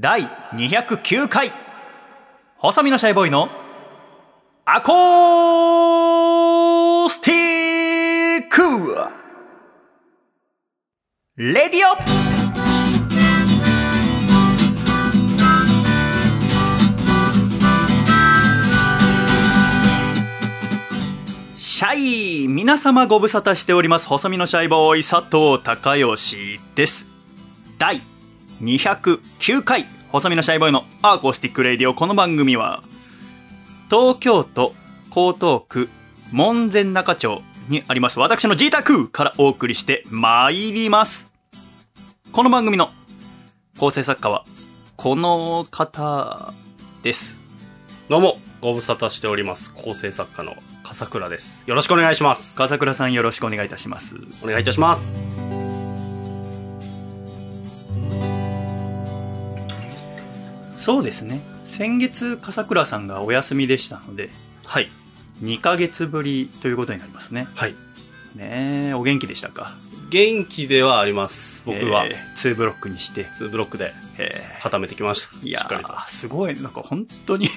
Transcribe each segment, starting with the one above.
第209回。細身のシャイボーイのアコースティック。レディオ。シャイ皆様ご無沙汰しております。細身のシャイボーイ佐藤孝義です。第209回細身のシャイボーイの acoustic radio この番組は東京都江東区門前仲町にあります私の自宅からお送りしてまいりますこの番組の構成作家はこの方ですどうも、ご無沙汰しております。構成作家の笠倉です。よろしくお願いします。笠倉さんよろしくお願いいたしますお願いいたします。そうですね先月笠倉さんがお休みでしたのではい。2ヶ月ぶりということになりますねはい。ねえお元気でしたか？元気ではあります。僕はえ、ー、2ブロックにして2ブロックでえ固めてきました。ーいやすごいなんか本当に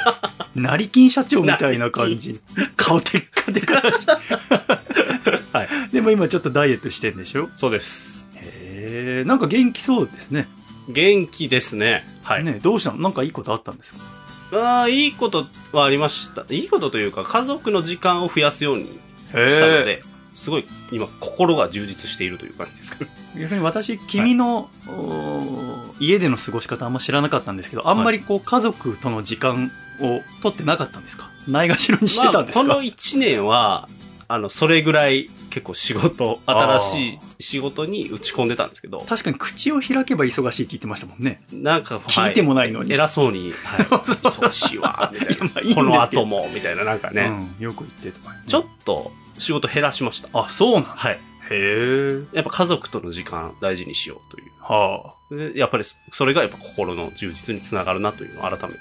成金社長みたいな感じ顔テッカテカだし はい。でも今ちょっとダイエットしてんでしょ？そうです。へえんか元気そうですね元気ですね。はい。ねどうしたの？なんかいいことあったんですか？ああ、いいことはありました。いいことというか、家族の時間を増やすようにしたのへで、すごい今、心が充実しているという感じですか逆に私君の、おー家での過ごし方あんま知らなかったんですけどあんまりこう家族との時間を取ってなかったんですか？ないがしろにしてたんですか、まあ、この1年は、あの、それぐらい結構仕事、新しい仕事に打ち込んでたんですけど、確かに口を開けば忙しいって言ってましたもんね。なんか、聞いてもないのに、偉そうに、はい、忙しいわ、みたいな。いやまあいいこの後も、みたいな、なんかね、うん、よく言ってとか、ね、ちょっと仕事減らしました。あそうなんだ。はい。へえ。やっぱ家族との時間大事にしようという。はあ。でやっぱりそそれがやっぱ心の充実につながるなというのを改めて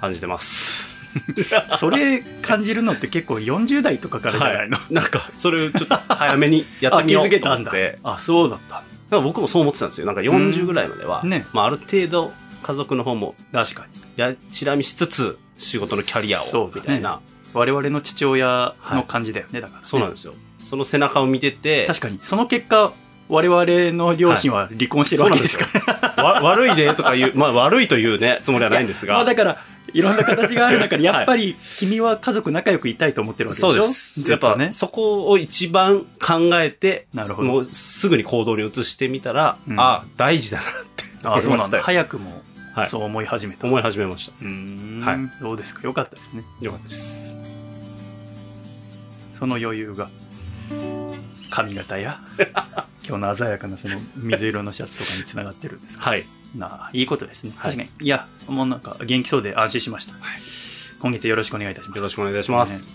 感じてます。それ感じるのって結構40代とかからじゃないの、なんか、それをちょっと早めにやってみようあ気づけとたんだ。思って。あそうだったなんか僕もそう思ってたんですよ。なんか40ぐらいまでは、うん。ね。まあある程度家族の方も確かに。やちら見しつつ仕事のキャリアをみたいな。我々の父親の感じだよね、だから、ね、そうなんですよ。その背中を見てて、確かに。その結果我々の両親は離婚してるわけですから、わ 悪い例とか言う、まあ悪いというね、つもりはないんですが。まあだからいろんな形がある中で やっぱり君は家族仲良くいたいと思ってるわけでしょ？そうです。やっぱねそこを一番考えて、なるほど。もうすぐに行動に移してみたら、うん。ああ、大事だなってあそうなんだ。早くもはい。そう思い始めた、思い始めました。うーん、はい。そうですか？よかったですね。よかったです。その余裕が髪型や 今日の鮮やかなその水色のシャツとかにつながってるんですか？はい。なあいいことですねはい確かに、い、やもうなんか元気そうで安心しました、はい今月よろしくお願いいたしますよろしくお願いします。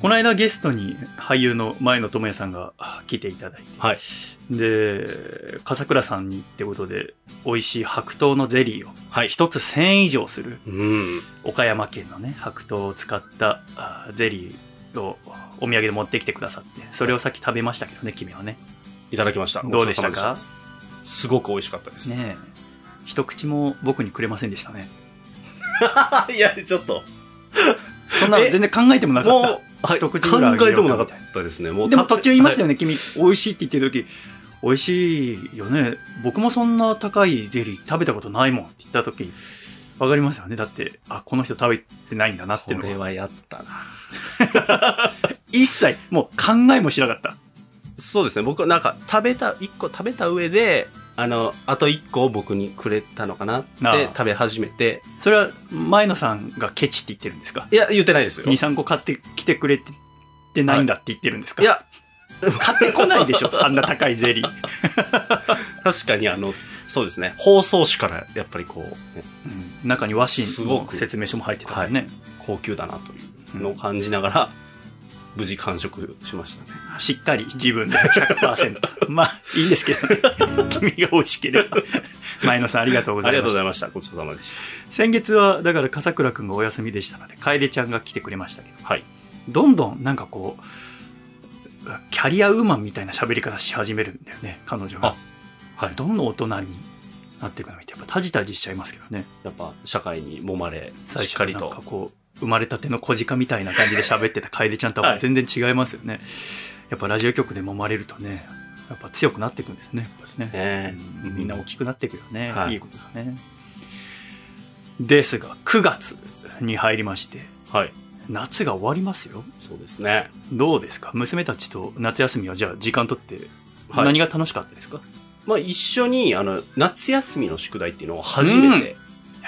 この間ゲストに俳優の前野智也さんが来ていただいて、はい。で笠倉さんにってことで美味しい白桃のゼリーをはい。一つ1000円以上するうん。岡山県のね白桃を使ったあゼリーをお土産で持ってきてくださってそれをさっき食べましたけどね君はねいただきました。どうでしたか？すごく美味しかったです。ねえ一口も僕にくれませんでしたね いや、ちょっと。そんな全然考えてもなかっもう、はい、一口ぐらい考えてもなかったですね。もうたでも途中言いましたよね。ね、君美味しいって言ってる時美味しいよね僕もそんな高いゼリー食べたことないもんって言った時わかりますよねだってあこの人食べてないんだなってのはこれはやったな。一切もう考えもしなかったそうですね。僕はなんか食べた、一個食べた上で、あの、あと一個を僕にくれたのかなって食べ始めて、それは前野さんがケチって言ってるんですか？いや、言ってないですよ。い23個買ってきてくれてないんだって言ってるんですか、や、買ってこないでしょ あんな高いゼリー、確かにあの、そうですね。包装紙からやっぱりこう、ね、うん。中に和す紙のごく説明書も入ってたからね、高級だなというのを感じながら、無事完食しましたね。しっかり自分で100% まあいいんですけどね 君が美味しければ前野さんありがとうござありいましたがとうございました。ごちそうさまでした。先月はだから笠倉君がお休みでしたので楓ちゃんが来てくれましたけどはい。どんどんなんかこうキャリアウーマンみたいな喋り方し始めるんだよね彼女があはい。どんどん大人になっていくのを見て、やっぱタジタジしちゃいますけどね。やっぱ社会に揉まれ、しっかりとなんか。こう、生まれたての小鹿みたいな感じで喋ってた楓ちゃんとは全然違いますよね。やっぱラジオ局で揉まれるとね、やっぱ強くなっていくんですね。ねねうんみんな大きくなっていくよね。はいいいことだね。ですが、9月に入りまして、はい。夏が終わりますよ。そうですね。どうですか？娘たちと夏休みはじゃあ時間取って、はい何が楽しかったですか、まあ一緒に、あの、夏休みの宿題っていうのを初めて、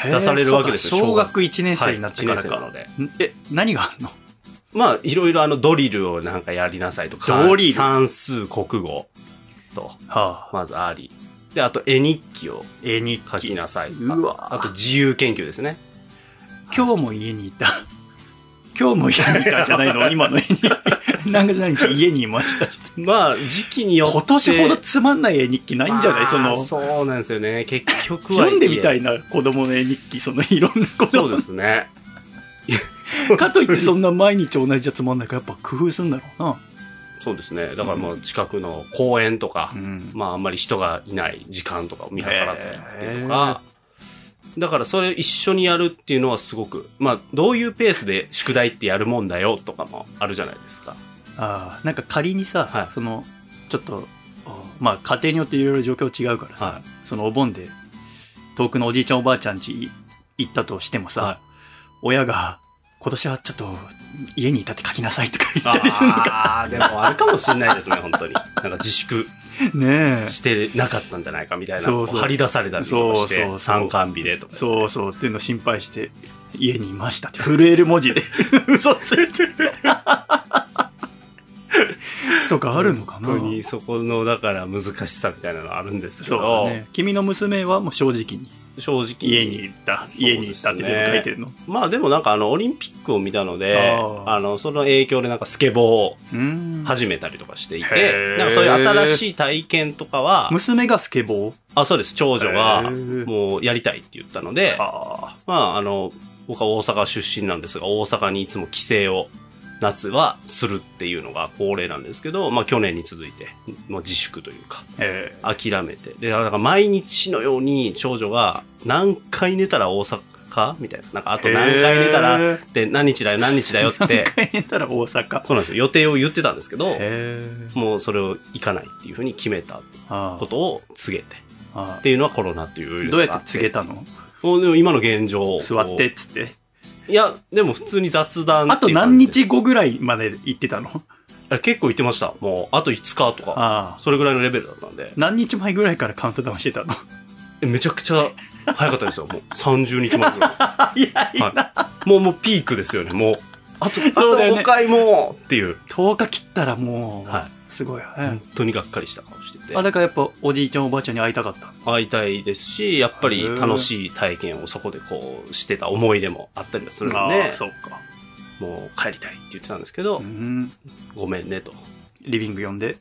出されるわけですよ小学1年はい、生になって1からか。年生なので。んえ、何があんの？まあ、いろいろあの、ドリルをなんかやりなさいとか、ドリル算数、国語と、はあ、まずあり。で、あと絵日記を絵日記。書きなさい。うわあと自由研究ですね。今日も家にいた。今日も家にいたじゃないの？今の絵に。何月何日？家にいました。まあ、時期によって。今年ほどつまんない絵日記ないんじゃない？その、そうなんですよね。結局は。読んでみたいな子供の絵日記、そのいろんな子供そうですね。かといってそんな毎日同じじゃつまんないからやっぱ工夫するんだろうな。そうですね。だからもう近くの公園とか、うん。まああんまり人がいない時間とかを見計らってとか、だからそれ一緒にやるっていうのはすごく、まあどういうペースで宿題ってやるもんだよとかもあるじゃないですか。ああ、なんか仮にさ、はいその、ちょっと、おまあ家庭によっていろいろ状況違うからさ、はそのお盆で遠くのおじいちゃんおばあちゃん家行ったとしてもさ、はい親が今年はちょっと家にいたって書きなさいとか言ったりするのか。ああ、でもあるかもしれないですね、本当に。なんか自粛ねえ。してなかったんじゃないかみたいな。そうそう張り出されたりとかして、そうそうそう参観日でとか。そうそうっていうのを心配して家にいましたって震える文字で 嘘ついてる。とかあるのかな本当にそこの、だから難しさみたいなのあるんですけそうど、だね。君の娘はもう正直に正直。家に行った、家に行ったって全部書いてるの。まあでもなんかあの、オリンピックを見たので、あの、その影響でなんかスケボーをうん。始めたりとかしていて、なんかそういう新しい体験とかは、娘がスケボー？あ、そうです、長女がもうやりたいって言ったので、あまああの、僕は大阪出身なんですが、大阪にいつも帰省を夏はするっていうのが恒例なんですけど、まあ去年に続いて、もう自粛というか、え諦めて。で、だから毎日のように長女が何回寝たら大阪みたいな。なんかあと何回寝たへら、ーで何日だよ何日だよっ何て、回寝たら大阪？そうなんですよ。予定を言ってたんですけど、へもうそれを行かないっていうふうに決めたあことを告げて。あっていうのはコロナっていうウイルスどうやって告げたの？もうでも今の現状を座ってっつって。いや、でも普通に雑談あと何日後ぐらいまで行ってたの？あ結構言ってました。もう、あと5日とか。それぐらいのレベルだったんで、何日前ぐらいからカウントダウンしてたの？えめちゃくちゃ早かったですよ。もう30日前ぐらい。いやいや、はい。もう、もうピークですよね。もう、あと、あとそうだよね5回もっていう、10日切ったらもう、はすごいよね本。当にがっかりした顔しててあ、。だからやっぱおじいちゃんおばあちゃんに会いたかった？会いたいですし、やっぱり楽しい体験をそこでこうしてた思い出もあったりはするんあであ、、そうか。もう帰りたいって言ってたんですけどう、ん。ごめんねと。リビング呼んで？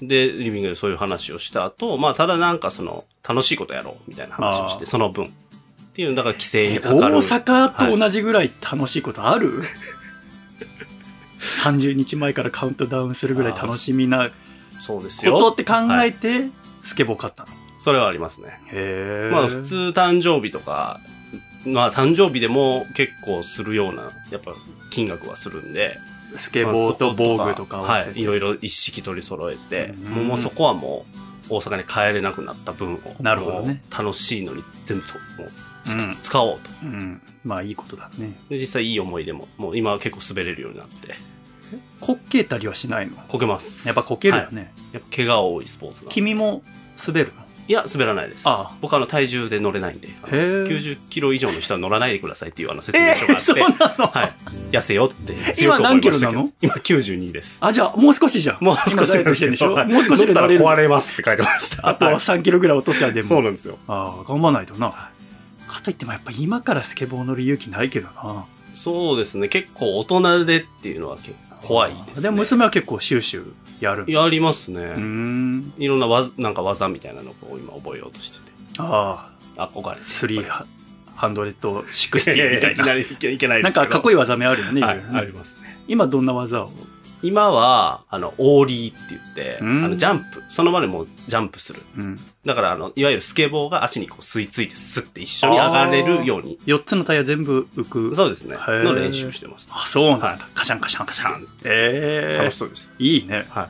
で、リビングでそういう話をした後、まあ、ただなんかその、楽しいことやろうみたいな話をして、その分。っていう、だから規制にかかる。阪と同じぐらい楽しいことある、?30 日前からカウントダウンするぐらい楽しみなそうですよ。ことって考えて、スケボー買ったの？それはありますね。へえ。まあ、普通誕生日とか、まあ、誕生日でも結構するような、やっぱ、金額はするんで。スケボーと防具とか。はい。いろいろ一式取り揃えて、うんもうそこはもう、大阪に帰れなくなった分を。なるほどね楽しいのに全部と、もう、つうん使おうと。うん。まあいいことだね。で、実際いい思い出も、もう今は結構滑れるようになって、こっけたりはしないの？こけます。やっぱこけるよはいね。やっぱ怪我多いスポーツ君も滑る？のいや、滑らないです。ああ僕あの体重で乗れないんで、あのへえ90キロ以上の人は乗らないでくださいっていうあの説明書があって、そうなの、はい。痩せよって強く今何思いましたけどキロなの？今92です。あ、じゃあもう少しじゃん。もう少し今ダイエットしてるんでしょ？はいもう少しで乗れる。乗ったら壊れますって書いてました。あとははい3キロぐらい落としゃでも。そうなんですよ。ああ、頑張らないとな。かといってもやっぱ今からスケボー乗る勇気ないけどな。そうですね。結構大人でっていうのは結構怖いですね。でも娘は結構シューシューやる。やりますね。いろんな技、なんか技みたいなのを今覚えようとしてて。ああ、憧れて。 three hundred sixty みたい いきなな。りいけないなんですけど。かかっこいい技名あるよね。はいありますね。今どんな技を今は、あの、オーリーって言って、あうんの、ジャンプ、その場でもうジャンプする。うん。だから、あの、いわゆるスケボーが足にこう吸い付いてスッて一緒に上がれるように。4つのタイヤ全部浮く。そうですね。の練習してます。あ、そうなんだ。はいカシャンカシャンカシャン。ええ楽しそうです。いいね。はい。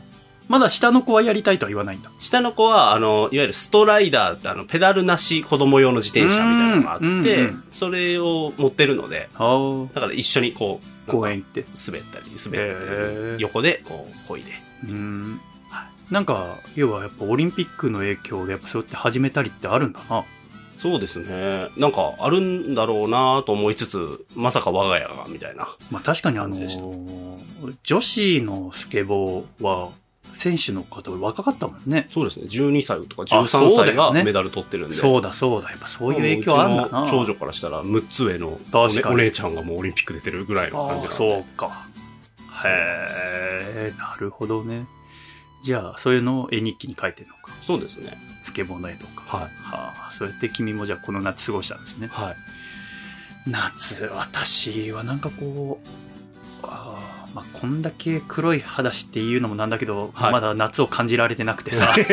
まだ下の子はやりたいとは言わないんだ。下の子は、あの、いわゆるストライダーって、あの、ペダルなし子供用の自転車みたいなのがあって、うんうんうんそれを持ってるので、ああ。だから一緒にこう、公園行って。滑ったり、滑ったへーり、横でこう、こいで。うん。なんか、要はやっぱオリンピックの影響でやっぱそうやって始めたりってあるんだな。そうですね。なんか、あるんだろうなと思いつつ、まさか我が家が、みたいな。まあ確かにあの感じでした女子のスケボーは、選手の方若かったもんね。そうですね。12歳とかあ13そうだ歳がメダル取ってるんで。そうだそうだ。やっぱそういう影響あるんだな。長女からしたら6つ上のお,、姉ちゃんがもうオリンピック出てるぐらいの感じああ、なんで。そうか。へえ、なるほどね。じゃあ、そういうのを絵日記に書いてるのか。そうですね。スケボーの絵とか。はい。はあ、そうやって君もじゃあこの夏過ごしたんですね。はい。夏、私はなんかこう、まあ、こんだけ黒い肌して言うのもなんだけど、はい。まだ夏を感じられてなくてさ、め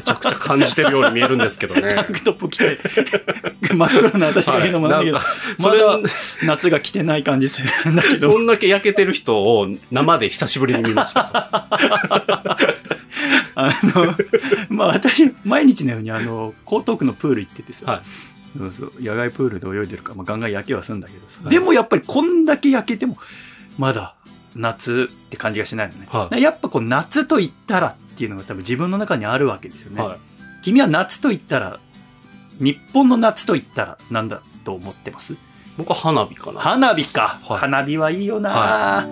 ちゃくちゃ感じてるように見えるんですけどね。タンクトップ着て、真っ黒な私が言うのもなんだけど、はい。それまだ夏が来てない感じするんだけど。そ、んだけ焼けてる人を生で久しぶりに見ました。あの、まあ私、毎日のようにあの、江東区のプール行っててさ、はい。そうそう野外プールで泳いでるから、まあ、ガンガン焼けはするんだけどさ、はい。でもやっぱりこんだけ焼けても、まだ夏って感じがしないのね。はいやっぱこう夏と言ったらっていうのが多分自分の中にあるわけですよね。はい。君は夏と言ったら、日本の夏と言ったら何だと思ってます？僕は花火かな。花火か、はい花火はいいよな、は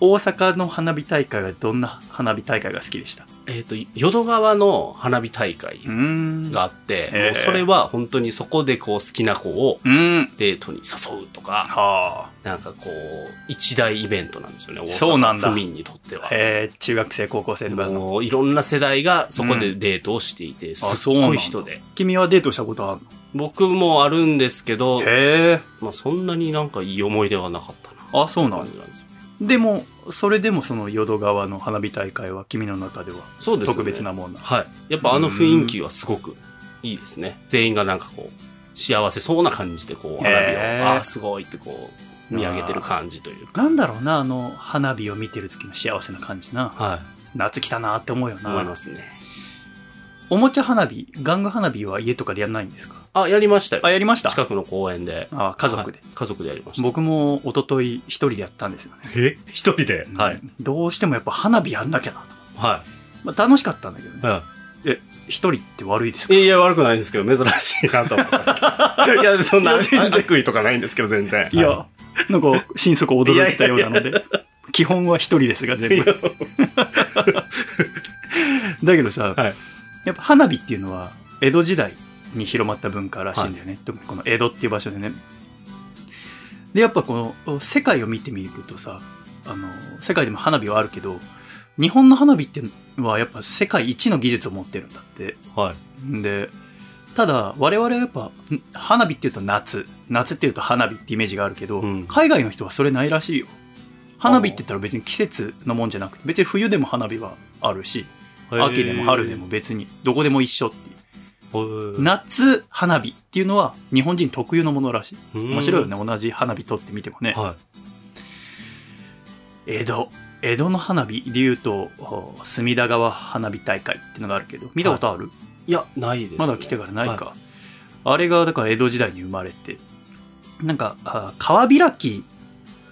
大阪の花火大会はどんな花火大会が好きでした？えっ、と、淀川の花火大会。があって、へーもうそれは本当にそこでこう好きな子をうん。デートに誘うとか、はなんかこう、一大イベントなんですよね、大そうなんだ阪府民にとってはあ。。えー、中学生、高校生とかの。いろんな世代がそこでデートをしていて、うなんだごい人で。君はデートしたことある僕もあるんですけどまあそんなになんかいい思い出はなかったな。え。あ、そう。なんですよ。でも、それでもその淀川の花火大会は君の中ではそうですね。特別なもんだ。はい。やっぱあの雰囲気はすごくいいですね。全員がなんかこう、幸せそうな感じでこう、花火へーを、ああ、すごいってこう、見上げてる感じというか。なんだろうな、あの、花火を見てる時の幸せな感じな。は夏来たなって思うよい。な。思いますね。おもちゃ花火、玩具花火は家とかでやんないんですか？あ、やりましたよ。あ、やりました？近くの公園で。あ、家族で。はい家族でやりました。僕も一昨日一人でやったんですよね。え？一人で？はい。うんどうしてもやっぱ花火やんなきゃなと。はまあ、楽しかったんだけどね。い。はえ、一人って悪いですか？い。いや、悪くないんですけど、珍しいなと思って。いや、そんな全然悪意とかないんですけど、全然。いや、なんか、心底驚いたようなので。基本は一人ですが、全部。だけどさ、はいやっぱ花火っていうのは、江戸時代に広まった文化らしいんだよね。特にこの江戸っていう場所でね。で、やっぱこの、世界を見てみるとさ、あの、世界でも花火はあるけど、日本の花火っていうのはやっぱ世界一の技術を持ってるんだって。はい。で、ただ、我々はやっぱ、ん花火って言うと夏。夏って言うと花火ってイメージがあるけど、うん海外の人はそれないらしいよ。花火って言ったら別に季節のもんじゃなくて、別に冬でも花火はあるし、秋でも春でも別にどこでも一緒っていう。な、夏花火っていうのは日本人特有のものらしい。面面白いよね。同じ花火撮ってみてもね。は江戸。江戸の花火で言うと、お隅田川花火大会っていうのがあるけど、見たことある、い。いや、ないです、ね。まだ来てからないか。はあれが、だから江戸時代に生まれて、なんか、あ川開き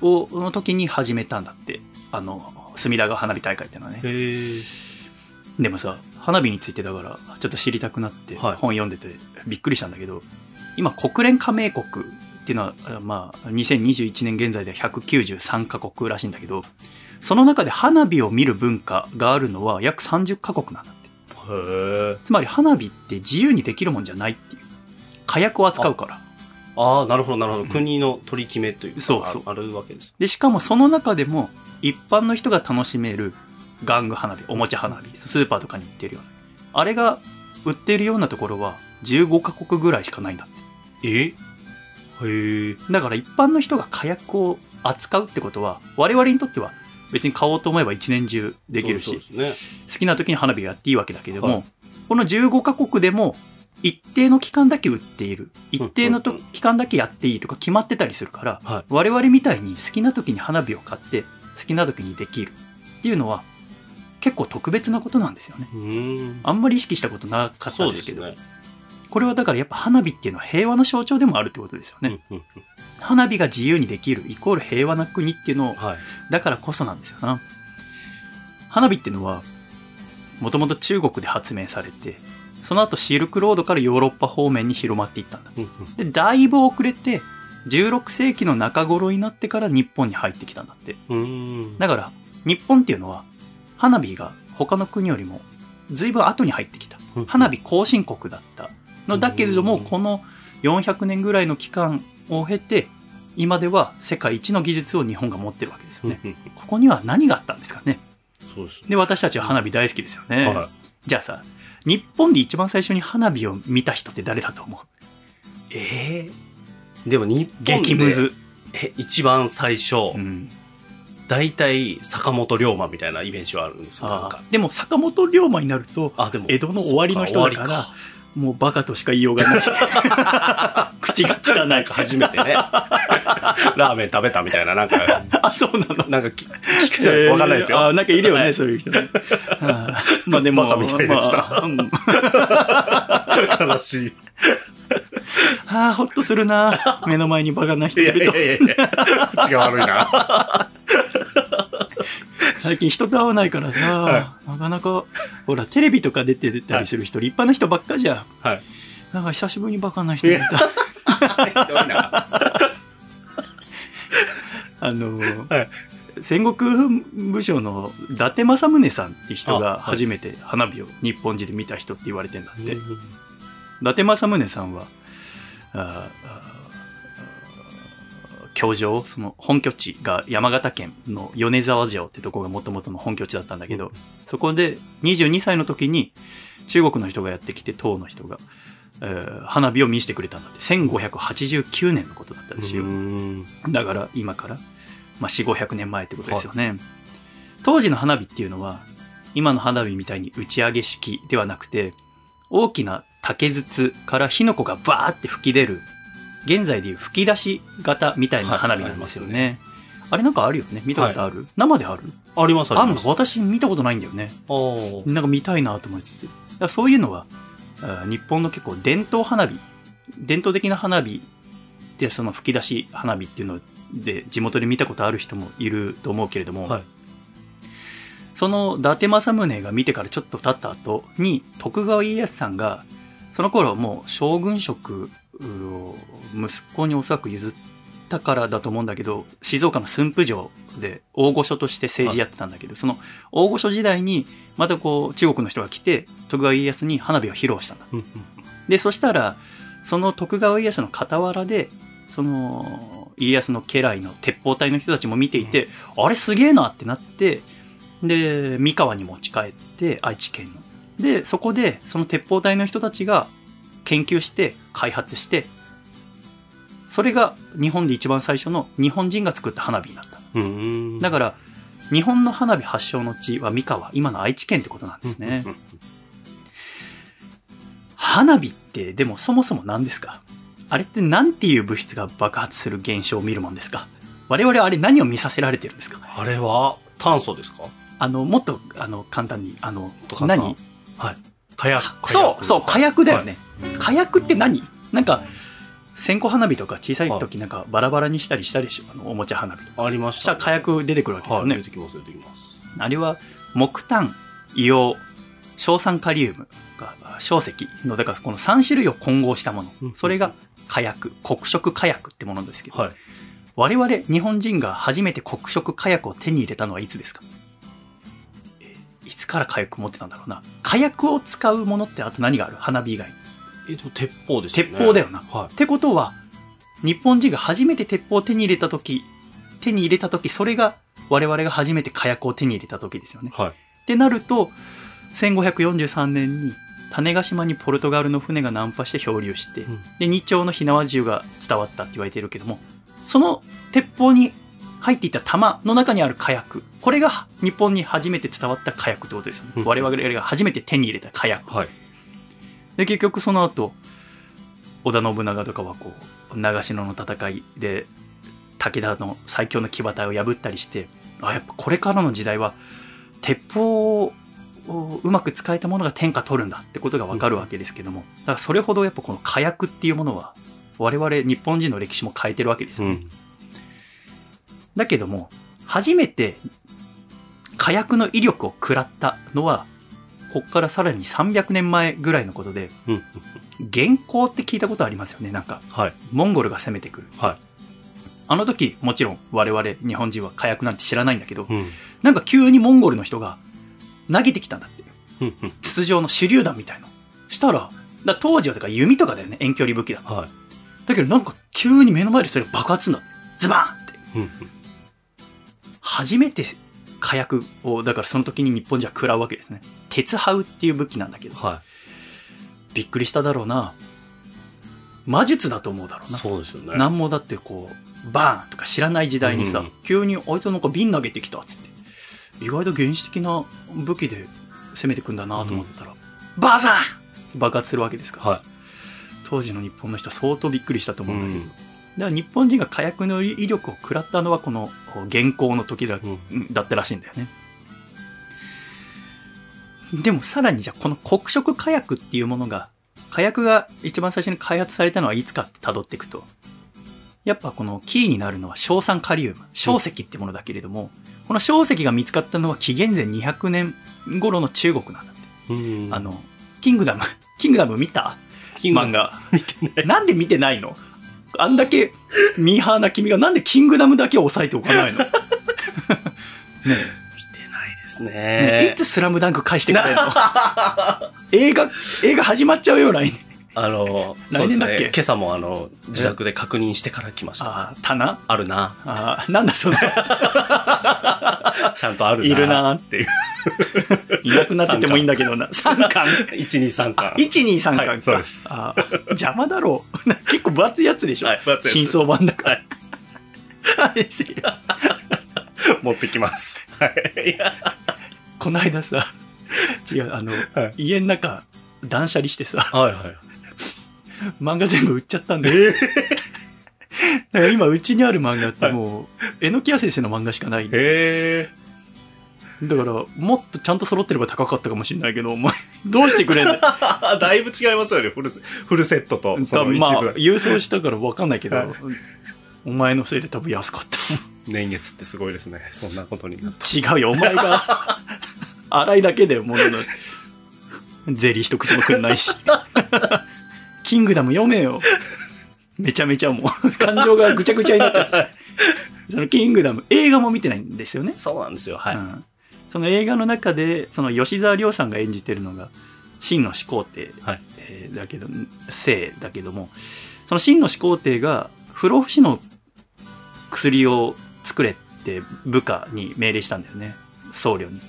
を、の時に始めたんだって。あの、隅田川花火大会ってのはね。でもさ、花火についてだから、ちょっと知りたくなって、はい本読んでてびっくりしたんだけど、今、国連加盟国っていうのは、あまあ、2021年現在では193カ国らしいんだけど、その中で花火を見る文化があるのは約30カ国なんだって。へえ。つまり花火って自由にできるもんじゃないっていう。火薬を扱うから。ああ、なるほど、なるほど。国の取り決めというか、そうそうああるわけです。で、しかもその中でも、一般の人が楽しめる玩具花火、おもちゃ花火、スーパーとかに売ってるような。あれが売ってるようなところは15カ国ぐらいしかないんだって。え？へえ。だから一般の人が火薬を扱うってことは、我々にとっては別に買おうと思えば一年中できるし、ね。好きな時に花火やっていいわけだけども、はいこの15カ国でも一定の期間だけ売っている。一定のとうんうんうん期間だけやっていいとか決まってたりするから、はい我々みたいに好きな時に花火を買って、好きな時にできるっていうのは結構特別なことなんですよね。あんまり意識したことなかったですすね。これはだからやっぱ花火っていうのは平和の象徴でもあるってことですよね。花火が自由にできるイコール平和な国っていうのをうんはい。だからこそなんですよな。花火っていうのは、もともと中国で発明されて、その後シルクロードからヨーロッパ方面に広まっていったんだ。で、だいぶ遅れて、16世紀の中頃になってから日本に入ってきたんだって。だから、日本っていうのは、花火が他の国よりも随分後に入ってきた。花火後進国だったのだけれども、うんこの400年ぐらいの期間を経て、今では世界一の技術を日本が持ってるわけですよね。ここには何があったんですかね？そうですね。で、私たちは花火大好きですよね。はじゃあさ、日本で一番最初に花火を見た人って誰だと思う？い。ええでも日本で激ムズ。え一番最初、うん。大体坂本龍馬みたいなイメージはあるんですよ。なんかでも坂本龍馬になると、あ、でも。江戸の終わりの人だからそっ終わもうバカとしか言いようがない。口が汚いか初めてね、ラーメン食べたみたいな、なんか、あ、そうなの？なんか聞聞くじゃないですか？わかんないですよ。あーなんかいるよね、はいそういう人まあでも、バカみたいでした 悲しい。あーほっとするな。目の前にバカな人いると。やいやいや、口が悪いな。最近人と会わないからさ、はなかなか、ほら、テレビとか出てたりする人、立派な人ばっかじゃん。はい。なんか久しぶりにバカな人見た。ひどいな。あのーはい。戦国武将の伊達政宗さんって人が初めて花火を日本人で見た人って言われてんだって。伊うん達政宗さんは、ああ居城、その本拠地が山形県の米沢城ってとこが元々の本拠地だったんだけど、うん。そこで22歳の時に中国の人がやってきて、唐の人が、えー花火を見せてくれたんだって。1589年のことだったんですよ。うんだから今から、まあ、4、500年前ってことですよね。当時の花火っていうのは、今の花火みたいに打ち上げ式ではなくて、大きな竹筒から火の粉がバーって吹き出る、現在でいう吹き出し型みたいな花火なんですよね。あれなんかあるよね？見たことある、生である？ありますあります。私見たことないんだよね。なんか見たいなと思いつつ。そういうのは、日本の結構伝統花火、伝統的な花火でその吹き出し花火っていうので地元で見たことある人もいると思うけれども、はい。その伊達政宗が見てからちょっと経った後に徳川家康さんが、その頃もう将軍職を息子におそらく譲ったからだと思うんだけど、静岡の駿府城で大御所として政治やってたんだけど、その大御所時代にまたこう中国の人が来て徳川家康に花火を披露したんだ。うんうんで、そしたら、その徳川家康の傍らで、その、家康の家来の鉄砲隊の人たちも見ていて、あれすげえなってなって、で、三河に持ち帰って、愛知県の。で、そこで、その鉄砲隊の人たちが研究して、開発して、それが日本で一番最初の日本人が作った花火になった。うんだから、日本の花火発祥の地は三河、今の愛知県ってことなんですね。花火ってでもそもそも何ですか？あれって何ていう物質が爆発する現象を見るもんですか？我々あれ何を見させられてるんですか？あれは炭素ですか？あの、もっと、あの、簡単に、あの何？はい。火薬。そう、そう、火薬だよね。はい火薬って何？なんか、線香花火とか小さい時なんかバラバラにしたりしたでしょ？あの、おもちゃ花火とか。ありまし。そしたたら火薬出てくるわけですはい。よね。出てきます、出てきます。あれは木炭、硫黄、硝酸カリウムが硝石の、だからこの3種類を混合したものうん。それが火薬、黒色火薬ってものですけど、はい。我々日本人が初めて黒色火薬を手に入れたのはいつですか？えーいつから火薬持ってたんだろうな。火薬を使うものってあと何がある？花火以外に。えっと、鉄砲ですよね。鉄砲だよな。はってことは、日本人が初めて鉄砲を手に入れた時、手に入れた時、それが我々が初めて火薬を手に入れた時ですよね。い。はい。ってなると、1543年に種子島にポルトガルの船が難破して漂流して、うんで、日朝の火縄銃が伝わったって言われてるけども、その鉄砲に入っていた玉の中にある火薬。これが日本に初めて伝わった火薬ってことですよね。うん我々が初めて手に入れた火薬。はい。で、結局その後、織田信長とかはこう、長篠の戦いで、武田の最強の騎馬隊を破ったりして、あ、やっぱこれからの時代は、鉄砲をうまく使えたものが天下取るんだってことがわかるわけですけども、だからそれほどやっぱこの火薬っていうものは、我々日本人の歴史も変えてるわけですよね。うん。だけども、初めて火薬の威力を食らったのは、こっからさらに300年前ぐらいのことで、うん。元寇って聞いたことありますよね。なんか、はい。モンゴルが攻めてくる。はい。あの時、もちろん我々日本人は火薬なんて知らないんだけど、うん。なんか急にモンゴルの人が投げてきたんだって。筒状の手榴弾みたいな。したら、だ当時はだから弓とかだよね。遠距離武器だった。はい。だけどなんか急に目の前でそれが爆発するんだって。ズバーンって。うん。初めて火薬を、だからその時に日本じゃ食らうわけですね。鉄ハウっていう武器なんだけど、はびっくりしただろうな。魔術だと思うだろうい。な。そうですよね。なんもだってこう、バーンとか知らない時代にさ、うん急にあいつなんか瓶投げてきたっつって。意外と原始的な武器で攻めてくんだなと思ったら、バーサーン爆発するわけですから。は当時の日本の人は相当びっくりしたとい。思うんだけど。ん。だから日本人が火薬の威力を食らったのはこの現行の時だうん。だったらしいんだよね。でもさらにじゃあこの黒色火薬っていうものが、火薬が一番最初に開発されたのはいつかって辿っていくと、やっぱこのキーになるのは硝酸カリウム、硝石ってものだけれども、この硝石が見つかったのは紀元前200年頃の中国なんだって。うん。あ、の、キングダム、キングダム見た？漫画。見てない。なんで見てないの？あんだけミーハーな君がなんでキングダムだけを押さえておかないの？ね見てないですえねね。えいつスラムダンク返してくれるの？映画、映画始まっちゃうよ、来年。あの、来年だっけ？そうですね今朝もあの、自宅で確認してから来ました。ああ、棚？あるな。ああ、なんだそれ。ちゃんとあるな。いる。なーっていう。いなくなっててもいいんだけどな。3巻。1、2、3巻。1、2、3巻か、はいそうですああ邪魔だろう。結構分厚いやつでしょ？はい分厚い真相版だから。はい 持ってきます。はい。この間さ、違う、あの、はい家の中、断捨離してさ、はいはい。漫画全部売っちゃったんだよ。だから今、うちにある漫画ってもう、えのきや先生の漫画しかない。だへえ。から、もっとちゃんと揃ってれば高かったかもしれないけど、お前、どうしてくれんだよ。だいぶ違いますよね、フルセフルセットと、その一まあ部。、郵送したから分かんないけど、はいお前のせいで多分安かった。年月ってすごいですね。そんなことになると。違うよ、お前が、洗いだけでものの、ゼリー一口もくんないし。キングダム読めよ。めちゃめちゃもう、感情がぐちゃぐちゃになっちゃって。そのキングダム、映画も見てないんですよね。そうなんですよ。はい。うんその映画の中で、その吉沢亮さんが演じてるのが、真の始皇帝、はいえーだけど、生だけども、その真の始皇帝が不老不死の薬を作れって部下に命令したんだよね。僧侶に。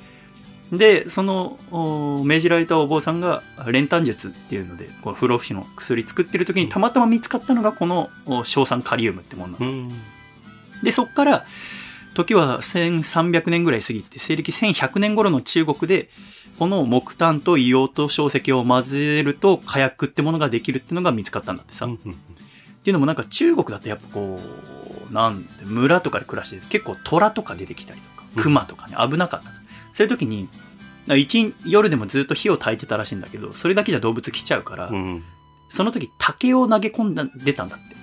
で、その、お命じられたお坊さんが練炭術っていうので、この不老不死の薬作ってる時にたまたま見つかったのがこのお硝酸カリウムってものなのうん。で、そっから、時は1300年ぐらい過ぎて、西暦1100年頃の中国で、この木炭と硫黄と硝石を混ぜると火薬ってものができるってのが見つかったんだってさ。っうんていうのもなんか中国だとやっぱこう、なんて、村とかで暮らしてて結構虎とか出てきたりとか、うん熊とかね、危なかった。そういう時に、一夜でもずっと火を焚いてたらしいんだけど、それだけじゃ動物来ちゃうから、うん。その時竹を投げ込んだ、出たんだって。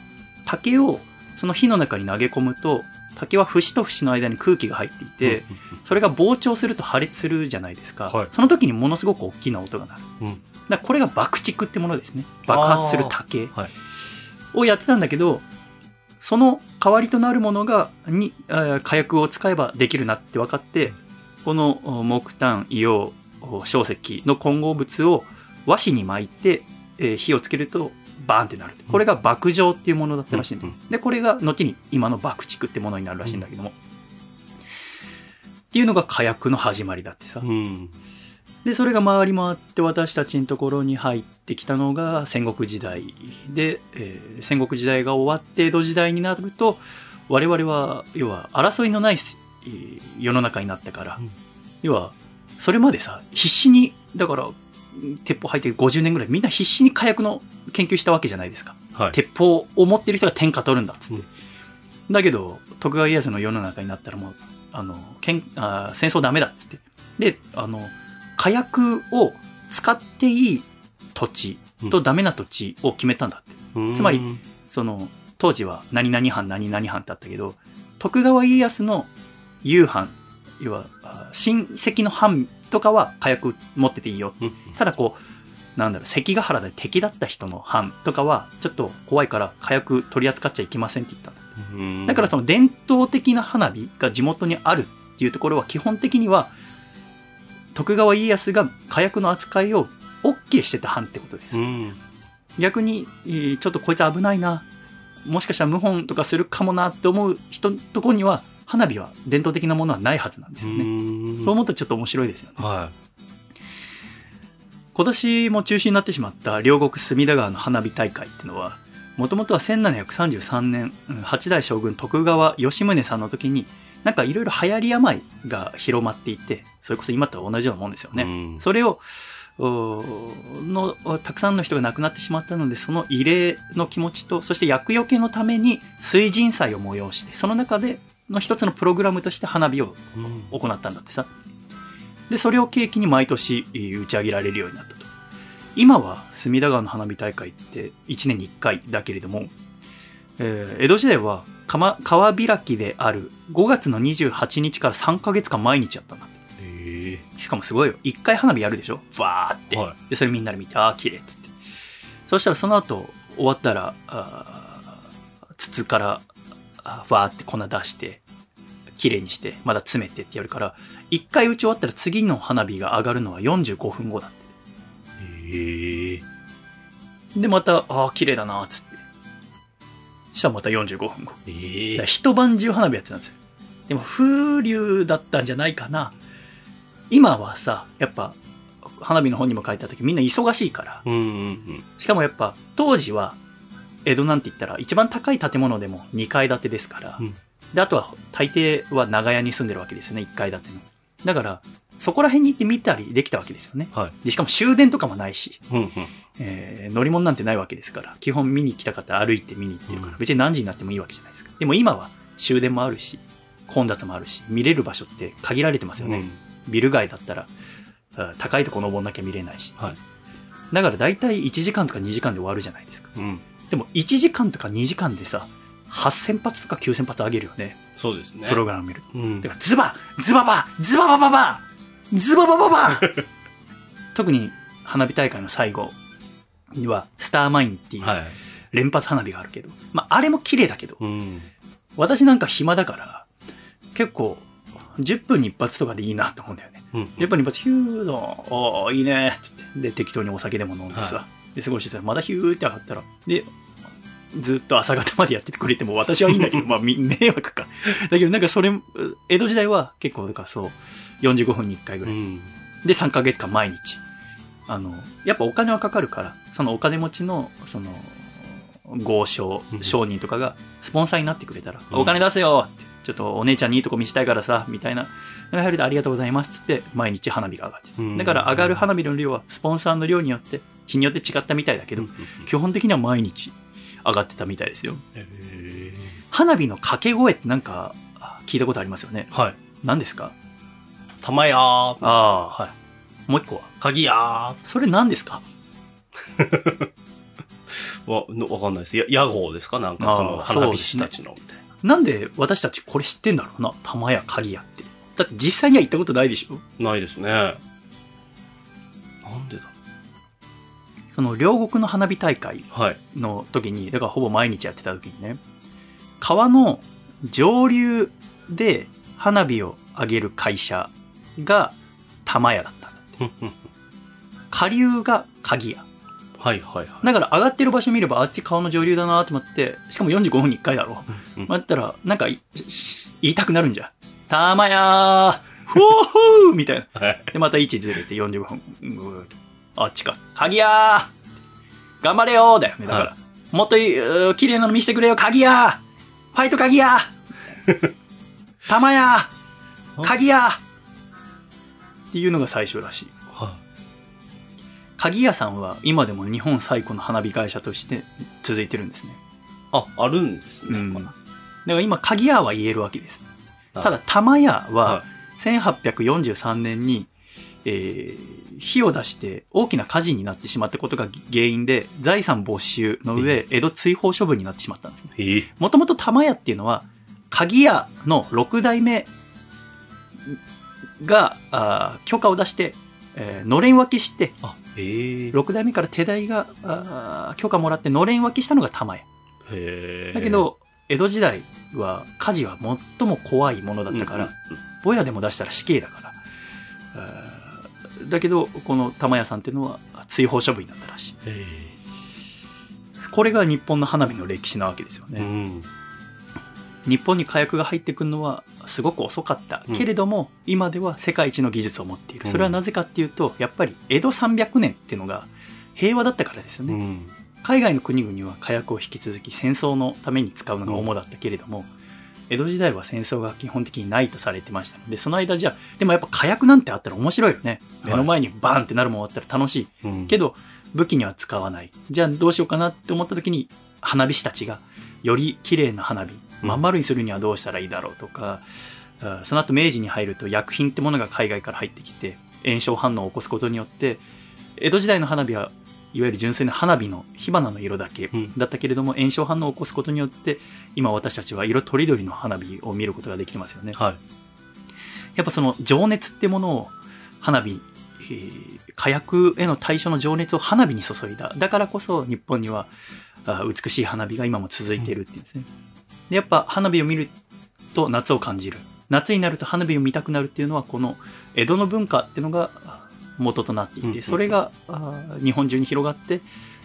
竹をその火の中に投げ込むと、竹は節と節の間に空気が入っていて、それが膨張すると破裂するじゃないですか。はいその時にものすごく大きな音が鳴る。うんだこれが爆竹ってものですね。爆発する竹はいをやってたんだけど、その代わりとなるものが、に、火薬を使えばできるなって分かって、このお木炭、硫黄、お硝石の混合物を和紙に巻いて、えー火をつけるとバーンってなる。これが爆状っていうものだったらしいんだようんで、これが後に今の爆竹ってものになるらしいんだけども。っていうのが火薬の始まりだってさ。うん。で、それが回り回って私たちのところに入ってきたのが戦国時代で、えー戦国時代が終わって江戸時代になると、我々は、要は、争いのないえー世の中になったから、うん要は、それまでさ、必死に、だから、鉄砲入って50年ぐらい、みんな必死に火薬の研究したわけじゃないですか。はい。鉄砲を持ってる人が天下取るんだっつって。うんだけど、徳川家康の世の中になったらもう、あの、けんあー戦争ダメだっつって。で、あの、火薬を使っていい土地とダメな土地を決めたんだって。うんつまり、その、当時は何々藩何々藩ってあったけど、徳川家康の夕藩、要は、あ親戚の藩とかは火薬持ってていいよ。うんただこう、なんだろう、関ヶ原で敵だった人の藩とかは、ちょっと怖いから火薬取り扱っちゃいけませんって言ったんだ。うんだからその伝統的な花火が地元にあるっていうところは基本的には、徳川家康が火薬の扱いを OK してた藩ってことです。うん。逆に、えーちょっとこいつ危ないな。もしかしたら謀反とかするかもなって思う人のところには、花火は伝統的なものはないはずなんですよね。ねそう思うとちょっと面白いですよね。は今年も中止になってしまった両国隅田川の花火大会っていうのは、もともとは1733年、うん八代将軍徳川吉宗さんの時に、なんかいろいろ流行り病が広まっていて、それこそ今と同じようなもんですよい。ね。うんそれを、おの、たくさんの人が亡くなってしまったので、その慰霊の気持ちと、そして厄除けのために水神祭を催して、その中での一つのプログラムとして花火をうん行ったんだってさ。で、それを契機に毎年えー打ち上げられるようになったと。今は隅田川の花火大会って1年に1回だけれども、えー江戸時代は川川開きである5月の28日から3ヶ月間毎日やったんだって。えしかもすごいよ。一回花火やるでしょ？わーって。はで、それみんなで見て、あー、綺麗っつって。そしたらその後、終わったら、あー筒から、あーわーって粉出して、綺麗にして、まだ詰めてってやるから、一回打ち終わったら次の花火が上がるのは45分後だって。ええで、また、あー、綺麗だなーっつって。したらまた45分後。えだえから一晩中花火やってたんですよ。でも風流だったんじゃないかな。今はさ、やっぱ、花火の本にも書いてあったけど、みんな忙しいから。うんうんしかもやっぱ、当時は、江戸なんて言ったら、一番高い建物でも2階建てですから。うんで、あとは、大抵は長屋に住んでるわけですよね、1階建ての。だから、そこら辺に行って見たりできたわけですよね。はい。で、しかも終電とかもないし、うんうん。えー乗り物なんてないわけですから、基本見に来た方歩いて見に行ってるから、うん別に何時になってもいいわけじゃないですか。でも今は終電もあるし、混雑もあるし、見れる場所って限られてますよね。うんビル街だったら、あ高いとこ登んなきゃ見れないし。はい。だから大体1時間とか2時間で終わるじゃないですか。うん。でも1時間とか2時間でさ、8000発とか9000発上げるよね。そうですね。プログラム見ると。うんだからズバズババズババババズババババ 特に花火大会の最後には、スターマインっていうはい。連発花火があるけど、まあ、あれも綺麗だけど、うん。私なんか暇だから、結構、10分に一発とかでいいなと思うんだよね。うん。10分に一発、ヒューの、おーいいねって言って、で、適当にお酒でも飲んでさ、はで、過ごしてたら、まだヒューって上がったら、で、ずっと朝方までやっててくれても私はいいんだけど、まあ、み迷惑か。だけどなんかそれ、江戸時代は結構、だからそう、45分に1回ぐらい。うん。で、3ヶ月間毎日。あの、やっぱお金はかかるから、そのお金持ちの、その、豪商う、ん商人とかが、スポンサーになってくれたら、うんお金出せよって、ちょっとお姉ちゃんにいいとこ見せたいからさ、みたいな。やはりありがとうございますっつって、毎日花火が上がってたうんだから上がる花火の量は、スポンサーの量によって、日によって違ったみたいだけど、基本的には毎日上がってたみたいですよ。ええ花火の掛け声ってなんか、あ聞いたことありますよね。はい。何ですか？玉やー。ああ、はい。もう一個は？鍵やそれ何ですか？ー。わ、のわかんないです。や、屋号ですか？なんかその花火師たちのみたいなんで私たちこれ知ってんだろうな？玉や鍵やって。だって実際には行ったことないでしょ？な。ないですね。なんでだ？その両国の花火大会はい。の時に、だからほぼ毎日やってた時にね、川の上流で花火を上げる会社が玉屋だったんだ。ふんふん下流が鍵屋。はいはいはい。だから上がってる場所見ればあっち川の上流だなと思って、しかも45分に1回だろ。うんだったら、なんかいし言いたくなるんじゃん。玉屋ー ふおーふーみたいな。はい。で、また位置ずれて45分。うんあっちか。鍵屋ー頑張れよーだよね。だから、はもっと綺麗なの見せてくれよ、鍵屋ーファイト鍵屋 ー玉屋鍵屋っていうのが最初らしい。は鍵屋さんは今でも日本最古の花火会社として続いてるんですね。あ、あるんですね。うん。だから今、鍵屋は言えるわけです。あただ、玉屋はは1843年に、えー火を出して大きな火事になってしまったことが原因で財産没収の上、江戸追放処分になってしまったんですね。ええもともと玉屋っていうのは、鍵屋の6代目が、あー許可を出して、えーのれん分けして、あ、ええ6代目から手代があー許可もらってのれん分けしたのが玉屋。だけ、ど、江戸時代は火事は最も怖いものだったから、ぼやでも出したら死刑だから。だけど、この玉屋さんっていうのは追放処分になったらしい。へこれが日本の花火の歴史なわけですよえうね。ん。日本に火薬が入ってくるのはすごく遅かった。うんけれども、今では世界一の技術を持っている。うんそれはなぜかっていうと、やっぱり江戸300年っていうのが平和だったからですよね。うん。海外の国々は火薬を引き続き戦争のために使うのが主だったけれども、江戸時代は戦争が基本的にないとされてましたので、その間じゃあ、でもやっぱ火薬なんてあったら面白いよね。はい目の前にバーンってなるもんあったら楽しい。うん。けど、武器には使わない。じゃあどうしようかなって思った時に、花火師たちが、より綺麗な花火、うんまん丸にするにはどうしたらいいだろうとか、あその後明治に入ると薬品ってものが海外から入ってきて、炎症反応を起こすことによって、江戸時代の花火はいわゆる純粋な花火の火花の色だけうんだったけれども、炎症反応を起こすことによって、今私たちは色とりどりの花火を見ることができてますよね。はい。やっぱその情熱ってものを花火、えー火薬への対象の情熱を花火に注いだ。だからこそ日本にはあ美しい花火が今も続いているっていうんですね。でやっぱ花火を見ると夏を感じる。夏になると花火を見たくなるっていうのはこの江戸の文化っていうのがあ元となっていて、うんそれがあ日本中に広がって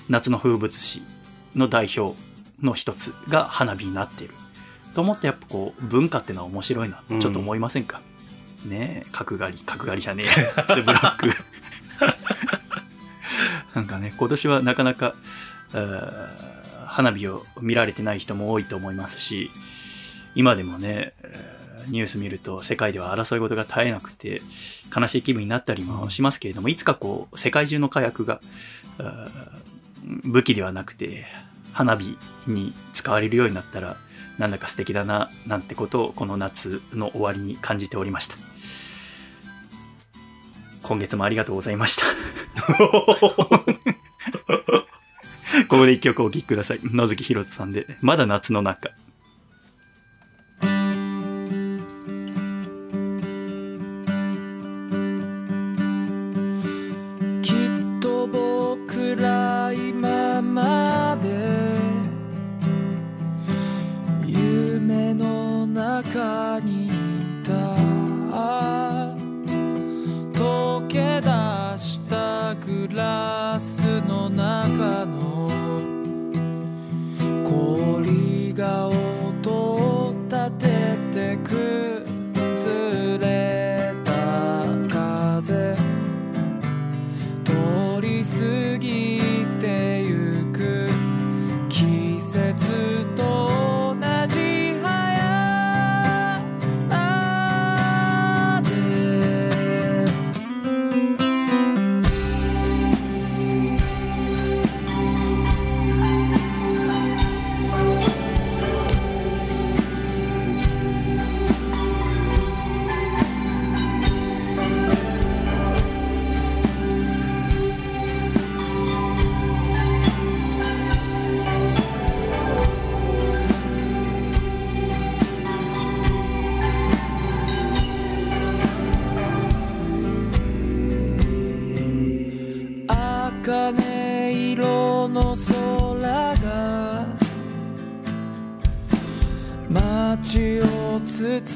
夏の風物詩の代表の一つが花火になっている。と思ってやっぱこう文化っていうのは面白いなってちょっと思いませんか、ねえ、角刈り、角刈りじゃねえや、ツブラック。なんかね、今年はなかなか、花火を見られてない人も多いと思いますし、今でもね、えーニュース見ると世界では争い事が絶えなくて、悲しい気分になったりもしますけれども、いつかこう、世界中の火薬が、武器ではなくて、花火に使われるようになったら、なんだか素敵だな、なんてことをこの夏の終わりに感じておりました。今月もありがとうございました。ここで一曲お聴きください。野月ひろとさんで、まだ夏の中。中にいた。溶け出したグラス。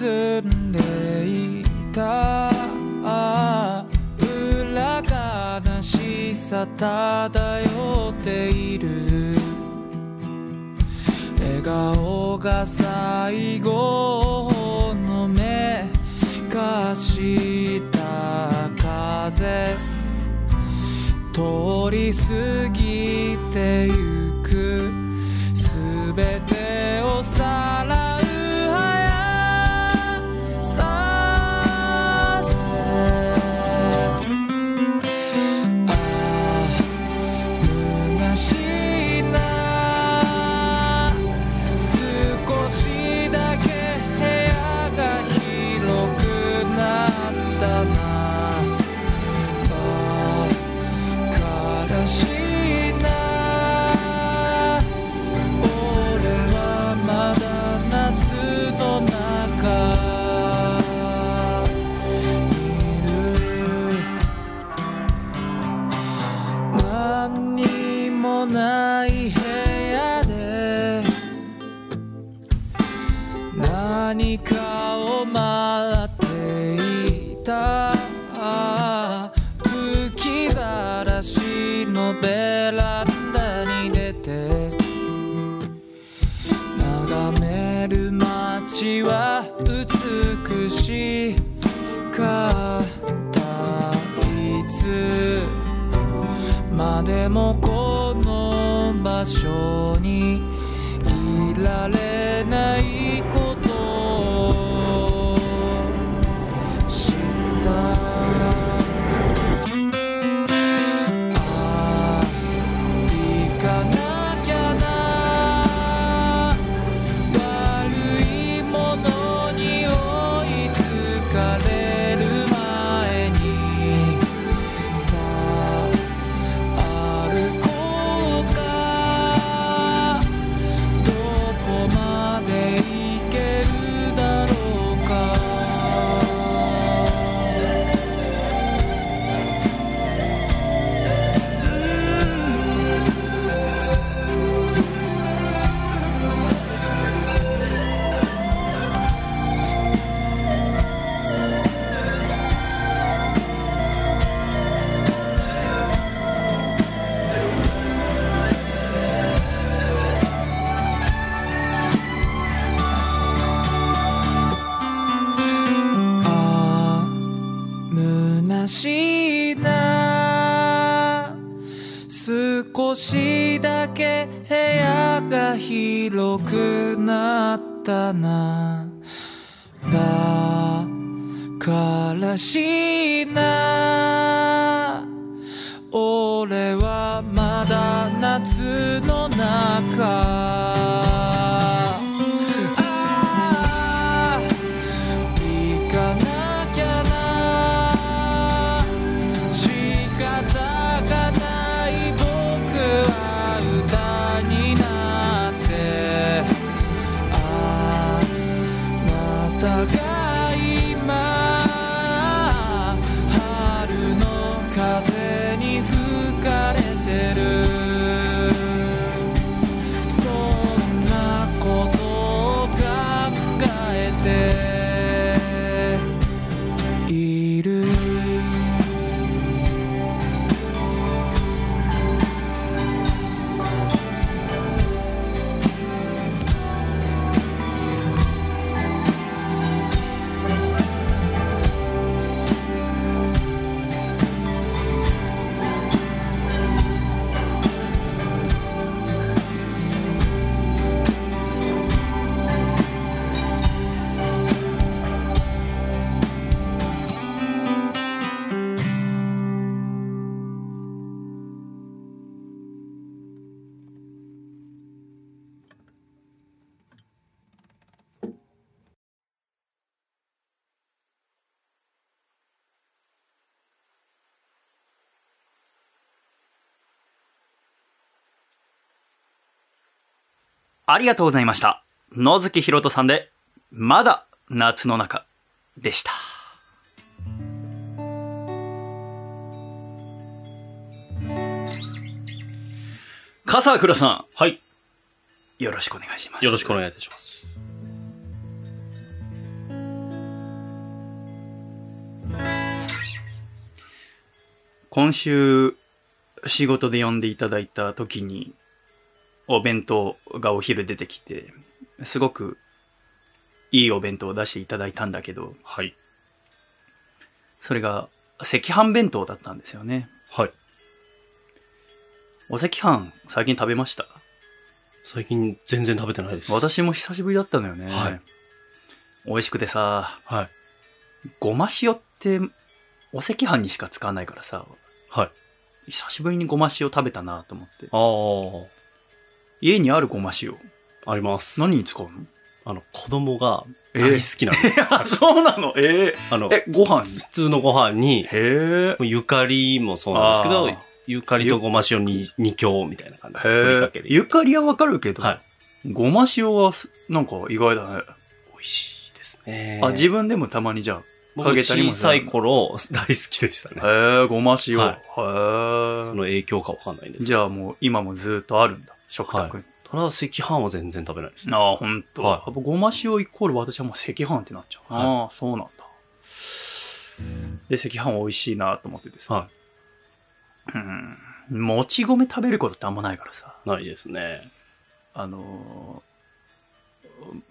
包んでいた裏悲しさ漂っている。笑顔が最後の目かした風。通り過ぎてゆくありがとうございました。野月ひろとさんで、まだ夏の中でした。笠倉さはい。ん、よろしくお願いします。よろしくお願いいたします。今週、仕事で呼んでいただいた時に、お弁当がお昼出てきて、すごくいいお弁当を出していただいたんだけど、はい。それが赤飯弁当だったんですよね。はい。お赤飯、最近食べました？最近全然食べてないです。私も久しぶりだったのよね。はい美味しくてさ、はい。ごま塩ってお赤飯にしか使わないからさ、はい。久しぶりにごま塩食べたなと思って。あ家にあるごま塩。あ、あります。何に使うの？あの、子供が大好きなんです。あ、そうなの？ええあの、え、ご飯？に普通のご飯に、へえ。ゆかりもそうなんですけどゆかりとごま塩に二強みたいな感じです。ふりへかけで。えゆかりはわかるけど、はい。ごま塩はすなんか意外だね。美味しいですね。あ、自分でもたまにじゃあ。僕かけたりも小さい頃、大好きでしたね。へえ、ごま塩。はいへその影響かわかんないんでえ。すけど。じゃあもう今もずっとあるんだ。食卓に。ただ、赤飯は全然食べないですね。ああ、ほんと。はいやっぱごま塩イコール私はもう赤飯ってなっちゃう。はいああ、そうなんだ。で、赤飯美味しいなと思っててさ。はうん。もち米食べることってあんまないからさ。い。ないですね。あのー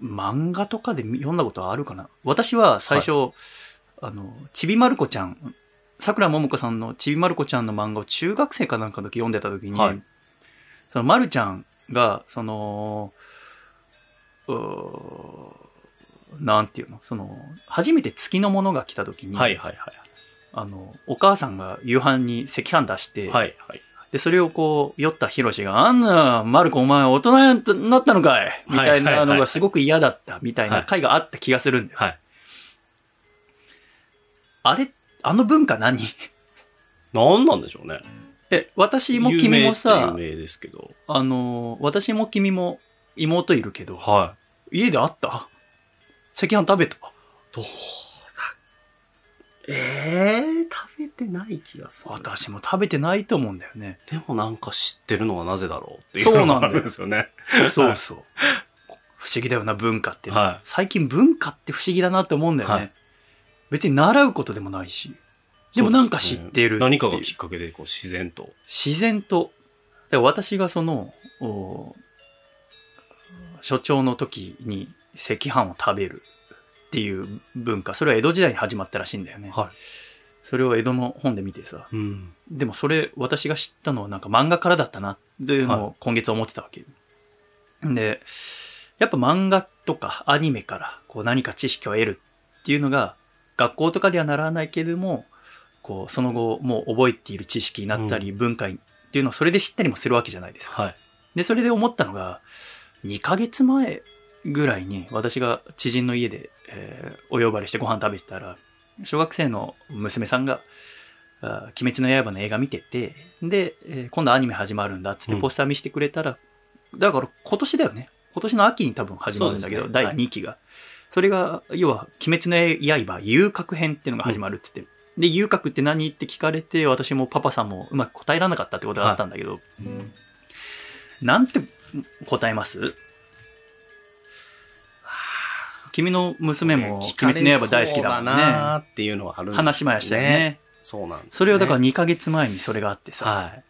漫画とかで見読んだことはあるかな私は最初、あの、ちびまる子ちゃん、桜ももこさんのちびまる子ちゃんの漫画を中学生かなんかの時読んでた時に、はいそのまるちゃんが、その、なんていうの？その、初めて月のものが来た時に、はいはいはい。あの、お母さんが夕飯に赤飯出して、はいはい。で、それをこう、酔ったヒロシが、あんな、マルコお前大人になったのかいみたいなのがすごく嫌だったみたいな回があった気がするんだよ。はい。あれ、あの文化何？なんなんでしょうね。え、私も君もさ有名ですけど。あの、私も君も妹いるけど、は家であった？赤飯食べた？い。どうだ？ええー、食べてない気がする。私も食べてないと思うんだよね。でもなんか知ってるのはなぜだろうっていうそうなんだよのがあるんですよね。そうそう。不思議だよな、文化ってね、はい最近文化って不思議だなって思うんだよね。はい別に習うことでもないし。でもなんか知ってるっていう何かがきっかけでこう自然と。自然と、私がその、お所長の時に赤飯を食べるっていう文化、それは江戸時代に始まったらしいんだよね。はそれを江戸の本で見てさ、い。うん。でもそれ私が知ったのはなんか漫画からだったなっていうのを今月思ってたわけ。で、やっぱ漫画とかアニメからこう何か知識を得るっていうのが学校とかでは習わないけれども、こうその後もう覚えている知識になったり文化っていうのをそれで知ったりもするわけじゃないですか。はい。で、それで思ったのが、2ヶ月前ぐらいに私が知人の家で、えーお呼ばれしてご飯食べてたら、小学生の娘さんが、あー鬼滅の刃の映画見てて、で、えー今度アニメ始まるんだっつってうんポスター見せてくれたら、だから今年だよね。今年の秋に多分始まるんだけど、ね2期が。それが、要は、鬼滅の刃遊郭編っていうのが始まるって言って、で、遊郭って何？って聞かれて、私もパパさんもうまく答えられなかったってことがあったんだけど、なんて答えます？君の娘も鬼滅の刃大好きだもんね。っていうのはあるんです話しましたよね。そうなんです、それをだから2ヶ月前にそれがあってさ、はい。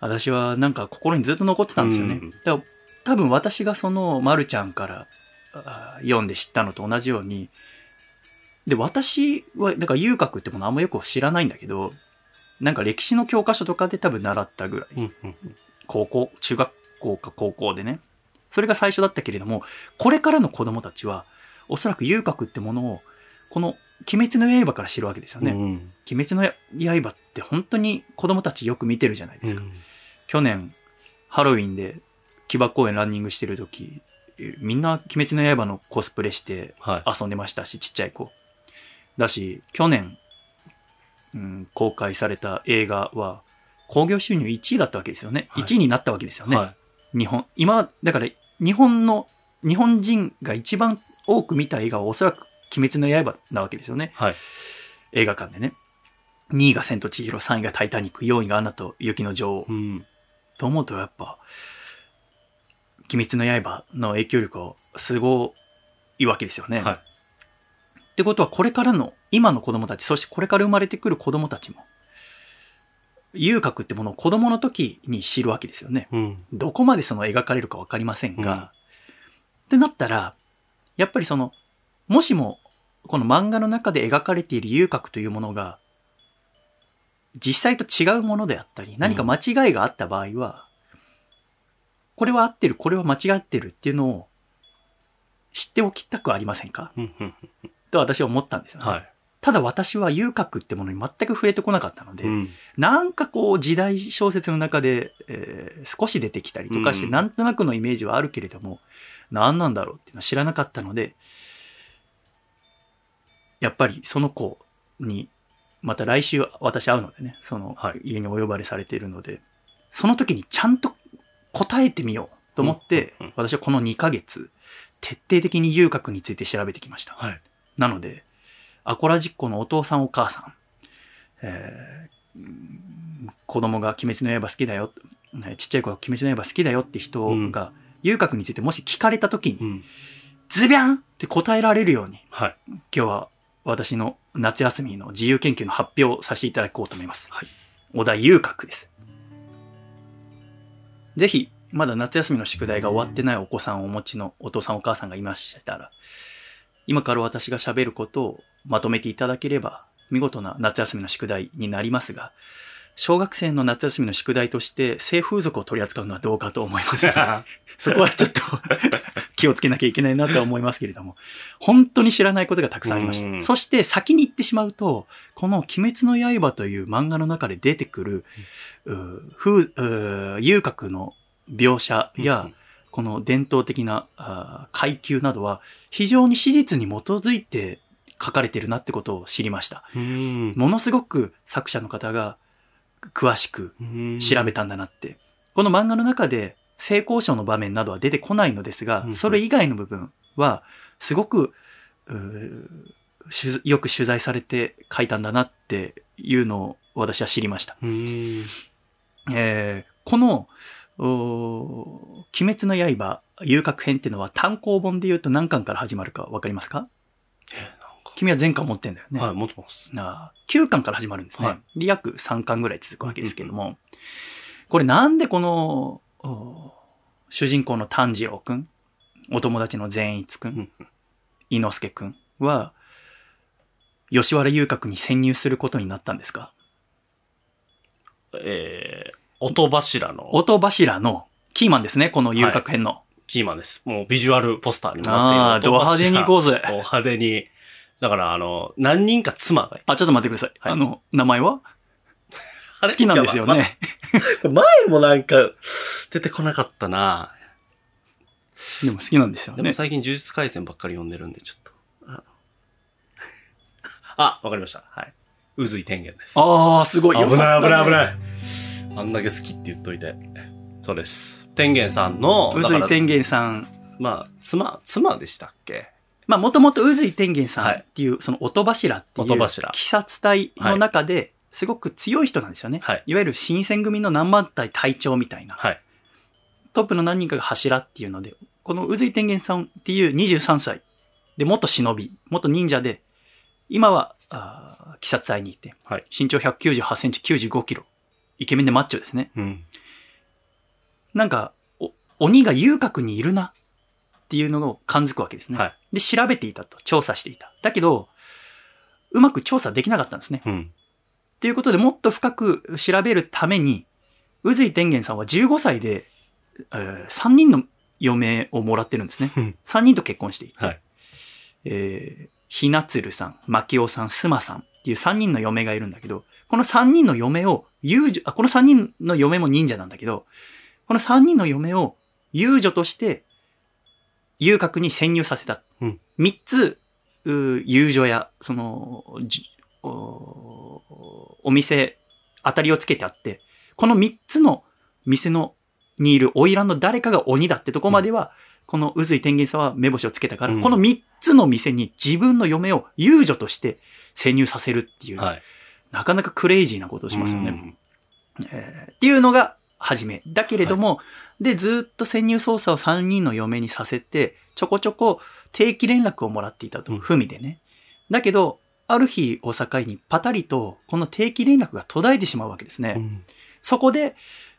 私はなんか心にずっと残ってたんですよね。うんだから多分私がそのまるちゃんから読んで知ったのと同じように、で、私は、だから遊郭ってものあんまよく知らないんだけど、なんか歴史の教科書とかで多分習ったぐらい。うんうん高校、中学校か高校でね。それが最初だったけれども、これからの子供たちは、おそらく遊郭ってものを、この、鬼滅の刃から知るわけですよね。うん鬼滅の刃って本当に子供たちよく見てるじゃないですか。うん去年、ハロウィンで木場公園ランニングしてる時、えみんな鬼滅の刃のコスプレしてはい。遊んでましたし、ちっちゃい子。だし、去年、うん、公開された映画は、興行収入1位だったわけですよね。はい1位になったわけですよね。は日本、今、だから、日本の、日本人が一番多く見た映画はおそらく鬼滅の刃なわけですよね。い。はい。映画館でね。2位が千と千尋、3位がタイタニック、4位がアナと雪の女王。うん。と思うとやっぱ、鬼滅の刃の影響力はすごいわけですよね。はい。ってことはこれからの、今の子供たち、そしてこれから生まれてくる子供たちも、遊郭ってものを子供の時に知るわけですよね。うん。どこまでその描かれるかわかりませんが、うんってなったら、やっぱりその、もしも、この漫画の中で描かれている遊郭というものが、実際と違うものであったり、何か間違いがあった場合は、これは合ってる、これは間違ってるっていうのを知っておきたくありませんか？と私は思ったんですよね。はい。ただ私は遊郭ってものに全く触れてこなかったので、うんなんかこう時代小説の中で、えー少し出てきたりとかして、うんなんとなくのイメージはあるけれども、何なんだろうっていうのは知らなかったので、やっぱりその子に、また来週私会うのでね、そのはい家にお呼ばれされているので、その時にちゃんと答えてみようと思って、うんうんうん私はこの2ヶ月、徹底的に遊郭について調べてきました。はい。なので、アコラジッコのお父さんお母さん、えーうん子供が鬼滅の刃好きだよ、ねちっちゃい子が鬼滅の刃好きだよって人が、遊郭についてもし聞かれた時に、うん。ズビャンって答えられるように、はい。今日は私の夏休みの自由研究の発表をさせていただこうと思います。はい。お題遊郭です。ぜひ、まだ夏休みの宿題が終わってないお子さんをお持ちのお父さんお母さんがいましたら、今から私が喋ることをまとめていただければ、見事な夏休みの宿題になりますが、小学生の夏休みの宿題として性風俗を取り扱うのはどうかと思います、そこはちょっと気をつけなきゃいけないなとは思いますけれども、本当に知らないことがたくさんありましうんた。そして先に言ってしまうと、この鬼滅の刃という漫画の中で出てくる、う風、う遊郭の描写や、この伝統的な階級などは非常に史実に基づいて書かれてるなってことを知りました。うん。ものすごく作者の方が詳しくうん調べたんだなって。この漫画の中で性交渉の場面などは出てこないのですがう、んそれ以外の部分はすごくよく取材されて書いたんだなっていうのを私は知りました。うん。えーこの、鬼滅の刃遊郭編っていうのは単行本で言うと何巻から始まるかわかりますか？え、なんか。君は全巻持ってんだよね。はい、持ってます。なあ9巻から始まるんですね。はで、約3巻ぐらい続くわけですけども、これなんでこの、お主人公の炭治郎くん、お友達の善逸くん、うん伊之助くんは、吉原遊郭に潜入することになったんですか？えー、音柱の音柱のキーマンですね、この遊郭編の。キーマンです。もうビジュアルポスターにもああ、なっているド派手に行こうぜ。ド派手に。だから、あの、何人か妻がいる。あ、ちょっと待ってください。はいあの、名前は？好好きなんですよ。ね。前もなんか、出てこなかったなでも好きなんですよね。でも最近呪術回戦ばっかり読んでるんで、ちょっと。ああ、わかりました。はい。うずい天元です。ああ、すごい。危ない危ない危い。ない。あんだけ好きって言っといて。そうです。天元さんの、宇だから髄天元さん。まあ、妻、妻でしたっけ？まあ、もともと宇髄天元さんはいっていう、その音柱っていう、音柱鬼殺隊の中で、すごく強い人なんですよね。はい。いわゆる新選組の何番隊隊長みたいな。はい。トップの何人かが柱っていうので、この宇髄天元さんっていう23歳。で、元忍び、元忍者で、今は、あー鬼殺隊にいて、はい身長198センチ95キロ。イケメンでマッチョですね。うん。なんか、お鬼が遊郭にいるなっていうのを感づくわけですね。はい。で、調べていたと。調査していた。だけど、うまく調査できなかったんですね。うん。ということで、もっと深く調べるために、宇髄天元さんは15歳で、えー3人の嫁をもらってるんですねうん。3人と結婚していて、はい。えーひなつるさん、まきおさん、すまさんっていう3人の嫁がいるんだけど、この3人の嫁を遊女、あ、この3人の嫁も忍者なんだけど、この3人の嫁を遊女として、遊郭に潜入させた。うん3つ、う遊女や、その、じおお店、当たりをつけてあって、この3つの店の、にいる花魁の誰かが鬼だってとこまでは、この宇髄天元さんは目星をつけたから、うんこの3つの店に自分の嫁を遊女として潜入させるっていう、はい。なかなかクレイジーなことをしますよね。うんえーっていうのが初め。だけれども、で、ずっと潜入捜査を3人の嫁にさせて、ちょこちょこ定期連絡をもらっていたと。うんふみでね。だけど、ある日を境にパタリと、この定期連絡が途絶えてしまうわけですね。うんそこで、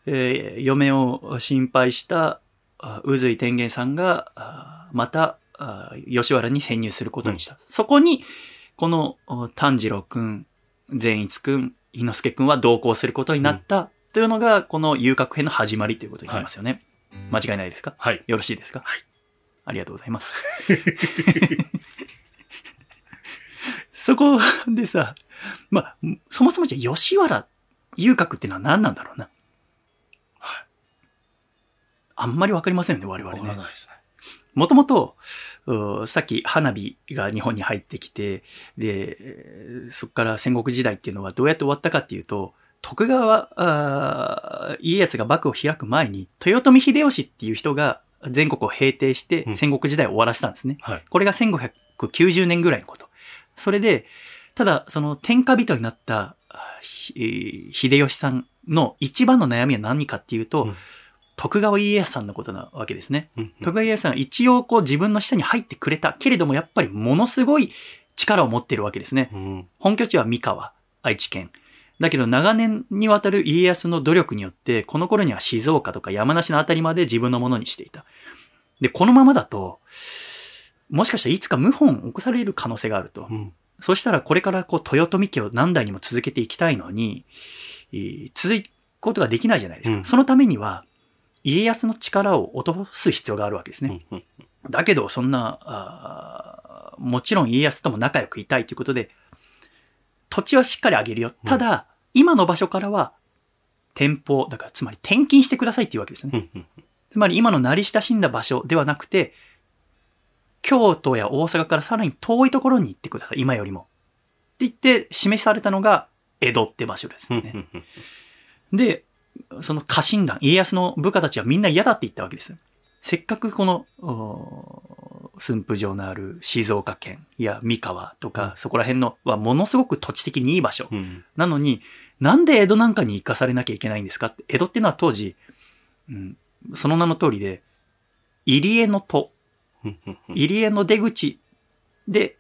えー嫁を心配した、あ宇髄天元さんが、あまた、あ吉原に潜入することにした。そこに、この、お炭治郎くん、善逸くん、伊之助くんは同行することになった、というのが、この遊郭編の始まりということになりますよね。間違いないですか？はい。よろしいですか？はい。ありがとうございます。そこでさ、まあ、そもそもじゃあ吉原遊郭ってのは何なんだろうな。はい。あんまりわかりませんよね、我々わからね。ないですね。もともと、うさっき花火が日本に入ってきて、で、えーそこから戦国時代っていうのはどうやって終わったかっていうと、徳川、家康が幕府を開く前に、豊臣秀吉っていう人が全国を平定してうん戦国時代を終わらせたんですね。はい。これが1590年ぐらいのこと。それで、ただ、その天下人になった秀吉さんの一番の悩みは何かっていうと、うん徳川家康さんのことなわけですね。うん徳川家康さんは一応こう自分の下に入ってくれたけれども、やっぱりものすごい力を持ってるわけですね。うん。本拠地は三河、愛知県。だけど長年にわたる家康の努力によって、この頃には静岡とか山梨のあたりまで自分のものにしていた。で、このままだと、もしかしたらいつか謀反を起こされる可能性があるとう。ん。そしたらこれからこう豊臣家を何代にも続けていきたいのに、えー続くことができないじゃないですか。うんそのためには、家康の力を落とす必要があるわけですね。だけど、そんな、もちろん家康とも仲良くいたいということで、土地はしっかりあげるよ。ただ、今の場所からは、転校、だからつまり転勤してくださいっていうわけですね。つまり今の慣れ親しんだ場所ではなくて、京都や大阪からさらに遠いところに行ってください、今よりも。って言って示されたのが江戸って場所ですうんね。で、その家臣団、家康の部下たちはみんな嫌だって言ったわけです。せっかくこの、お駿府城のある静岡県や三河とか、うんそこら辺のはものすごく土地的にいい場所。うんなのに、なんで江戸なんかに行かされなきゃいけないんですかって。江戸っていうのは当時、うん、その名の通りで、入江の戸、入江の出口で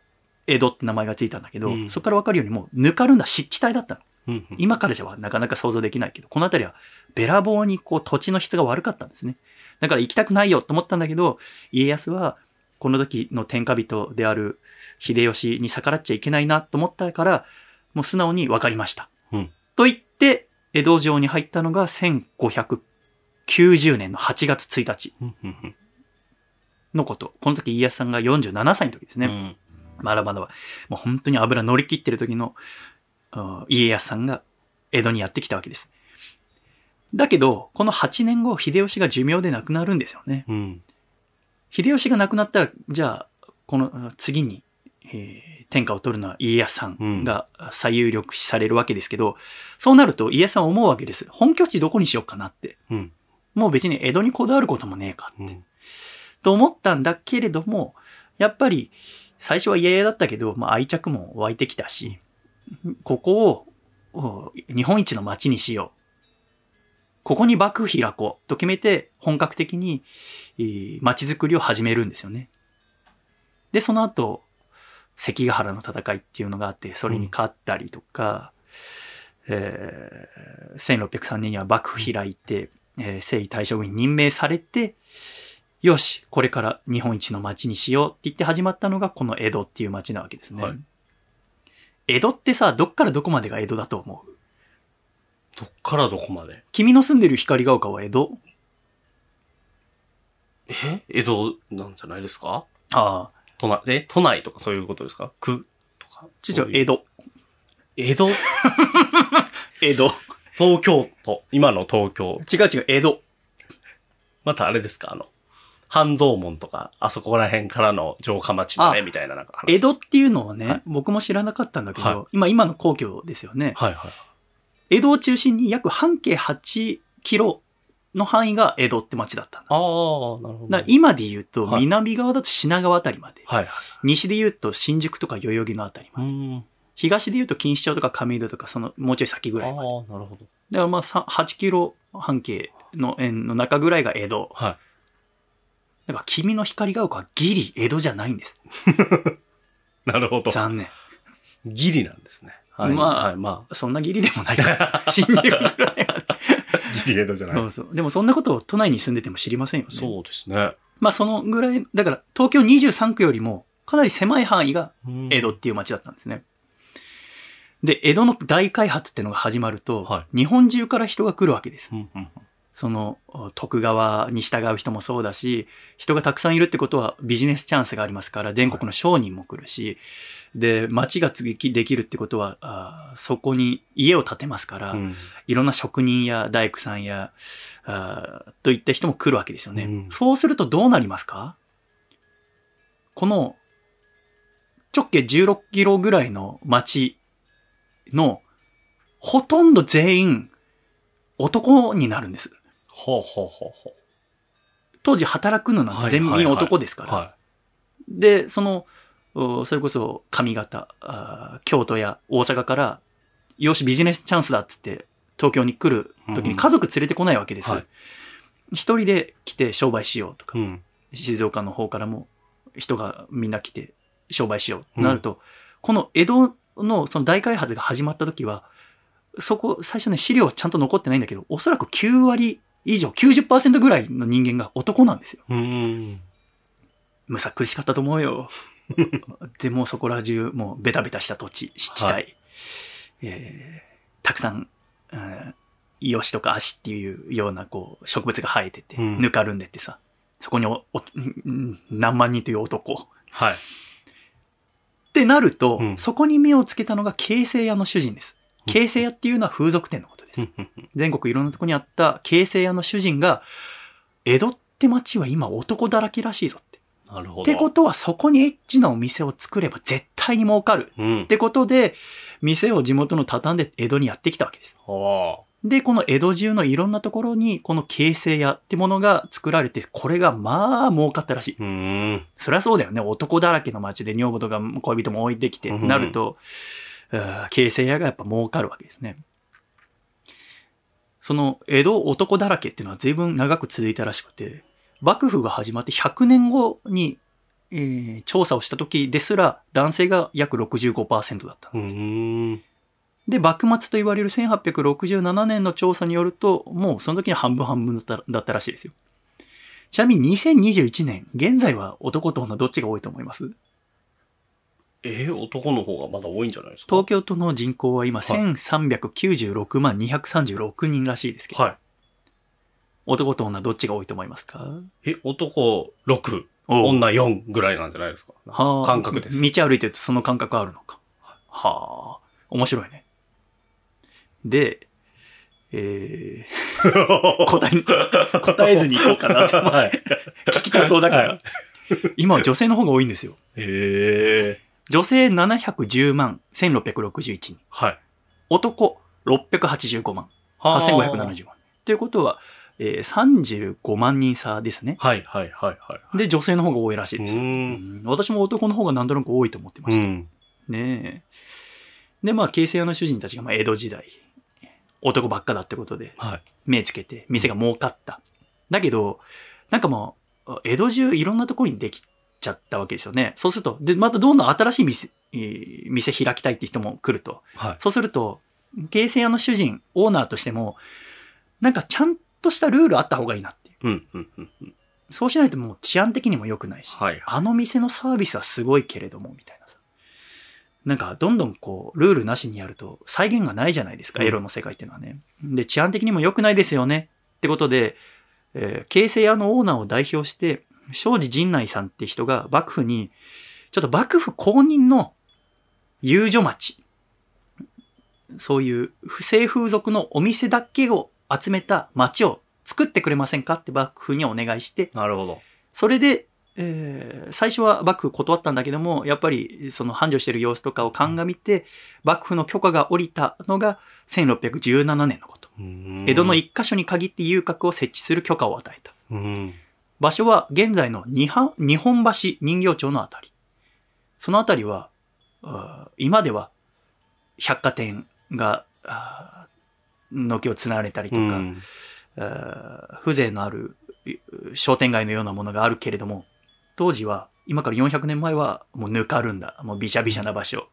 江戸って名前がついたんだけど、うんそこからわかるようにもうぬかるんだ湿地帯だったの。うんうん今からじゃなかなか想像できないけど、この辺りはべらぼうにこう土地の質が悪かったんですね。だから行きたくないよと思ったんだけど、家康はこの時の天下人である秀吉に逆らっちゃいけないなと思ったから、もう素直に分かりました。うんと言って、江戸城に入ったのが1590年の8月1日うんうんうんのこと。この時家康さんが47歳の時ですね。うんまだまだは、もう本当に油乗り切ってる時の、うん家康さんが江戸にやってきたわけです。だけど、この8年後、秀吉が寿命で亡くなるんですよね。うん秀吉が亡くなったら、じゃあ、このうん次に、えー天下を取るのは家康さんが最有力視されるわけですけど、そうなると家康さんは思うわけです。本拠地どこにしようかなって。うんもう別に江戸にこだわることもねえかって。うんと思ったんだけれども、やっぱり最初は嫌々だったけど、まあ、愛着も湧いてきたし、ここをお日本一の街にしよう。ここに幕府開こうと決めて本格的にえー街づくりを始めるんですよね。で、その後、関ヶ原の戦いっていうのがあって、それに勝ったりとか、えー1603年には幕府開いて、えー征夷大将軍に任命されて、よし、これから日本一の町にしようって言って始まったのがこの江戸っていう町なわけですね。はい江戸ってさ、どっからどこまでが江戸だと思う？どっからどこまで？君の住んでる光が丘は江戸？え？江戸なんじゃないですか？ああ、都内、え？都内とかそういうことですか？区とか？ちょちょ江戸。江戸？江戸。東京都。今の東京。違う違う、江戸。またあれですか？あの、半蔵門とか、あそこら辺からの城下町まであみたいななんか話江戸っていうのをね、はい僕も知らなかったんだけど、はい今、今の皇居ですよね。はいはい。江戸を中心に約半径8キロの範囲が江戸って町だったんだ。ああ、なるほど。今で言うと、はい南側だと品川あたりまで。はいはい。西で言うと新宿とか代々木のあたりまで。うん。東で言うと錦糸町とか亀戸とか、その、もうちょい先ぐああ、らいまで。なるほど。だからまあ、さ8キロ半径の円の中ぐらいが江戸。はい。だから君の光が丘はギリ江戸じゃないんです。なるほど。残念。ギリなんですね。はい。まあはい、まあ、そんなギリでもないから。新宿ぐらいは。ギリ江戸じゃない。そうそう。でもそんなことを都内に住んでても知りませんよね。そうですね。まあそのぐらい、だから東京23区よりもかなり狭い範囲が江戸っていう町だったんですね。で、江戸の大開発っていうのが始まると、は日本中から人が来るわけです。うんうんその、徳川に従う人もそうだし、人がたくさんいるってことはビジネスチャンスがありますから、全国の商人も来るし、で、町ができできるってことは、あーそこに家を建てますから、うん。いろんな職人や大工さんや、あーといった人も来るわけですよね。うんそうするとどうなりますか？この、直径16キロぐらいの町の、ほとんど全員、男になるんです。ほうほうほうほ当時働くのなんて全員男ですかう。ら。はで、その、おそれこそ上方、京都や大阪から、よしビジネスチャンスだっつって東京に来る時に家族連れてこないわけです。はい一人で来て商売しようとかい。、うん。静岡の方からも人がみんな来て商売しよううんとなると、この江戸のその大開発が始まった時は、そこ最初ね資料はちゃんと残ってないんだけど、おそらく9割以上、90%ぐらいの人間が男なんですよ。うん。むさ苦しかったと思うよ。でもうそこら中、もうベタベタした土地、湿地帯、はえーたくさん、うん、イヨシとかアシっていうようなこう植物が生えてて、うんぬかるんでってさ、そこにおおうん何万人という男。はい。ってなると、うんそこに目をつけたのが形成屋の主人です。うん形成屋っていうのは風俗店のこ。全国いろんなとこにあった形成屋の主人が、江戸って街は今男だらけらしいぞって。なるほど。ってことはそこにエッチなお店を作れば絶対に儲かる。うんっ。てことで、店を地元の畳んで江戸にやってきたわけです。あで、この江戸中のいろんなところに、この形成屋ってものが作られて、これがまあ儲かったらしい。あ。うん。そりゃそうだよね。男だらけの街で女房とか恋人も置いてきて、うんなると、うん形成屋がやっぱ儲かるわけですね。その江戸男だらけっていうのは随分長く続いたらしくて、幕府が始まって100年後に、えー調査をした時ですら男性が約65%だった。うん。で、幕末と言われる1867年の調査によると、もうその時に半分半分だっただったらしいですよ。ちなみに2021年、現在は男と女どっちが多いと思います？えー、男の方がまだ多いんじゃないですか？東京都の人口は今はい1396万236人らしいですけど、はい。男と女どっちが多いと思いますか？え、男6、おう女4ぐらいなんじゃないですか？はあ感覚です。道歩いてるとその感覚あるのか。はあ、面白いね。で、えー、答え、答えずに行こうかなと。はい。聞きたそうだから。はい今は女性の方が多いんですよ。へえ。女性710万1661人。はい。男685万はあ8570万。ということは、えー、35万人差ですね。はいはいはいはい。で、女性の方が多いらしいです。私も男の方がなんとなく多いと思ってました。ん。ねえ。で、まあ、形成屋の主人たちが、まあ、江戸時代、男ばっかだってことで、はい。目つけて、店が儲かった。だけど、なんかもう、江戸中いろんなところにできちゃったわけですよね。そうすると、で、またどんどん新しい店、えー店開きたいって人も来ると。はい。そうすると、形成屋の主人、オーナーとしても、なんかちゃんとしたルールあった方がいいなっていう。うんうんうんうん。そうしないともう治安的にも良くないし。はい。あの店のサービスはすごいけれども、みたいなさ。なんか、どんどんこう、ルールなしにやると、再現がないじゃないですか、うんエロの世界っていうのはね。で、治安的にも良くないですよね。ってことで、えー形成屋のオーナーを代表して、庄司陣内さんって人が幕府に、ちょっと幕府公認の遊女町、そういう不正風俗のお店だけを集めた町を作ってくれませんか？って幕府にお願いして、なるほど。それで、えー最初は幕府断ったんだけども、やっぱりその繁盛してる様子とかを鑑みて、幕府の許可が下りたのが1617年のこと。江戸の一箇所に限って遊郭を設置する許可を与えた。うん。場所は現在の日本橋人形町のあたり。そのあたりは、今では百貨店が、軒を連ねたりとか、うん。風情のあるう商店街のようなものがあるけれども、当時は、今から400年前はもうぬかるんだ、もうびしゃびしゃな場所。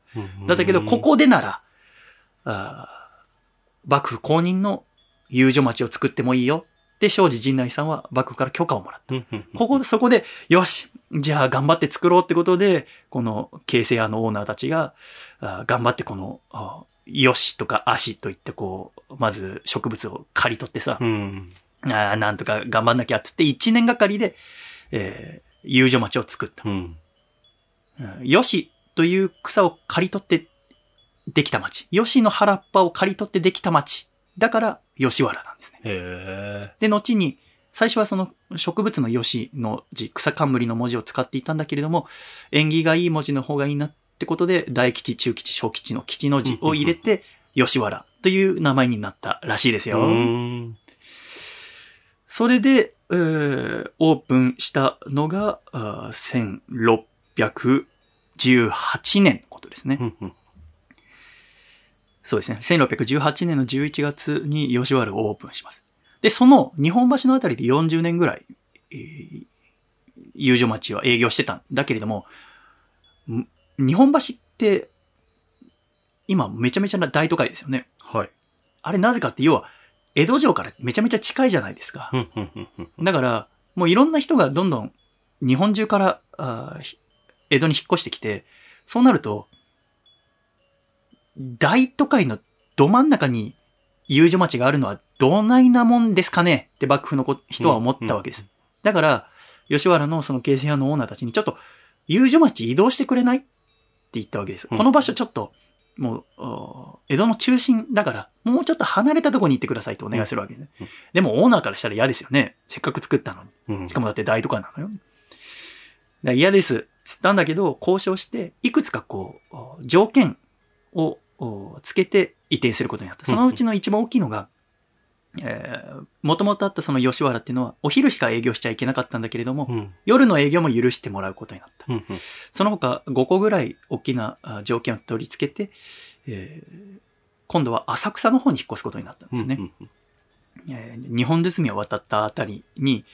だったけど、ここでなら、あー幕府公認の遊女町を作ってもいいよ。で、庄司陣内さんは幕府から許可をもらった。ここで、そこで、よしじゃあ頑張って作ろうってことで、この形成屋のオーナーたちが、あー頑張ってこの、よしとか足といってこう、まず植物を刈り取ってさ、うん。ああ、なんとか頑張んなきゃっつって1年がかりで、えー、遊女町を作った。うん。うんよしという草を刈り取ってできた町。よしの原っぱを刈り取ってできた町。だから、吉原なんですね。で、後に、最初はその植物の吉の字、草冠の文字を使っていたんだけれども、縁起がいい文字の方がいいなってことで、大吉、中吉、小吉の吉の字を入れて、吉原という名前になったらしいですよ。うん。それで、えーオープンしたのが、あー1618年のことですね。うんうんそうですね。1618年の11月に吉原をオープンします。で、その日本橋のあたりで40年ぐらい、えー、遊女町は営業してたんだけれども、ん日本橋って、今めちゃめちゃな大都会ですよね。はい。あれなぜかって、要は、江戸城からめちゃめちゃ近いじゃないですか。だから、もういろんな人がどんどん日本中から、あ江戸に引っ越してきて、そうなると、大都会のど真ん中に遊女町があるのはどないなもんですかねって幕府のこ人は思ったわけです。だから、吉原のその京成屋のオーナーたちにちょっと遊女町移動してくれないって言ったわけです。うんこの場所ちょっと、もう、お江戸の中心だから、もうちょっと離れたところに行ってくださいとお願いするわけですね。うんでもオーナーからしたら嫌ですよね。せっかく作ったのに。うんしかもだって大都会なのよ。嫌です。つったんだけど、交渉して、いくつかこう、お条件をおつけて移転することになった。そのうちの一番大きいのが、えー、もともとあったその吉原っていうのは、お昼しか営業しちゃいけなかったんだけれども、うん。夜の営業も許してもらうことになった。うん。その他5個ぐらい大きなあ条件を取り付けて、えー今度は浅草の方に引っ越すことになったんですね。えー日本包みを渡ったあたりに、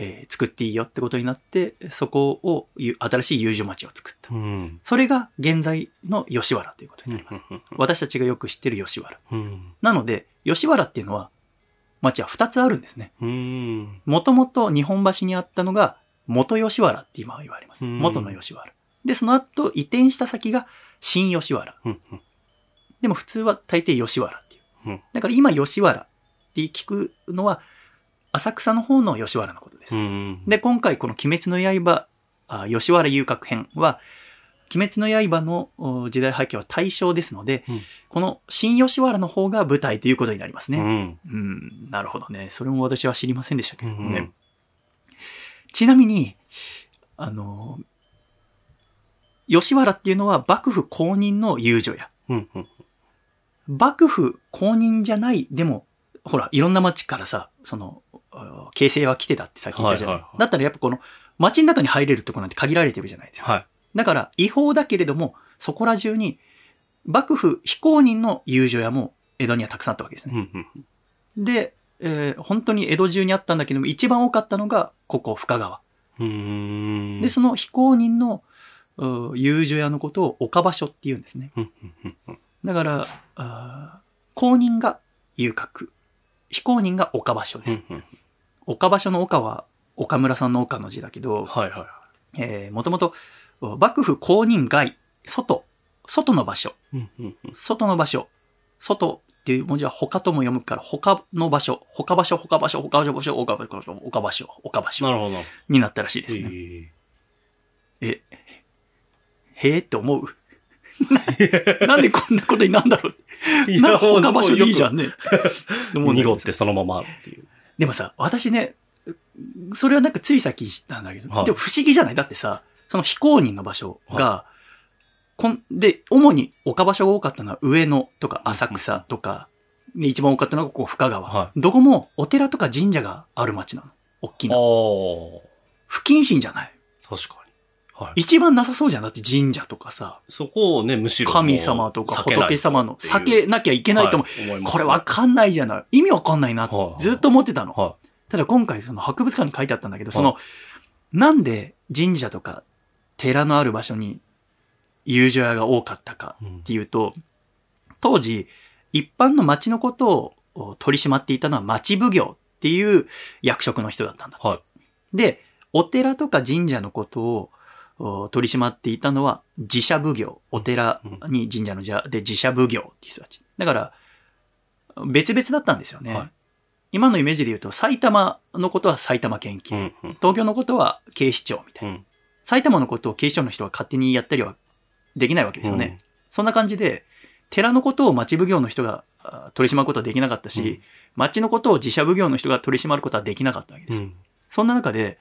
えー作っていいよってことになって、そこをゆ新しい遊女町を作った。うん。それが現在の吉原ということになります。私たちがよく知ってる吉原。うん。なので、吉原っていうのは、町は2つあるんですね。うん。もともと日本橋にあったのが、元吉原って今は言われます。うん元の吉原。で、その後移転した先が新吉原。うん。でも普通は大抵吉原っていう。うんだから今吉原って聞くのは、浅草の方の吉原のこと。うん。で、今回この鬼滅の刃、あ吉原遊郭編は、鬼滅の刃のお時代背景は大正ですので、うんこの新吉原の方が舞台ということになりますね。うん。うん、なるほどね。それも私は知りませんでしたけどもね。うんちなみに、あの、吉原っていうのは幕府公認の遊女や。うん。うん。幕府公認じゃない、でも、ほら、いろんな町からさ、その、あ形成は来てたってさっき言ったじゃん。はいはいはいだったらやっぱこの、町の中に入れるとこなんて限られてるじゃないですか。はい。だから、違法だけれども、そこら中に、幕府非公認の遊女屋も江戸にはたくさんあったわけですね。うん。うん。で、えー本当に江戸中にあったんだけども、一番多かったのが、ここ、深川。うん。で、その非公認の、う遊女屋のことを岡場所って言うんですね。だから、公認が遊郭。非公認が岡場所です。岡場所の岡は岡村さんの岡の字だけど、はいはいはえー、もともと幕府公認外、外、外の場所、い。うん。うん。外の場所、外っていう文字は他とも読むから、他の場所、他場所、他場所、他場所、他場所、岡場所、岡場な所るほど。になったらしいですえね。え。え、へえって思う？なんでこんなことになんだろう？い他場所でいいじゃん。んね。濁ってそのままっていう。でもさ、私ね、それはなんかついさっき知ったんだけど、はいでも不思議じゃない？だってさ、その非公認の場所が、こんで、主に岡場所が多かったのは上野とか浅草とか、で一番多かったのがここ深川。はどこもお寺とか神社がある町なの。大きな。。不謹慎じゃない？確かに。はい。一番なさそうじゃん。だって神社とかさ、そこをね、むしろ。神様とか仏様の避けなきゃいけいないと思う。思いこれわかんないじゃない。意味わかんないなってはいずっと思ってたの。はただ今回その博物館に書いてあったんだけど、はいその、なんで神社とか寺のある場所に遊女屋が多かったかい。うんっていうと、当時、一般の町のことを取り締まっていたのは町奉行っていう役職の人だったんだ。はい。で、お寺とか神社のことをお取り締まっていたのは自社奉行。お寺に神社の社で自社奉行っていう人たち。だから、別々だったんですよね。はい今のイメージで言うと、埼玉のことは埼玉県警。うん。うん。東京のことは警視庁みたいな。うん。埼玉のことを警視庁の人は勝手にやったりはできないわけですよね。そんな感じで、寺のことを町奉行の人があ取り締まることはできなかったし、うん町のことを自社奉行の人が取り締まることはできなかったわけです。うん。そんな中で、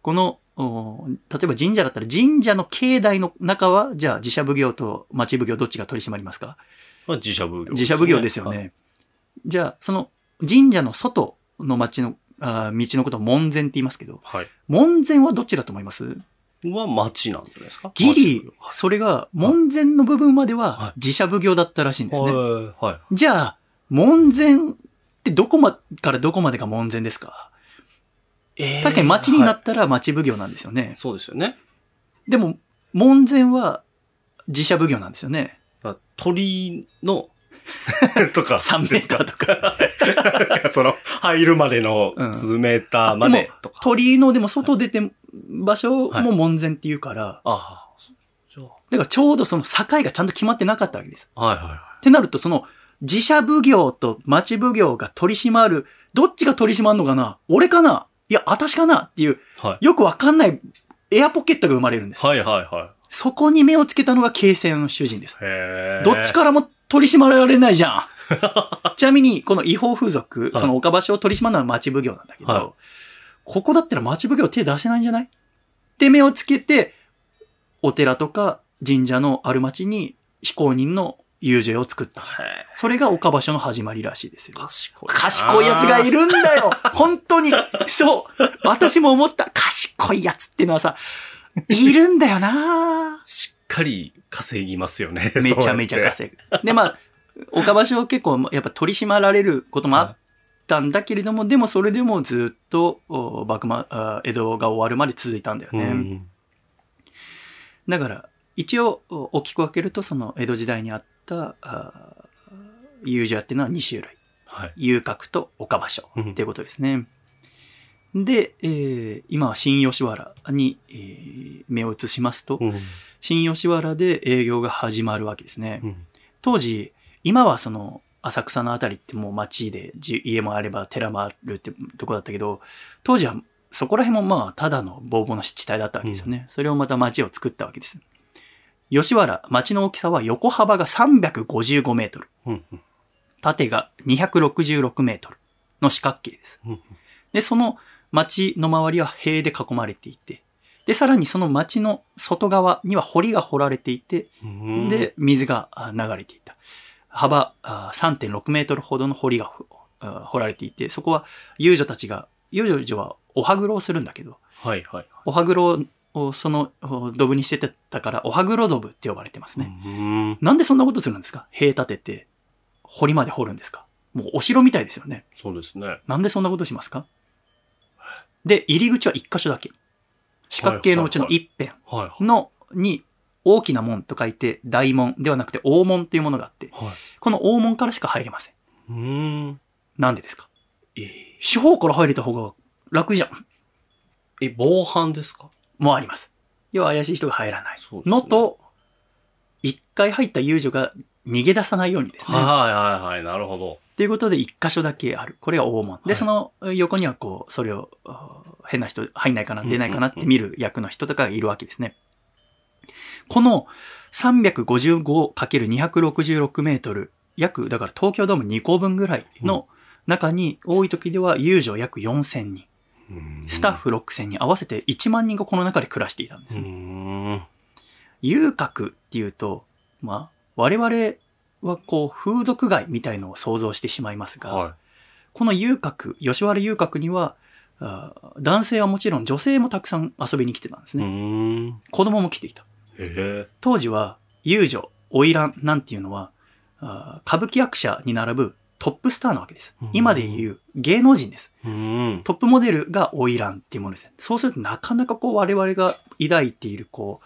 この、お例えば神社だったら神社の境内の中は、じゃあ自社奉行と町奉行どっちが取り締まりますか？まあ、自社奉行。自社奉行ですよね。。じゃあ、その神社の外の町の、あー道のことを門前って言いますけど、はい。門前はどっちだと思います？は町なんじゃないですか？ギリそれが門前の部分までははい自社奉行だったらしいんですね。はい。はい。じゃあ、門前ってどこまからどこまでが門前ですか？えー確かに町になはったら町奉行なんですよねい。そうですよね。でも、門前は自社奉行なんですよね。まあ鳥の、とか。3メーターとか。その、入るまでのうん数メーターまでとか。鳥居のでも外出て場所はいも門前っていうから、ああ、そじゃだからちょうどその境がちゃんと決まってなかったわけです。あ。はいはいはってなると、その、自社奉行と町奉行が取り締まる、どっちが取り締まるのかな？俺かな？いや、私かなっていう、い。はい。よくわかんないエアポケットが生まれるんです。はいはいはそこに目をつけたのが京成の主人です。どっちからも取り締まられないじゃん。ちなみに、この違法風俗、はいその岡場所を取り締まるのは町奉行なんだけど、はいここだったら町奉行手出せないんじゃない？って目をつけて、お寺とか神社のある町に非公認の遊女を作った。それが岡場所の始まりらしいですよ。賢いな。賢い奴がいるんだよ 本当にそう私も思った賢い奴っていうのはさ、いるんだよなしっかり稼ぎますよね。めちゃめちゃ稼ぐ。で、まあ、岡場所は結構やっぱ取り締まられることもあったんだけれども、でもそれでもずっとお幕末、あ江戸が終わるまで続いたんだよぐ。ね。うん。だから、一応お大きく分けると、その江戸時代にあった、あ遊女屋っていうのは2種類。はい。遊郭と岡場所うんっていうことですね。で、えー今は新吉原に、えー目を移しますと、うん。新吉原で営業が始まるわけですね。うん。当時、今はその浅草のあたりってもう街でじ家もあれば寺もあるってとこだったけど、当時はそこら辺もまあただのボーボーの湿地帯だったわけですよね。それをまた街を作ったわけです。吉原、街の大きさは横幅が355メートル。縦が266メートルの四角形です。うんで、その町の周りは塀で囲まれていて、で、さらにその町の外側には堀が掘られていて、うん。で、水があ流れていた。幅あ3.6メートルほどの堀が掘られていて、そこは遊女たちが、遊女はおはぐろをするんだけど、はいはい。おはぐろをそのおドブに捨ててたから、おはぐろドブって呼ばれてますね。うん。なんでそんなことするんですか？塀立てて、堀まで掘るんですか？もうお城みたいですよね。そうですね。なんでそんなことしますか？で、入り口は一箇所だけ。四角形のうちの一辺はい。の、に、大きな門と書いて、大門ではなくて大門っていうものがあって、はい。この大門からしか入れません。うん。なんでですか？え四方から入れた方が楽じゃん。え、防犯ですか？もあります。要は怪しい人が入らない。のと、一回入った遊女が逃げ出さないようにですね。はいはいはい。なるほど。っていうことで一箇所だけある。これが大門。で、はいその横にはこう、それを、あ変な人入んないかな、出ないかなって見る役の人とかがいるわけですね。この 355×266 メートル、約、だから東京ドーム2個分ぐらいの中に、多い時では遊女約4000人、スタッフ6000人、合わせて1万人がこの中で暮らしていたんです。遊郭っていうと、まあ、我々はこう、風俗街みたいのを想像してしまいますが、はこの遊郭、吉原遊郭には、男性はもちろん女性もたくさん遊びに来てたんですね。ん。子供も来ていた。当時は、遊女、花魁なんていうのは、歌舞伎役者に並ぶトップスターなわけですうん。今でいう芸能人です。うん。トップモデルが花魁っていうものですね。そうするとなかなかこう我々が抱いているこ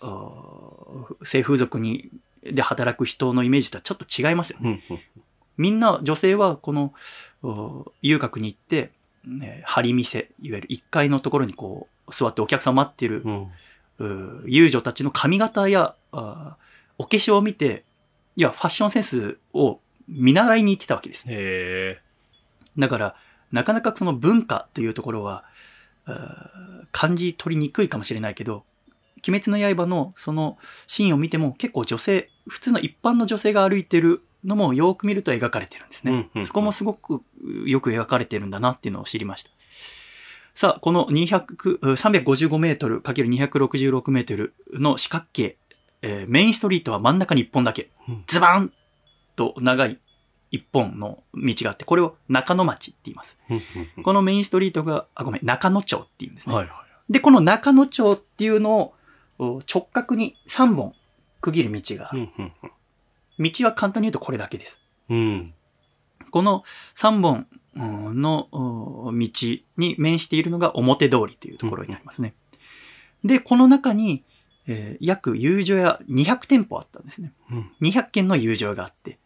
う、性風俗に、で働く人のイメージとはちょっと違いますよね。うん。みんな女性はこのお遊郭に行って、ね、張り店、いわゆる1階のところにこう座ってお客さんを待ってるうん。う遊女たちの髪型やあお化粧を見て、いや、ファッションセンスを見習いに行ってたわけですね。だから、なかなかその文化というところは、感じ取りにくいかもしれないけど、鬼滅の刃のそのシーンを見ても結構女性、普通の一般の女性が歩いてるのもよく見ると描かれてるんですね。うんうんうんそこもすごくうよく描かれてるんだなっていうのを知りました。さあ、この200、う355メートル ×266 メートルの四角形、えーメインストリートは真ん中に一本だけうん、ズバーンと長い一本の道があって、これを中野町って言います。このメインストリートが、あ、ごめん、中野町って言うんですね。はいはで、この中野町っていうのをお直角に3本区切る道がある。道は簡単に言うとこれだけです。うん。この3本うんのお道に面しているのが表通りというところになりますね。で、この中に、えー約遊女屋200店舗あったんですね。うん200軒の遊女屋があって。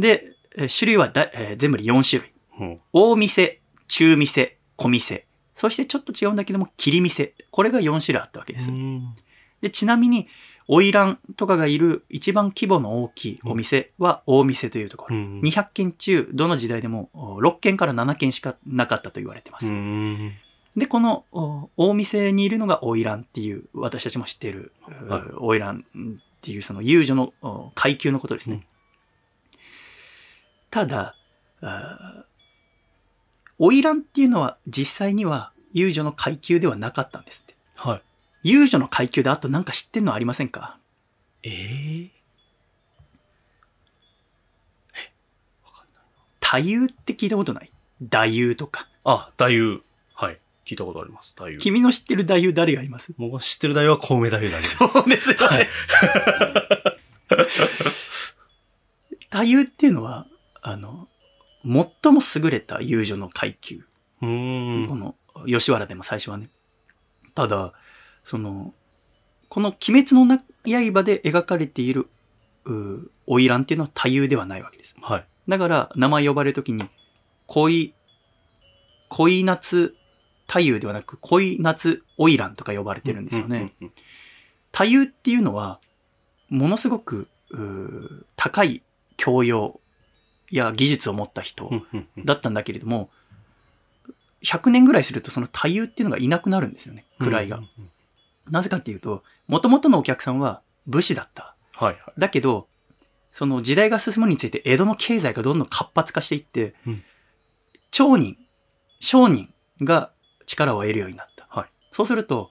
で、えー種類はだ、えー全部で4種類。うん。大店、中店、小店。そしてちょっと違うんだけども、切り店。これが4種類あったわけです。うんで、ちなみに、花魁とかがいる一番規模の大きいお店は大店というところ。うん200軒中、どの時代でもお6軒から7軒しかなかったと言われてます。うん。で、このお大店にいるのが花魁っていう、私たちも知っている、花魁っていうその遊女のお階級のことですね。うんただ、花魁っていうのは実際には遊女の階級ではなかったんですって。はい。遊女の階級であとなんか知ってんのありませんか？ええ太夫って聞いたことない？太夫とか。あ、太夫。はい。聞いたことあります。太夫。君の知ってる太夫誰がいます？僕が知ってる太夫は小梅太夫だけです。そうですよね。はい 太夫っていうのは、あの、最も優れた遊女の階級。この、吉原でも最初はね。ただ、その、この鬼滅のな刃で描かれている、うー花魁っていうのは太夫ではないわけです。はい。だから、名前呼ばれるときに、恋、恋夏太夫ではなく、恋夏花魁とか呼ばれてるんですよね。太夫っていうのは、ものすごく、高い教養や技術を持った人だったんだけれども、100年ぐらいするとその太夫っていうのがいなくなるんですよね、位が。なぜかっていうと、元々のお客さんは武士だった。はいはい。だけど、その時代が進むについて江戸の経済がどんどん活発化していって、うん町人、商人が力を得るようになった。はいそうすると、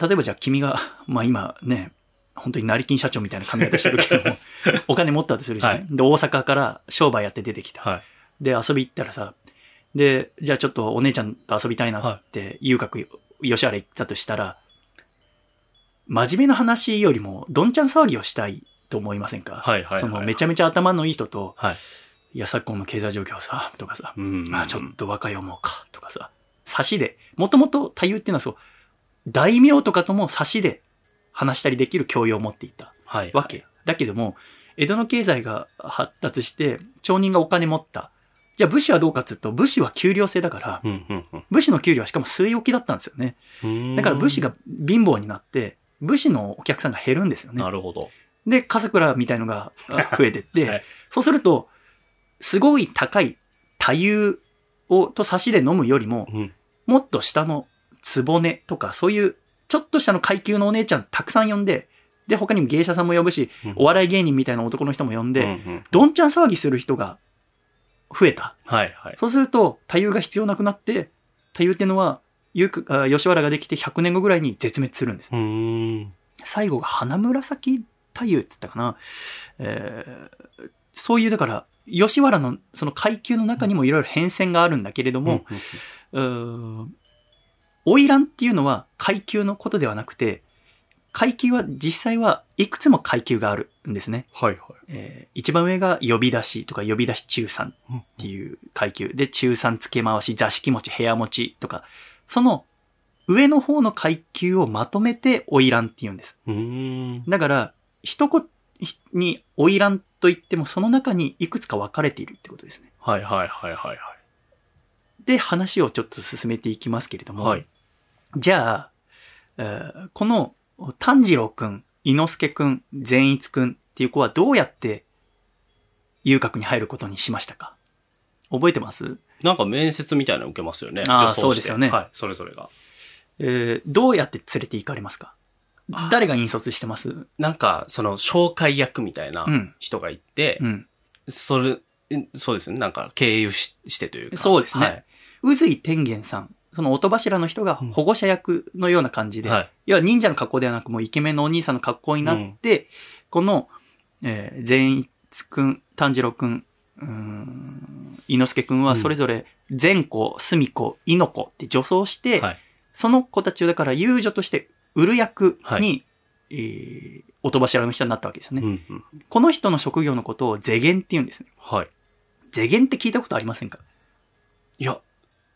例えばじゃあ君が、まあ今ね、本当に成金社長みたいな髪型してるけども、お金持ったとするじゃない、はいで、大阪から商売やって出てきた。はい。で、遊び行ったらさ、で、じゃあちょっとお姉ちゃんと遊びたいなって、遊郭、吉原行ったとしたら、真面目な話よりも、どんちゃん騒ぎをしたいと思いませんか？はいはいはいその、めちゃめちゃ頭のいい人と、はい。いや、昨今の経済状況はさ、とかさ、うんまあちょっと若い思うか、とかさ、差しで、もともと太夫っていうのはそう、大名とかとも差しで話したりできる教養を持っていたはい。わけ。だけども、江戸の経済が発達して、町人がお金持った。じゃあ武士はどうかっつうと、武士は給料制だから、武士の給料はしかも据え置きだったんですよね。だから武士が貧乏になって、武士のお客さんが減るんですよねな。るほど。で、笠倉みたいのがあ増えてって、はいそうすると、すごい高い太夫をと差しで飲むよりも、うん。もっと下の壺ねとか、そういうちょっと下の階級のお姉ちゃんたくさん呼んで、で、他にも芸者さんも呼ぶし、うんお笑い芸人みたいな男の人も呼んで、うんうんどんちゃん騒ぎする人が増えた。はいはい。そうすると、太夫が必要なくなって、太夫っていうのは、ゆくあ吉原ができて100年後ぐらいに絶滅するんです。最後が花紫太夫って言ったかな。えーそういう、だから、吉原のその階級の中にもいろいろ変遷があるんだけれども、うーん花魁っていうのは階級のことではなくて、階級は実際はいくつも階級があるんですね。はいはい。えー一番上が呼び出しとか呼び出し中3っていう階級で中3付け回し座敷持ち部屋持ちとかその上の方の階級をまとめて花魁って言うんです。だから一言に花魁と言ってもその中にいくつか分かれているってことですねはいはいはいはいはい。で話をちょっと進めていきますけれども、はい。じゃあ、えーこの炭治郎くん伊之助くん善逸くんっていう子はどうやって遊郭に入ることにしましたか？覚えてます？なんか面接みたいなの受けますよね。あー女装してそうですよねはい。それぞれが。えーどうやって連れて行かれますか？誰が引率してます？なんか、その、紹介役みたいなうん人がいて、うん。それ、そうですね。なんか、経由ししてというか。そうですねはい。宇髄天元さん。その音柱の人が保護者役のような感じで、はい。要は忍者の格好ではなくもうイケメンのお兄さんの格好になって、この、えー、善逸くん、炭治郎くん、うーん、伊之助くんはそれぞれ善子、隅子、猪の子って女装して、はい。その子たちをだから遊女として売る役に、はいえー、音柱の人になったわけですよね。うんうん。この人の職業のことを世間って言うんですね。はい。世間って聞いたことありませんか？いや、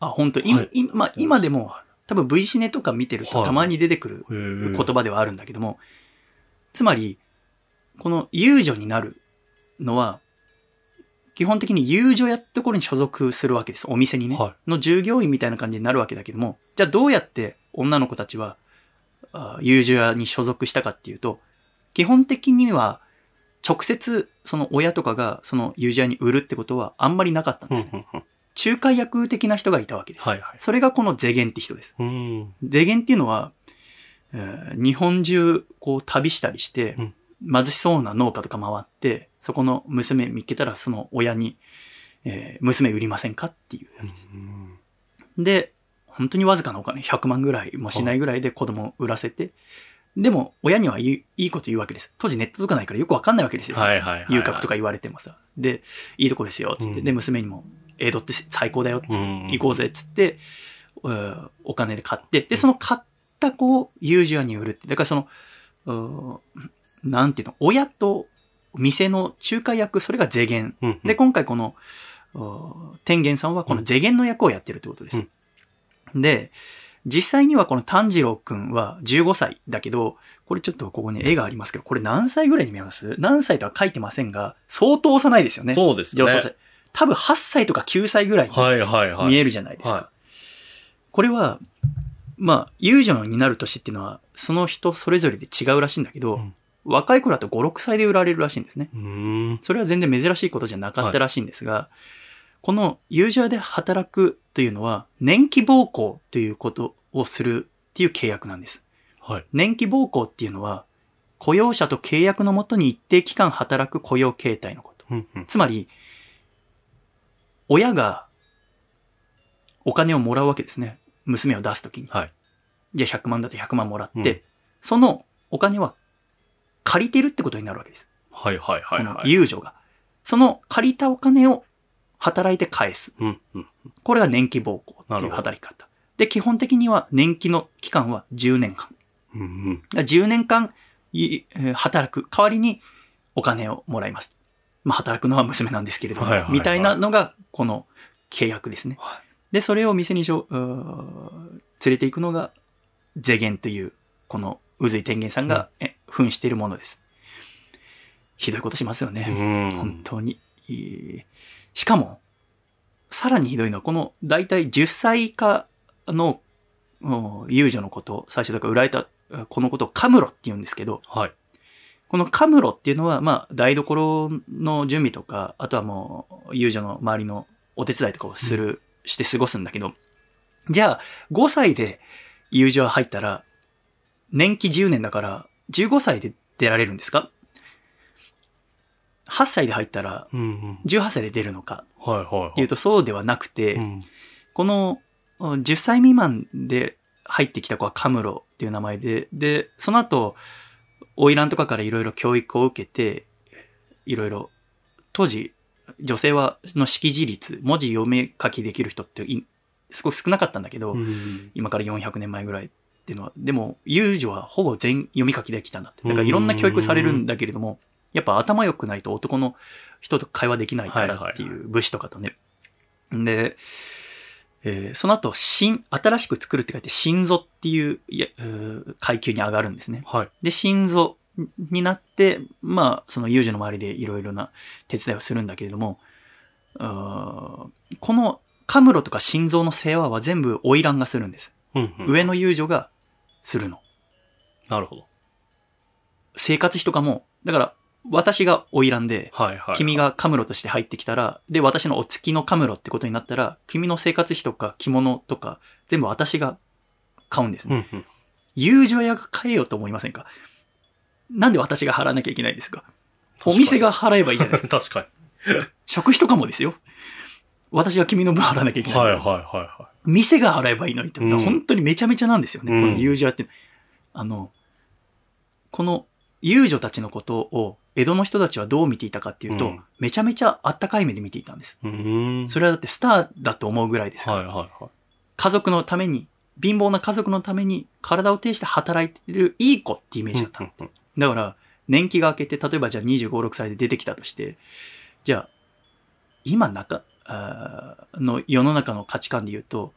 あ、本当、はい今、まあ、今でも、多分 V シネとか見てるとはいたまに出てくる言言葉ではあるんだけども、つまり、この遊女になるのは、基本的に遊女やってところに所属するわけです。お店にね。はの従業員みたいな感じになるわけだけども、じゃあどうやって女の子たちはあ遊女屋に所属したかっていうと、基本的には直接その親とかがその遊女屋に売るってことはあんまりなかったんです。うんうんうん仲介役的な人がいたわけです。はいはい。それがこのゼゲンって人です。うん。ゼゲンっていうのは、えー日本中こう旅したりして、うん貧しそうな農家とか回って、そこの娘見っけたらその親に、えー娘売りませんかっていう。で、本当にわずかなお金、100万ぐらいもしないぐらいで子供を売らせて、でも親にはいいいいこと言うわけです。当時ネットとかないからよくわかんないわけですよ。はいはいはいはい。遊郭とか言われてもさ。で、いいとこですよ、つって。うんで、娘にも、江戸って最高だよ、行こうぜ、つって、うんお金で買って、で、その買った子を遊女屋に売るって。だからその、うんなんていうの、親と店の仲介役、それが税源。うんうんで、今回この、うん天元さんはこの税源の役をやってるってことです。で、実際にはこの炭治郎くんは15歳だけど、これちょっとここに絵がありますけど、これ何歳ぐらいに見えます？何歳とは書いてませんが、相当幼いですよね。そうですよね。多分8歳とか9歳ぐらいにはいはいはい。見えるじゃないですか。はこれは、まあ、遊女になる年っていうのは、その人それぞれで違うらしいんだけど、うん若い頃だと5、6歳で売られるらしいんですね。それは全然珍しいことじゃなかったらしいんですが、この遊女屋で働くというのは、年季暴行ということをするっていう契約なんです。はい。年季暴行っていうのは、雇用者と契約のもとに一定期間働く雇用形態のこと。うんうん。つまり、親がお金をもらうわけですね。娘を出すときに。はい。じゃあ100万だと100万もらって、うんそのお金は借りてるってことになるわけです。はいはいはいはい。遊女が。その借りたお金を働いて返す。うんうん。これが年季暴行っていう働き方。で、基本的には年季の期間は10年間。うんうん。だから10年間働く代わりにお金をもらいます。まあ、働くのは娘なんですけれども、はいはいはいみたいなのがこの契約ですね。はで、それを店にしょ連れて行くのが、ゼゲンという、この宇髄天元さんが、え扮しているものです。ひどいことしますよね。うん。本当に。いいしかも、さらにひどいのは、この大体10歳以下のうん遊女のこと、最初だから売られた、このことをカムロって言うんですけど、はい。このカムロっていうのは、まあ、台所の準備とか、あとはもう、遊女の周りのお手伝いとかをする、して過ごすんだけど、じゃあ、5歳で遊女は入ったら、年季10年だから、15歳で出られるんですか ?8 歳で入ったら、うんうん。18歳で出るのか？っていうと、そうではなくて、うん。このうん10歳未満で入ってきた子はカムロっていう名前で、で、その後、花魁とかからいろいろ教育を受けて、いろいろ、当時、女性は、の識字率、文字読み書きできる人っていすごく少なかったんだけど、うん今から400年前ぐらいっていうのは、でも、遊女はほぼ全読み書きできたんだって。だからいろんな教育されるんだけれども、やっぱ頭良くないと男の人と会話できないからっていはいはう武士とかとね。で、えーその後、新、新しく作るって書いて、新蔵っていう階級に上がるんですね。はい。で、新蔵になって、まあ、その遊女の周りでいろいろな手伝いをするんだけれども、このカムロとか心臓の世話は全部花魁がするんです。うんうん。上の遊女がするの。なるほど。生活費とかも、だから、私が花魁で、はいはい。君がカムロとして入ってきたら、で、私のお付きのカムロってことになったら、君の生活費とか着物とか、全部私が買うんですね。うんうん。友情屋が買えようと思いませんか？なんで私が払わなきゃいけないんですか？お店が払えばいいじゃないですか。確かに。食費とかもですよ。私が君の分払わなきゃいけない。はいはいはいは店が払えばいいのにって、うん本当にめちゃめちゃなんですよね。うんこの遊女屋って。あの、この遊女たちのことを江戸の人たちはどう見ていたかっていうと、うんめちゃめちゃあったかい目で見ていたんです。それはだってスターだと思うぐらいですから。はいはいはい。家族のために、貧乏な家族のために体を呈して働いてるいい子ってイメージだった。うんうんだから、年季が明けて、例えばじゃあ25、6歳で出てきたとして、じゃあ、今中、あーの世の中の価値観で言うと、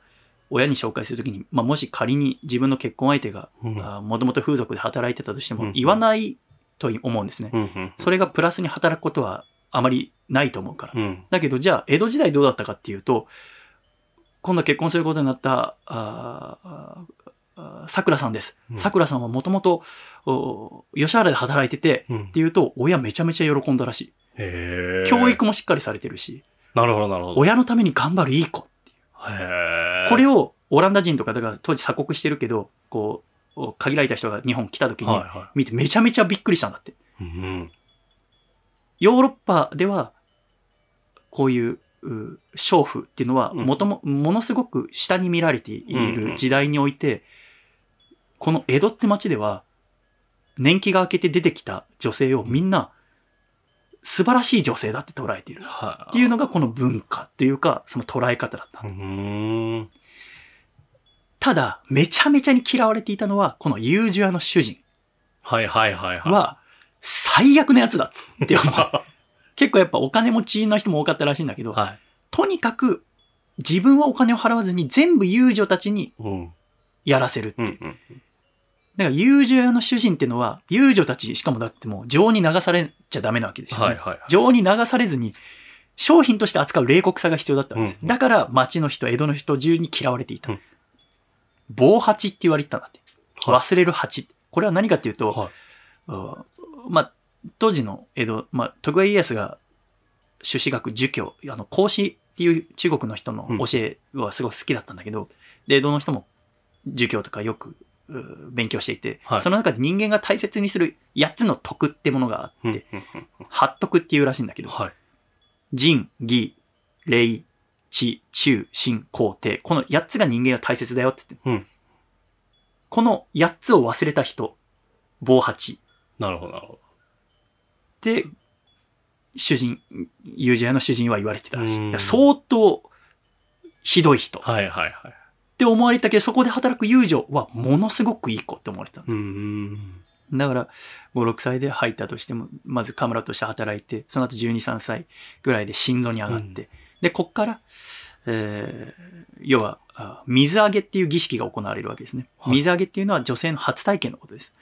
親に紹介するときに、まあ、もし仮に自分の結婚相手が、うんもともと風俗で働いてたとしてもうん、言わないと思うんですね。うんうんそれがプラスに働くことはあまりないと思うから。うん。だけど、じゃあ、江戸時代どうだったかっていうと、今度結婚することになった、あーああ桜さんですう。ん桜さんはもともと、お吉原で働いてて、うんっていうと、親めちゃめちゃ喜んだらしい。へえ。教育もしっかりされてるし、なるほど、なるほど。親のために頑張るいい子。これを、オランダ人とか、だから当時鎖国してるけど、こう、限られた人が日本来た時にはいは見てめちゃめちゃびっくりしたんだって。い。うん。ヨーロッパでは、こういう、う娼婦っていうのは、うんもとも、ものすごく下に見られている時代において、この江戸って町では、年季が明けて出てきた女性をみんな、素晴らしい女性だって捉えている。はい。っていうのがこの文化っていうか、その捉え方だった。ただ、めちゃめちゃに嫌われていたのは、この遊女屋の主人はいはいはいはい。は、最悪なやつだって思う。結構やっぱお金持ちの人も多かったらしいんだけど、はい。とにかく自分はお金を払わずに全部遊女たちにうん。やらせるっていう。うんうん。だから遊女屋の主人っていうのは、遊女たち、しかもだってもう情に流されちゃダメなわけですよね。はいはいはい。情に流されずに、商品として扱う冷酷さが必要だったわけです。うんだから町の人、江戸の人中に嫌われていた。うん棒八って言われてたんだって。はい忘れる八。これは何かっていうと、はい。うんまあ、当時の江戸、まあ、徳川家康が朱子学、儒教、あの、孔子っていう中国の人の教えはすごく好きだったんだけど、で、江戸の人も儒教とかよくう勉強していて、はいその中で人間が大切にする8つの徳ってものがあうんって、うんうん八徳っていうらしいんだけど、はい。仁、義、礼、知、忠、信、孝、悌。この8つが人間が大切だよって言って、うんこの8つを忘れた人、棒八。なるほどなるほで、主人、友人屋の主人は言われてたらしい。相当ひどい人っど。はいはいはい。て思われたけど、そこで働く友女はものすごくいい子って思われた。うーん。だから、5、6歳で入ったとしても、まずカムラとして働いて、その後12、3歳ぐらいで心臓に上がって、うんで、こっから、えー要は、あ水揚げっていう儀式が行われるわけですね。はい水揚げっていうのは女性の初体験のことです。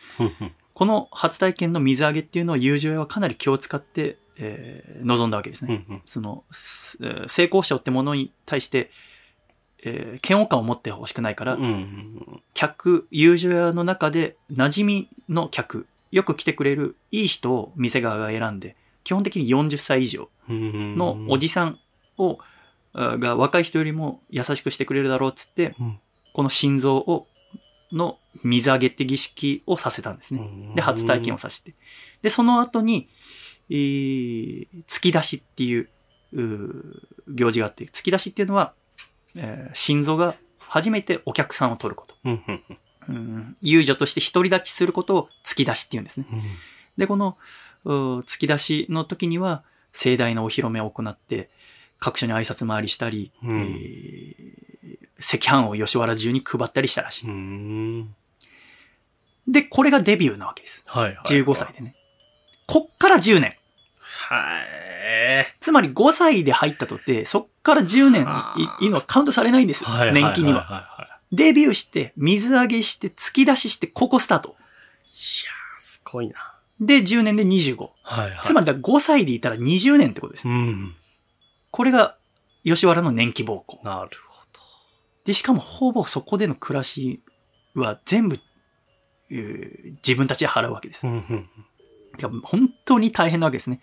この初体験の水揚げっていうのを友情屋はかなり気を使って、えー臨んだわけですね。うんうんその、すえー性交渉ってものに対して、えー嫌悪感を持ってほしくないから、うんうん客、友情屋の中で馴染みの客、よく来てくれるいい人を店側が選んで、基本的に40歳以上うん。のおじさんを、あが若い人よりも優しくしてくれるだろうっつって、うんこの心臓を、の水揚げって儀式をさせたんですね。うんで、初体験をさせて。で、その後に、えー、突き出しっていう、うー行事があって、突き出しっていうのは、えー心臓が初めてお客さんを取ること。うん遊女として独り立ちすることを突き出しっていうんですね。うんで、この、突き出しの時には、盛大なお披露目を行って、各所に挨拶回りしたり、うんえー赤飯を吉原中に配ったりしたらしい。うん。で、これがデビューなわけです。はいはい。15歳。でね。こっから10年。はい。つまり5歳で入ったとって、そっから10年いいいのはカウントされないんですよ。はい。年金には。はデビューして、水揚げして、突き出しして、ここスタート。い。いやー、すごいな。で、10年で25。はいはい。つまりだから5歳でいたら20年ってことです。うん。これが、吉原の年季暴行。なるほど。で、しかもほぼそこでの暮らしは全部、えー自分たちで払うわけです。本当に大変なわけですね。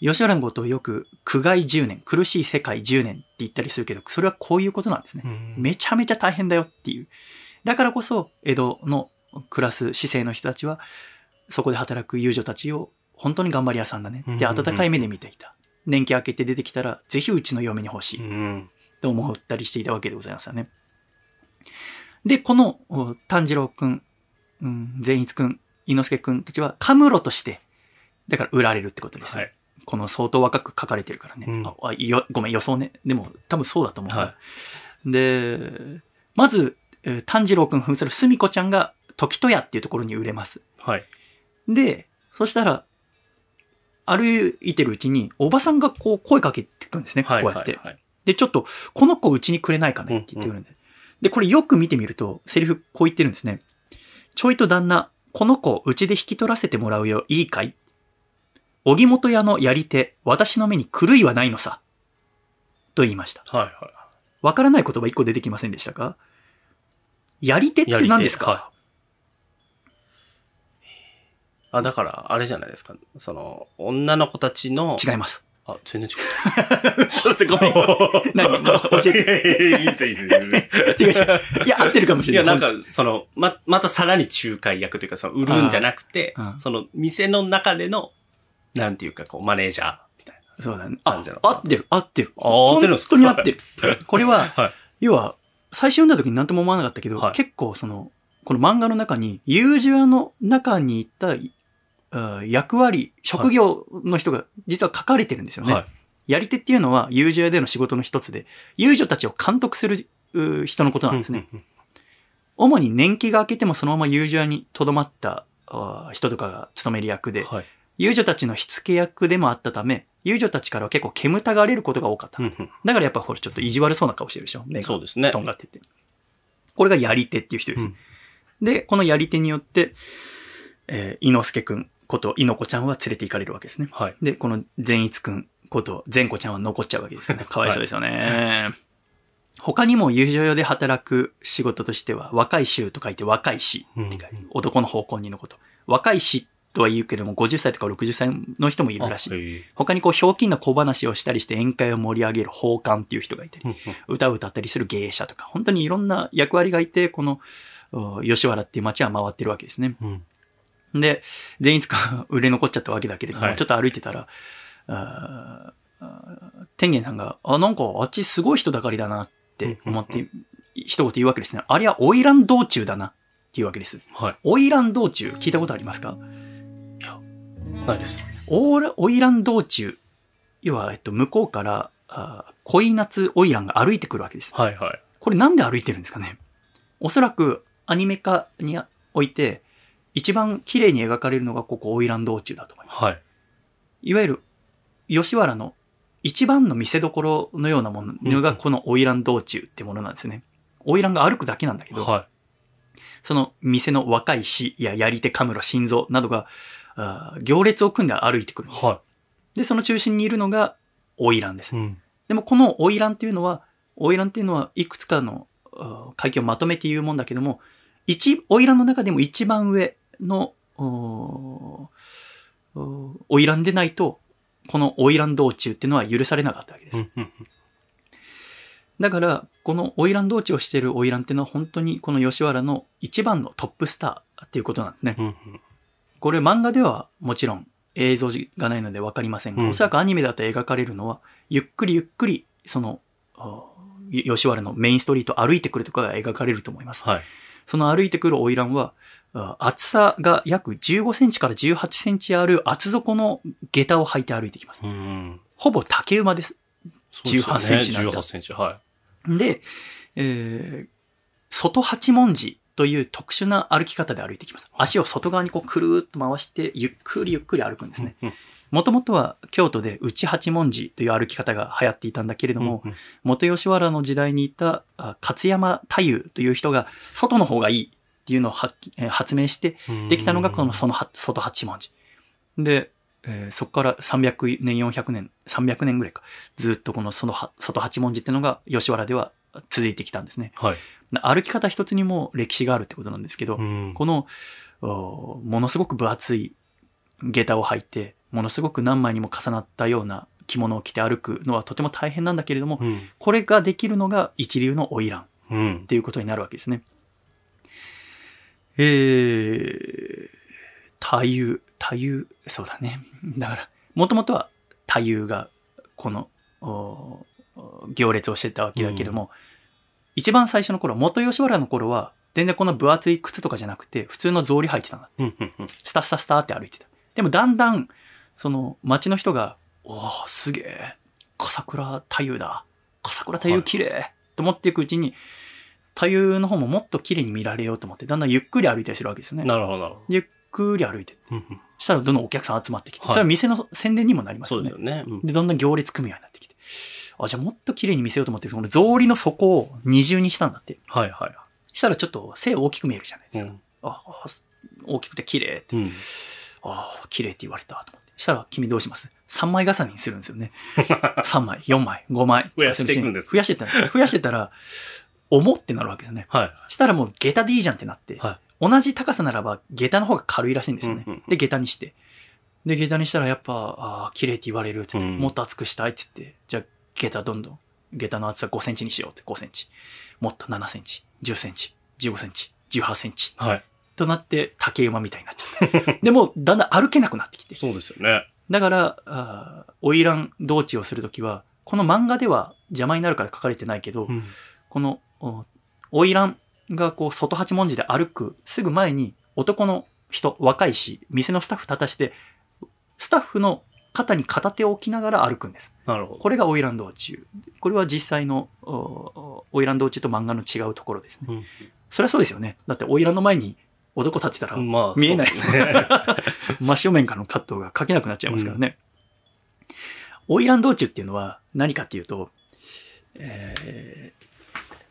吉原のことをよく、苦害10年、苦しい世界10年って言ったりするけど、それはこういうことなんですね。うん。めちゃめちゃ大変だよっていう。だからこそ、江戸の暮らす市政の人たちは、そこで働く遊女たちを、本当に頑張り屋さんだね。で、うんうんうん温かい目で見ていた。年季明けて出てきたら、ぜひうちの嫁に欲しい。うん。と思ったりしていたわけでございますよね。で、このお炭治郎くん、うん、善逸くん、伊之助くんたちは、カムロとして、だから売られるってことです。はい。この相当若く書かれてるからね。うんああよごめん、予想ね。でも、多分そうだと思う。はで、まず、えー炭治郎くん扮するすみこちゃんが、時戸屋っていうところに売れます。はい。で、そしたら、歩いてるうちに、おばさんがこう声かけてくるんですね。はい。こうやって。はい。で、ちょっと、この子うちにくれないかねって言ってくるんで。で、これよく見てみると、セリフこう言ってるんですね。ちょいと旦那、この子うちで引き取らせてもらうよ、いいかい荻本屋のやり手、私の目に狂いはないのさ。と言いました。はい。はい。わからない言葉一個出てきませんでしたかやり手って何ですか、はあ、だから、あれじゃないですか。その、女の子たちの、違います。あ、全然違 そうです、ごめん。何教えて。う。いいです、いいです。違う違う。いや、合ってるかもしいや、れない。なんか、その、ま、またさらに仲介役というか、その、売るんじゃなくてその、店の中での、なんていうか、こう、マネージャーみたいそうだね。あ合ってる、合ってる。あ合ってるんですか？本当に合ってる。これは、はい要は、最初読んだ時に何とも思わなかったけど、はい結構その、この漫画の中に、友情の中にいた、あ役割、職業の人が実は書かれてるんですよな。ね。はい。やり手っていうのは、友情での仕事の一つで、友女たちを監督するう人のことなんですね。主に年季が明けてもそのまま友情にとどまったあ人とかが務める役で、はい。遊女たちの火付け役でもあったため、遊女たちからは結構煙たがれることが多かった。うんうんだからやっぱほらちょっと意地悪そうな顔してるでしょ目がそうですねとんがってて。これがやり手っていう人です。うんで、このやり手によって、えー、伊之助くんこと、猪子ちゃんは連れて行かれるわけですね。はい。で、この善逸くんこと、善子ちゃんは残っちゃうわけですよね。かわいそうですよね。他にも友情用で働く仕事としては、若い衆と書いて若い氏って書いて、男の方向にのこと。若い氏とは言うけども、50歳とか60歳の人もいるらしい。他にこう、ひょうきんな小話をしたりして宴会を盛り上げる奉還っていう人がいたり、歌を歌ったりする芸者とか、本当にいろんな役割がいて、この、う吉原っていう街は回ってるわけですね。うんで、善逸が売れ残っちゃったわけだけれども、はいちょっと歩いてたら、天元さんが、あ、なんかあっちすごい人だかりだなって思って、一言言うわけですね。あれは花魁道中だなっていうわけです。はい。花魁道中、聞いたことありますか？ないです。オーラ花魁道中、要は、えっと、向こうから、あー恋夏花魁が歩いてくるわけです。はいはい。これなんで歩いてるんですかね？おそらくアニメ化において、一番綺麗に描かれるのがここ花魁道中だと思います。はい。いわゆる、吉原の一番の見せどのようなものがこの花魁道中ってものなんですね。花魁が歩くだけなんだけど、はその店の若い師ややり手カムロ心臓などが、行列を組んで歩いてくるんい。です。はで、その中心にいるのが花魁ですい。。うん。でもこの花魁っていうのは、花魁っていうのはいくつかのあー階級をまとめて言うもんだけども、一、花魁の中でも一番上の、おーおー花魁でないと、この花魁道中っていうのは許されなかったわけです。だから、この花魁道中をしている花魁っていうのは本当にこの吉原の一番のトップスターっていうことなんですね。これ漫画ではもちろん映像がないのでわかりませんが、うんおそらくアニメだと描かれるのは、ゆっくりゆっくり、その、あ吉原のメインストリートを歩いてくるとかが描かれると思います。はい。その歩いてくる花魁は、あ厚さが約15センチから18センチある厚底の下駄を履いて歩いてきます。うん。ほぼ竹馬です。そうですよね18センチなんだ18センチ。はで、えー、外八文字という特殊な歩き方で歩いてきます。足を外側にこうくるーっと回して、ゆっくりゆっくり歩くんですい。ね。うんもともとは京都で内八文字という歩き方が流行っていたんだけれども、うんうん元吉原の時代にいたあ勝山太夫という人が外の方がいいっていうのを発えー発明してできたのがこのそのは外八文字。で、えーそこから300年、400年、300年ぐらいか、ずっとこのそのは外八文字っていうのが吉原では続いてきたんですね。はい。歩き方一つにも歴史があるってことなんですけど、うんこの、おものすごく分厚い下駄を履いて、ものすごく何枚にも重なったような着物を着て歩くのはとても大変なんだけれども、うん。これができるのが一流の花魁っうん。ていうことになるわけですね。えー、太夫、太夫、そうだね。だから、もともとは太夫がこのおお行列をしてたわけだけども、一番最初の頃、元吉原の頃は、全然この分厚い靴とかじゃなくて、普通の草履履いてたんだ。うん。うんうんスタスタスタって歩いてた。でもだんだん、その街の人が、おーすげえ、笠倉太夫だ。笠倉太夫綺麗、と思っていくうちに、太夫の方ももっと綺麗に見られようと思って、だんだんゆっくり歩いたりするわけですよね。なるほど。ゆっくり歩いて。したらどんどんお客さん集まってきて、はいそれは店の宣伝にもなりますよねそうです。よね。うんで、どんどん行列組むようになってきて。あ、じゃあもっと綺麗に見せようと思って、この草履の底を二重にしたんだって。はいはいはしたらちょっと背大きく見えるじゃないでい。すか。うん。ああ、大きくて綺麗って。うん。ああ、綺麗って言われたと思って。したら、君どうします ?3 枚重ねにするんですよね。3枚、4枚、5枚。増やしていくんです増やしてったら、増やしてたら、重ってなるわけですよね。はい。したらもう下駄でいいじゃんってなって、は同じ高さならば下駄の方が軽いらしいんですよね。うんうんうんで、下駄にして。で、下駄にしたらやっぱ、ああ、綺麗って言われるって言って、うんもっと厚くしたいって言って、じゃあ下駄どんどん、下駄の厚さ5センチにしようって5センチ。もっと7センチ、10センチ、15センチ、18センチ。い。はい。となって竹馬みたいになっちゃって。でも、だんだん歩けなくなってきて。そうですよね。だから、あー花魁道地をするときは、この漫画では邪魔になるから書かれてないけど、うん。この、お花魁がこう、外八文字で歩く、すぐ前に男の人、若いし、店のスタッフ立たして、スタッフの肩に片手を置きながら歩くんです。なるほど。これが花魁道中。これは実際の、お花魁道中と漫画の違うところですね。うんそれはそうですよね。だって花魁の前に男立ってたら、まあ、見えないそうですね。真正面からのカットが書けなくなっちゃいますからね。花魁道中っていうのは何かっていうと、えー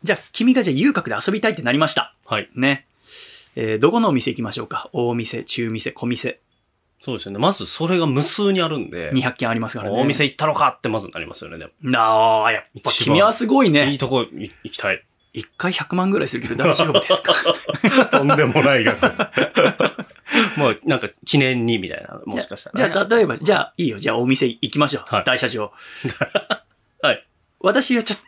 じゃあ君がじゃあ遊郭で遊びたいってなりました。はい。ね。えーどこのお店行きましょうか？大店、中店、小店。そうですよね。まずそれが無数にあるんで、200件ありますからね。お店行ったのかってまずなりますよね。でもなあ、やっぱ君はすごいいいね。とこい行きたい。一回100万ぐらいするけど大丈夫ですか？とんでもないが。もうなんか記念にみたいな、もしかしたら、ね。じゃあ、例えば、じゃあ、いいよ。じゃあ、お店行きましょう。はい大社長。はい。私はちょっと、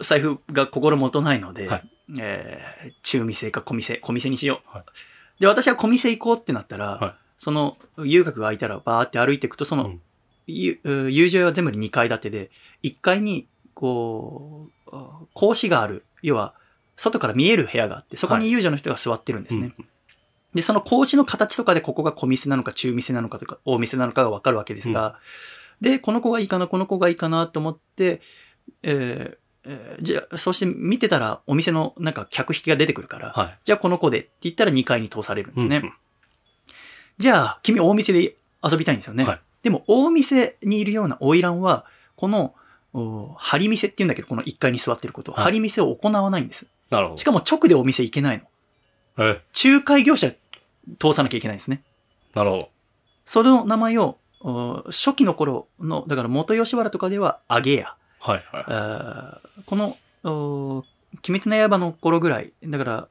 財布が心もとないので、はいえー中店か小店、小店にしよう。はいで、私は小店行こうってなったら、はいその、遊郭が開いたら、バーって歩いていくと、その、うんゆう友情屋は全部で2階建てで、1階に、こう、あ格子がある。要は、外から見える部屋があって、そこに遊女の人が座ってるんですね。うんで、その格子の形とかでここが小店なのか中店なのかとか大店なのかがわかるわけですが、で、この子がいいかな、この子がいいかなと思って、えーえーじゃあ、そして見てたらお店のなんか客引きが出てくるから、はい。じゃあこの子でって言ったら2階に通されるんですね。うんじゃあ、君大店で遊びたいんですよね。はいでも、大店にいるような花魁は、この、お張店って言うんだけど、この1階に座ってること、はい張店を行わないんです。なるほど。しかも直でお店行けないの。え、仲介業者通さなきゃいけないんですね。なるほど。その名前を、お初期の頃の、だから元吉原とかでは、あげや。はいはい。この、お鬼滅の刃の頃ぐらい、だから、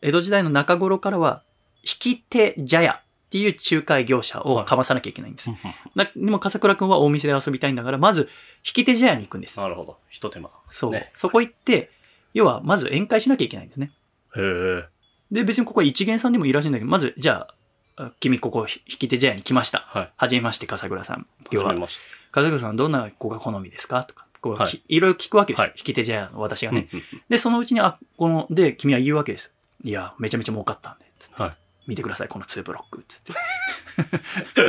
江戸時代の中頃からは、引き手茶屋っていう仲介業者をかまさなきゃいけないんです。だでも、笠倉くんは大店で遊びたいんだから、まず、引き手茶屋に行くんです。なるほど。一手間。そう。ねそこ行って、要は、まず宴会しなきゃいけないんですね。へえ。で、別にここは一元さんでもいいらしいんだけど、まず、じゃああ、君ここ引き手茶屋に来ました。はい。はじめまして、笠倉さん。今日は始め、まし笠倉さんどんな子が好みですか？とか、こう、はいきいろいろ聞くわけですよ。はい引き手茶屋の私がた。ね。うんうんで、そのうちに、あ、この、で、君は言うわけです。いや、めちゃめちゃ儲かったんで、つって。はい見てください、この2ブロック、つって。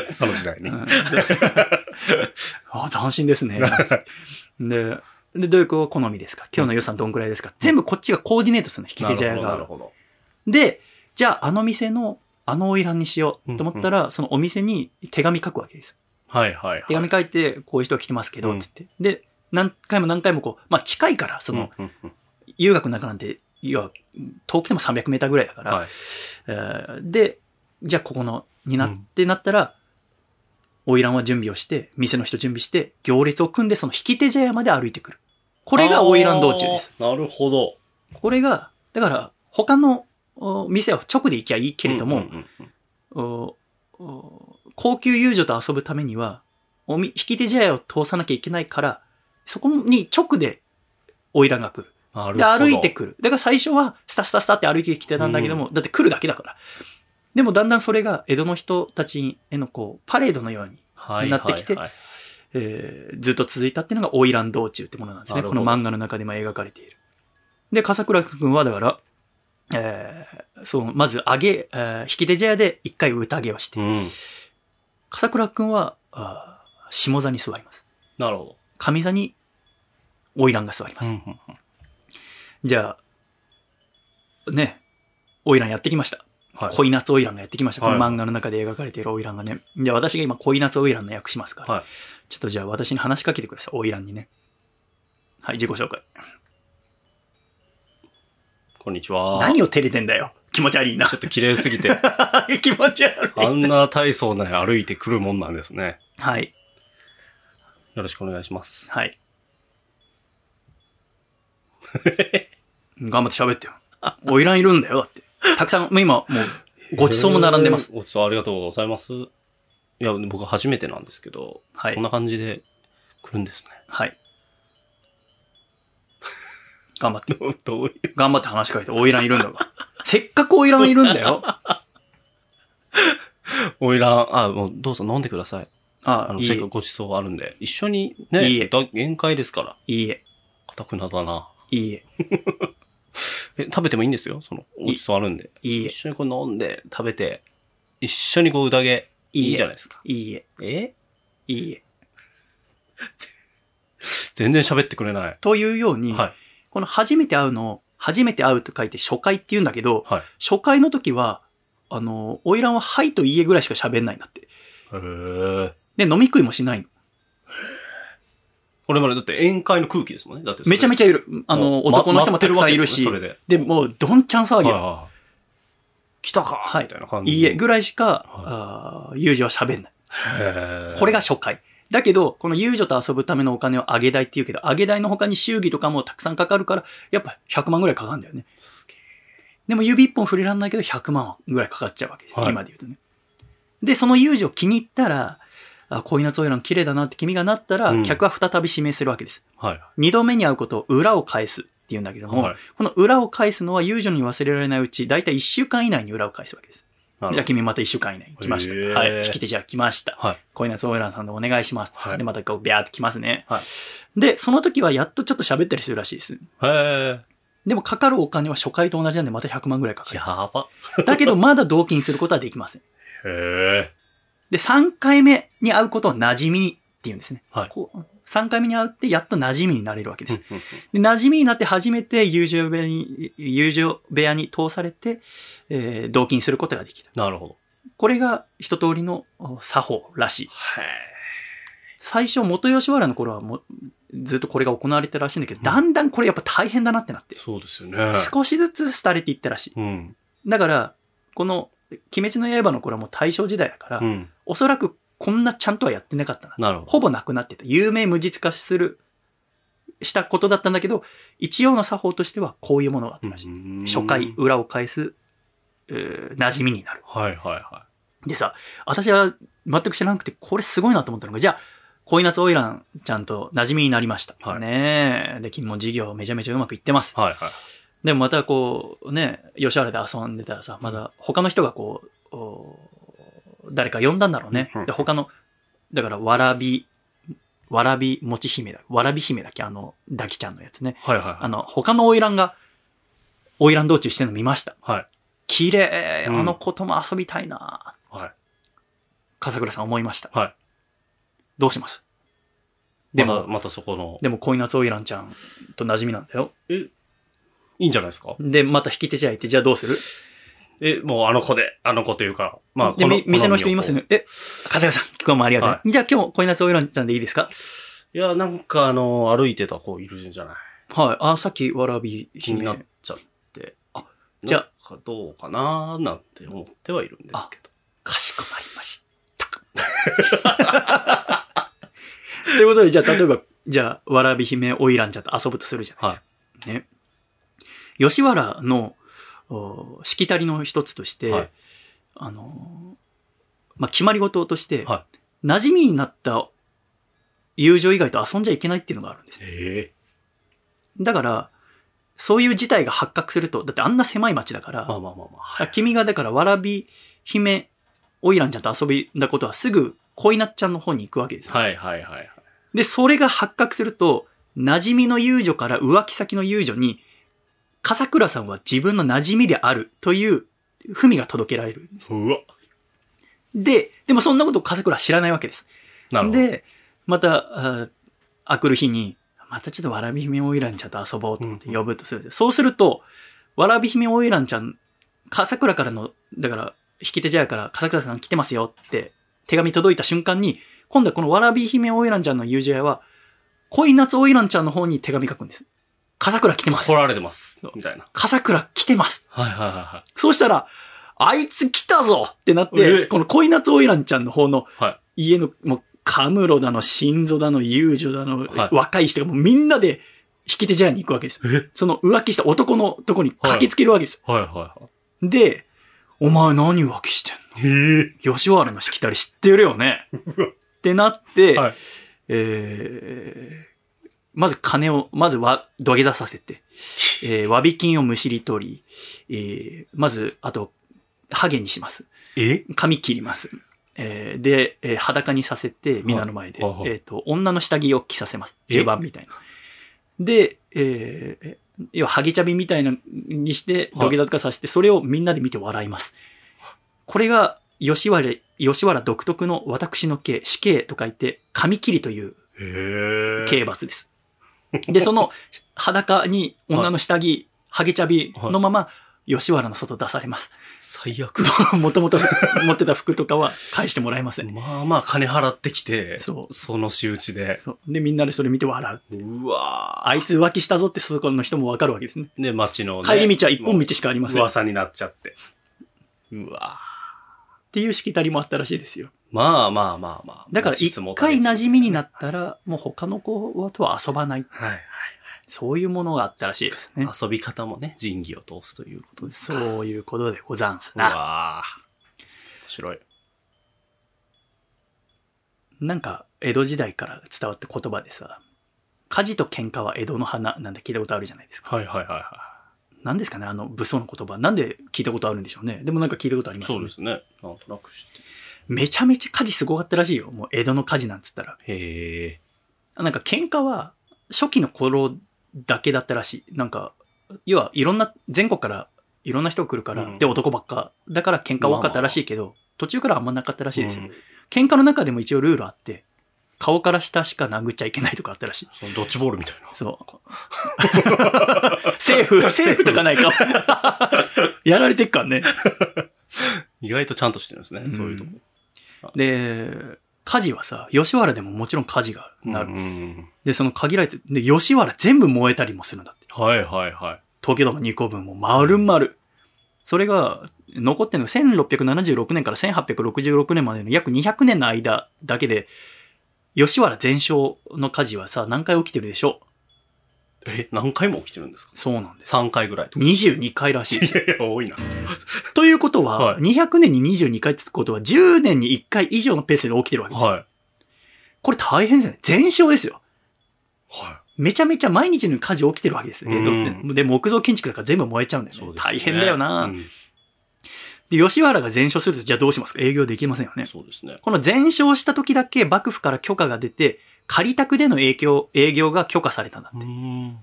うん。その時代に。うん あ、斬新ですね。で、で、どういう子好みですか？今日の予算どんくらいですか、全部こっちがコーディネートするの、引き手茶屋が。ほど。で、じゃあ、あの店の、あの花魁にしようと思ったら、そのお店に手紙書くわけです。はいはいはい。手紙書いて、こういう人が来てますけど、うんつって。で、何回も何回もこう、まあ近いから、その、うんうんうん遊学の中なんて、いや、遠くても300メーターぐらいだから、はい。えーで、じゃあここの、になってなったら、花魁は準備をして、店の人準備して、行列を組んで、その引き手茶屋まで歩いてくる。これが花魁道中です。なるほど。これが、だから、他のお店は直で行きゃいいけれども、うんうんうん高級遊女と遊ぶためには、おみ引き手茶屋を通さなきゃいけないから、そこに直で花魁が来る。で。歩いてくる。だから最初は、スタスタスタって歩いてきてたんだけども、だって来るだけだから。でもだんだんそれが江戸の人たちへのこう、パレードのように、はいなってきてはいはいえーずっと続いたっていうのが花魁道中ってものなんですね。この漫画の中でも描かれている。で、笠倉くんはだから、えーそう、まず上げ、えー引き手茶屋で一回宴をして、うん。笠倉くんは、あー下座に座ります。なるほ上座に花魁が座りまど。す。うんうんじゃあ、ね、花魁やってきました。はい。恋夏花魁がやってきました。このはい漫画の中で描かれている花魁がね。じゃあ私が今恋夏花魁の役しますから。はいちょっとじゃあ私に話しかけてください。花魁にね。はい、自己紹介。こんにちは。何を照れてんだよ。気持ち悪いなちょ。っと綺麗すぎて、気持ち悪い。あんな大層な歩いてくるもんなんですね。はい。よろしくお願いします。はい。頑張って喋ってよ。花魁いるんだよ、だって。たくさん、もう今、もう、ごちそうも並んでます。えー。ごちそうありがとうございます。いや、僕初めてなんですけど、はいこんな感じで来るんですね。はい。頑張って。どういう？頑張って話しかけて、花魁いるんだから。せっかく花魁いるんだよ。おいらん、あ、もうどうぞ飲んでください。あの、あいいえせっかく。ごちそうあるんで、一緒にね、いいえだ宴会ですから。いいえ。かたくなだな。いいえ。え、食べてもいいんですよ？その、ごちそうあるんで。いいえ一。緒にこう飲んで、食べて、一緒にこう宴、いいじゃないですか。いいえ。え？いいえ。全然喋ってくれない。というように、はい。この初めて会うのを、初めて会うと書いて初回って言うんだけど、はい。初回の時は、あの、花魁ははいといいえぐらいしか喋んないんだって。へえ。で、飲み食いもしないの。これまでだって宴会の空気ですもんね。だってめちゃめちゃいる。あの、ま男の人もたくさんいるしるでで、もう、どんちゃん騒ぎよ。はいはい来たかはいみたいな感じ。いいえぐらいしか、はあー友情は喋んない。これが初回。だけど、この友女と遊ぶためのお金を上げ代って言うけど、上げ代の他に祝儀とかもたくさんかかるから、やっぱ100万ぐらいかかるんだよね。すげえでも指一本振りらんないけど100万ぐらいかかっちゃうわけです。はい今で言うとね。で、その友女気に入ったら、あ、恋夏花魁綺麗だなって君がなったら、うん客は再び指名するわけです。はい。二度目に会うことを裏を返すって言うんだけども、はいこの裏を返すのは友女に忘れられないうち、だいたい1週間以内に裏を返すわけです。じゃあ君また1週間以内に来ました。はい。引き手じゃあ来ました。ど。はい。恋夏花魁さんでお願いします。はいで、またこう、ビャーって来ますね。はい。で、その時はやっとちょっと喋ったりするらしいです。へえ。でもかかるお金は初回と同じなんでまた100万ぐらいかかる。やば。だけどまだ同金することはできません。へえ。で、3回目に会うことを馴染みって言うんですね。はい。こう3回目に会うってやっと馴染みになれるわけです。で馴染みになって初めて友情部屋に、友情部屋に通されて、えー同金することができる。なるほど。これが一通りのお作法らしい。へ最初、元吉原の頃はもうずっとこれが行われてたらしいんだけど、だんだんこれやっぱ大変だなってなってえ。、そうですよね。少しずつ廃れていったらしい。うん。だから、この、鬼滅の刃の頃はもう大正時代だから、うん。おそらくこんなちゃんとはやってなかったな。なるほど。ほぼなくなってた。有名無実化する、したことだったんだけど、一応の作法としてはこういうものがあったらしい。うん初回、裏を返す、えー馴染みになる。はいはいはでさ、私は全く知らなくて、これすごいなと思ったのが、じゃあ、恋夏オイランちゃんと馴染みになりました。はいねえ。で、君も事業めちゃめちゃうまくいってます。い。はいはい。でもまたこう、ね、吉原で遊んでたらさ、まだ他の人がこう、お誰か呼んだんだろうねうん。で、他の、だから、わらび、わらびもち姫だ。わらび姫だっけ？あの、ダキちゃんのやつね。はいはいはい。あの、他の花魁が、花魁道中してるの見ました。はい。綺麗、うんあの子とも遊びたいな、はい。笠倉さん思いました。はい。どうします？でも、また、またそこの、でも恋夏花魁ちゃんと馴染みなんだよ。え、いいんじゃないですか？で、また引き手じゃいて、じゃあどうする？え、もうあの子で、あの子というか、まあ、で、このみ店の人言いますよ。ね。え、笠倉さん、今日もありがとうね、はじゃあ今日恋夏花魁ちゃんでいいですか？いや、なんかあの、歩いてた子いるじゃない？はい。あ、さっきわらび気になっじゃかどうかななんて思ってはいるんですけど。かしこまりました。ということで、じゃあ例えば、じゃあ、わらび姫花魁ちゃんと遊ぶとするじゃないですか。ね。吉原の、おしきたりの一つとして、はいあの、まあ、決まり事として、は馴染みになった友情以外と遊んじゃいけないっていうのがあるんです。ええだから、そういう事態が発覚すると、だってあんな狭い町だから、まあまあまあまあ。はい。君がだからわらび姫花魁ちゃんと遊びだことはすぐ恋なっちゃんの方に行くわけですよ。はいはいはいはい。で、それが発覚すると、馴染みの遊女から浮気先の遊女に、笠倉さんは自分の馴染みであるという文が届けられるんです。うわ。で、でもそんなことを笠倉は知らないわけです。なるほど。で、また、ああくる日に、またちょっとわらび姫花魁ちゃんと遊ぼうと思って呼ぶとする。そうすると、わらび姫花魁ちゃん、笠倉からの、だから、引き手じゃやから、笠倉さん来てますよって、手紙届いた瞬間に、今度はこのわらび姫花魁ちゃんの友情屋は、恋夏花魁ちゃんの方に手紙書くんです。笠倉来てます来。られてます。みたいな。笠倉来てます。はいはいはいはそうしたら、あいつ来たぞってなっえて、この恋夏花魁ちゃんの方の。家の、もう、カムロだの、心臓だの、遊女だの、はい若い人がもうみんなで引き手茶屋に行くわけです。その浮気した男のとこに駆けつけるわけです。はいはで、お前何浮気してんの？吉原のしきたり知ってるよね？ってなって、はいえーまず金を、まずは土下座させて、えー、詫び金をむしり取り、えーまず、あと、ハゲにします。え？髪切ります。えーで、えー裸にさせて、皆の前で、はいはいえっ、と、女の下着を着させます。え中盤みたいな。で、えー要は、ハゲチャビみたいなにして、土下座とかさせて、それをみんなで見て笑います。これが、吉原、吉原独特の私の刑、死刑と書いて、髪切りという。刑罰です。で、その裸に女の下着、ハゲチャビのまま、吉原の外出されます。最悪。もともと持ってた服とかは返してもらえません。まあまあ金払ってきて、そうその仕打ちで。そう。で、みんなでそれ見て笑う。うわあいつ浮気したぞってそこの人もわかるわけですね。で、街の、ね、帰り道は一本道しかありません。っ噂になっちゃって。うわていうしきたりもあったらしいですよ。まあまあまあまあ。だから一回馴染みになったら、もう他の子とは遊ばないはいそういうものがあったらしいですねはい。。遊び方もね、仁義を通すということですか。そういうことでござんすうな。わ面白い。なんか、江戸時代から伝わった言葉でさ、火事と喧嘩は江戸の花なんて聞いたことあるじゃないですか。はいはいはいは何ですかねあの武装の言葉。なんで聞いたことあるんでしょうね。でもなんか聞いたことありい。ますよねそうですね。なんとなく知って。めちゃめちゃ火事すごかったらしいよ。もう江戸の火事なんつったら。へえ。なんか喧嘩は初期の頃だけだったらしい。なんか、要はいろんな、全国からいろんな人が来るから、うんで男ばっか。だから喧嘩多かったらしいけど、途中からあんまなかったらしいですよ。うん喧嘩の中でも一応ルールあって、顔から下しか殴っちゃいけないとかあったらしい。そのドッジボールみたいな。そう。セーフ、セーフとかないか。やられてっからね。意外とちゃんとしてるんですね、そういうとこ。で、火事はさ、吉原でももちろん火事がなる。うんうんで、その限られて、で、吉原全部燃えたりもするんだって。はいはいはい。東京ドーム2個分も丸々。それが、残ってるのが1676年から1866年までの約200年の間だけで、吉原全焼の火事はさ、何回起きてるでしょえ、何回も起きてるんですか？うそうなんです。?3 回ぐらいとか。22回らしいい。やいや、多いな。ということは、はい200年に22回ってことは、10年に1回以上のペースで起きてるわけですよ。はい。これ大変ですよね。全焼ですよ。はめちゃめちゃ毎日の火事起きてるわけですよ。江戸うんって。で、木造建築だから全部燃えちゃうんだい。よね。ね大変だよな、うんで、吉原が全焼すると、じゃあどうしますか？営業できませんよね。そうですね。この全焼した時だけ幕府から許可が出て、仮宅での営業、営業が許可されたんだって。ん。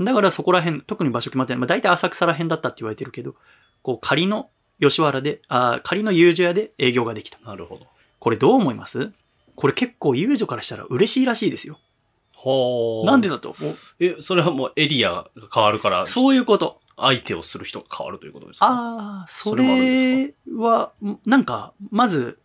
だからそこら辺、特に場所決まってない。まあ大体浅草ら辺だったって言われてるけど、こう仮の吉原で、あー仮の遊女屋で営業ができた。なるほど。これどう思います？これ結構遊女からしたら嬉しいらしいですよ。はなんでだと？え、それはもうエリアが変わるから、そういうこと。相手をする人が変わるということですか？ああ、そそれは、なんか、まず、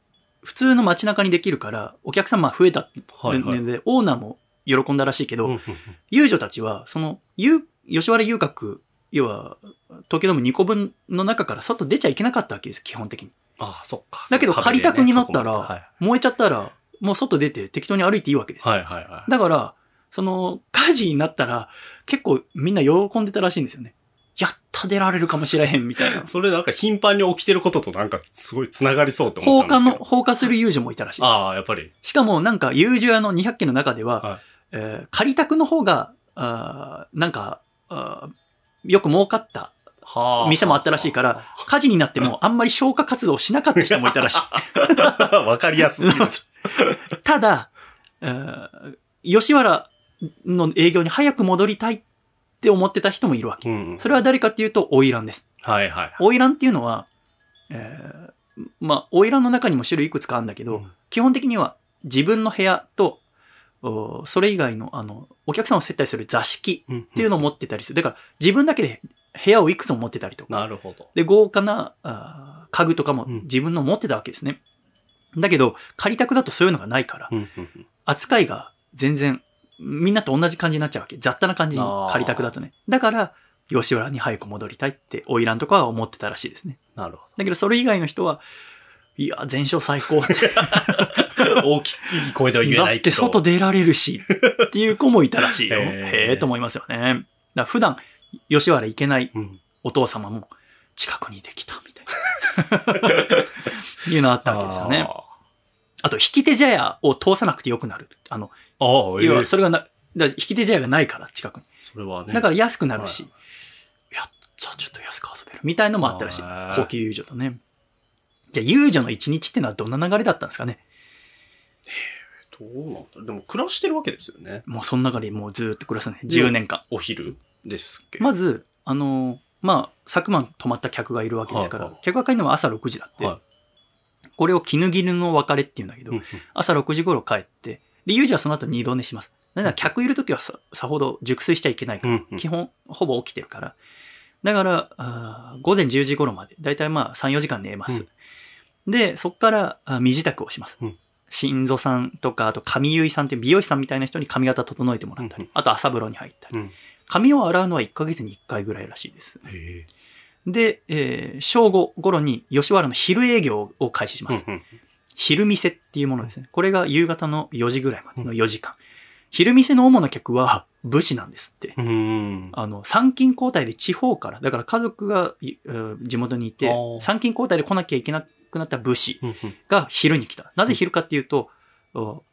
普通の街中にできるから、お客様増えたはいはいので、オーナーも喜んだらしいけど、うんうんうん遊女たちは、その、遊吉原遊郭、要は、東京ドーム2個分の中から外出ちゃいけなかったわけです、基本的に。ああ、そっか。だけど、そう仮宅になったら、燃えちゃったら、もう外出て適当に歩いていいわけです。はいはいはいはい。だから、その、火事になったら、結構みんな喜んでたらしいんですよね。た出られるかもしれへん、みたいな。それなんか頻繁に起きてることとなんかすごい繋がりそうって思っ放火の、ちゃうんですけど。放火する遊女もいたらしいです。ああ、やっぱり。しかもなんか遊女屋の200件の中では、はいえー仮宅の方が、あーなんか、あーよく儲かったはあ。店もあったらしいから、火事になってもあんまり消火活動をしなかった人もいたらしい。わかりやすすぎる。ただ、えー吉原の営業に早く戻りたいって思ってた人もいるわけ。うん。それは誰かっていうと、花魁です。はいはい。花魁っていうのは、えーまあ、花魁の中にも種類いくつかあるんだけど、うん基本的には自分の部屋と、おそれ以外の、あの、お客さんを接待する座敷っっていうのを持ってたりする。だから、自分だけで部屋をいくつも持ってたりとか。なるほど。で、豪華なあー家具とかもうん自分の持ってたわけですね。だけど、仮宅だとそういうのがないから、うんうんうん扱いが全然、みんなと同じ感じになっちゃうわけ。雑多な感じにあー仮宅だとね。だから、吉原に早く戻りたいって、花魁とかは思ってたらしいですね。なるほだけど、それ以外の人は、いや、全勝最高って。大きい声では言えだないけど。って外出られるし、っていう子もいたらしいよ。へえと思いますよね。だ普段、吉原行けないうん。お父様も近くにできた、みたいな。いうのあったわけですよね。あと、引き手茶屋を通さなくてよくなる。あの、ああ、え要はえそれがな、だ引き手茶屋がないから、近くに。それはね。だから安くなるし、はいやった、ちょっと安く遊べる。みたいのもあったらしい。高級遊女とね。じゃあ、遊女の一日ってのはどんな流れだったんですかねどうなんだでも暮らしてるわけですよね。もうその中でもうずーっと暮らすね。10年間。お昼ですっけまず、あのーまあ、昨晩泊まった客がいるわけですから、はいはい客が帰るのは朝6時だって、はこれを絹絹の別れって言うんだけど、朝6時頃帰って、で、遊女はその後二度寝します。だから客いるときはささほど熟睡しちゃいけないから、うんうん基本ほぼ起きてるから。だから、あー午前10時頃まで、だいたいまあ3、4時間寝ます。で、そこからあ身支度をします。うん新蔵さんとか、あと髪結いさんって美容師さんみたいな人に髪型整えてもらったり、うんうんあと朝風呂に入ったり。うん。髪を洗うのは1ヶ月に1回ぐらいらしいです。へで、えー正午頃に吉原の昼営業を開始します。え。うん昼店っていうものですね。これが夕方の4時ぐらいまでの4時間。昼店の主な客は武士なんですって。あの、参勤交代で地方から、だから家族が地元にいて参勤交代で来なきゃいけなくなった武士が昼に来た。なぜ昼かっていうと、お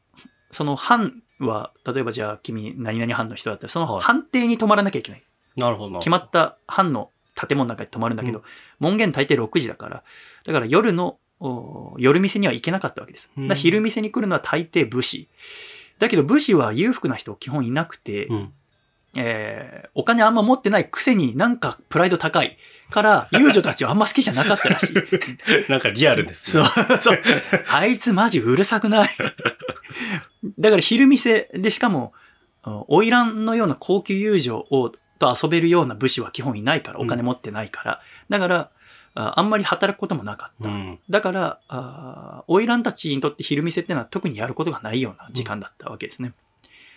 その藩は、例えばじゃあ君何々藩の人だったら、そのはい藩邸に泊まらなきゃいけない。なるほどな。決まった藩の建物の中に泊まるんだけど、門限大抵6時だから、だから夜の、お夜店には行けなかったわけです。だ昼店に来るのは大抵武士。だけど武士は裕福な人基本いなくて、うん。えーお金あんま持ってないくせになんかプライド高いから、遊女たちはあんま好きじゃなかったらしい。なんかリアルですそうね。、そう。あいつマジうるさくないだから昼店でしかも、花魁のような高級遊女をと遊べるような武士は基本いないから、お金持ってないから。だから、ああんまり働くこともなかった。うん。だから、あ花魁たちにとって昼店ってのは特にやることがないような時間だったわけですね。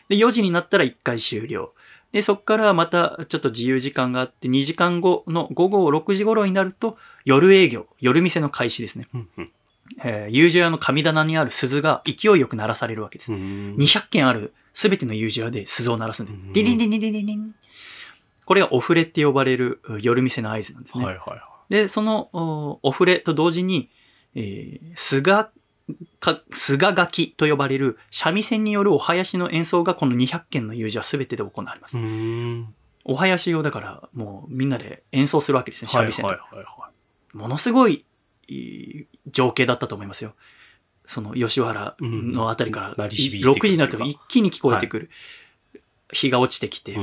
で、4時になったら1回終了。で、そこからまたちょっと自由時間があって、2時間後の午後6時頃になると、夜営業、夜店の開始ですね。うんうんえー、遊女屋の神棚にある鈴が勢いよく鳴らされるわけです。うん200件あるすべての遊女屋で鈴を鳴らすんでうん、ディリンディリンディリンディン。これがお触れって呼ばれるう夜店の合図なんですね。はいはいはい。で、そのおお触れと同時に、えー、菅か、菅垣と呼ばれる三味線によるお囃子の演奏がこの200件の遊女は全てで行われます。ん。お囃子をだからもうみんなで演奏するわけですね、三味線ものすごいいい情景だったと思いますよ。その吉原のあたりから、うん鳴り響いてくる6時になると一気に聞こえてくる。日が落ちてきて。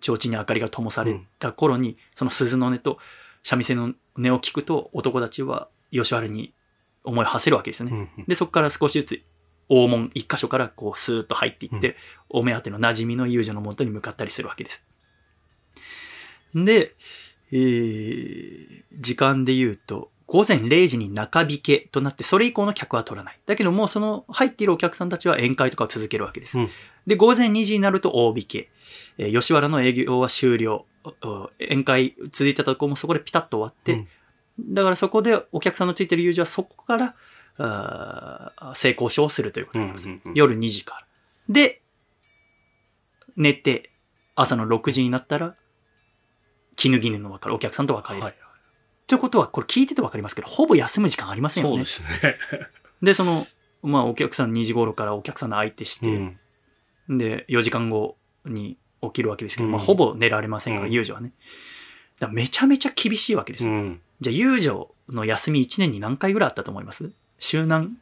提灯に明かりが灯された頃に、その鈴の音と三味線の音を聞くと、男たちは吉原に思いを馳せるわけですよね。うんで、そこから少しずつ大門一箇所からこうスーッと入っていって、お目当ての馴染みの遊女のもとに向かったりするわけです。で、えー、時間で言うと、午前0時に中引けとなって、それ以降の客は取らない。だけどもうその入っているお客さんたちは宴会とかを続けるわけです。うんで、午前2時になると大引け。えー吉原の営業は終了。宴会続いてたとこもそこでピタッと終わって、うんだからそこでお客さんのついてる友人はそこから、あー成功書をするということになります。夜2時から。で、寝て、朝の6時になったら、絹絹の別れ、お客さんと別れる。はい。ということは、これ聞いててわかりますけど、ほぼ休む時間ありませんよね。そうですね。で、その、まあ、お客さん2時頃からお客さんの相手して、うん。で、4時間後に起きるわけですけど、うんまあ、ほぼ寝られませんから、うん遊女はね。だめちゃめちゃ厳しいわけです。うん。じゃあ、遊女の休み1年に何回ぐらいあったと思います？週何？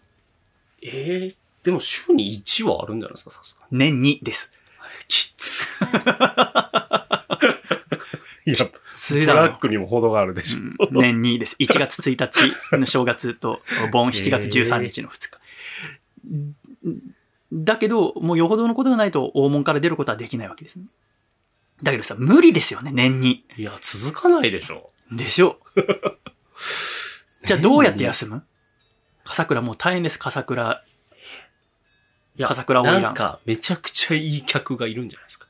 ええでも週に1はあるんじゃないですか、さすがに。年2です。きつ。いや、ブつだろラックにも程があるでしょ。うん年2です。1月1日の正月と、盆7月13日の2日。だけど、もうよほどのことがないと大門から出ることはできないわけですね。だけどさ、無理ですよね、年に。いや、続かないでしょ。でしょ じゃあどうやって休む？笠倉もう大変です、笠倉。いや、笠倉花魁なんか、めちゃくちゃいい客がいるんじゃないですか。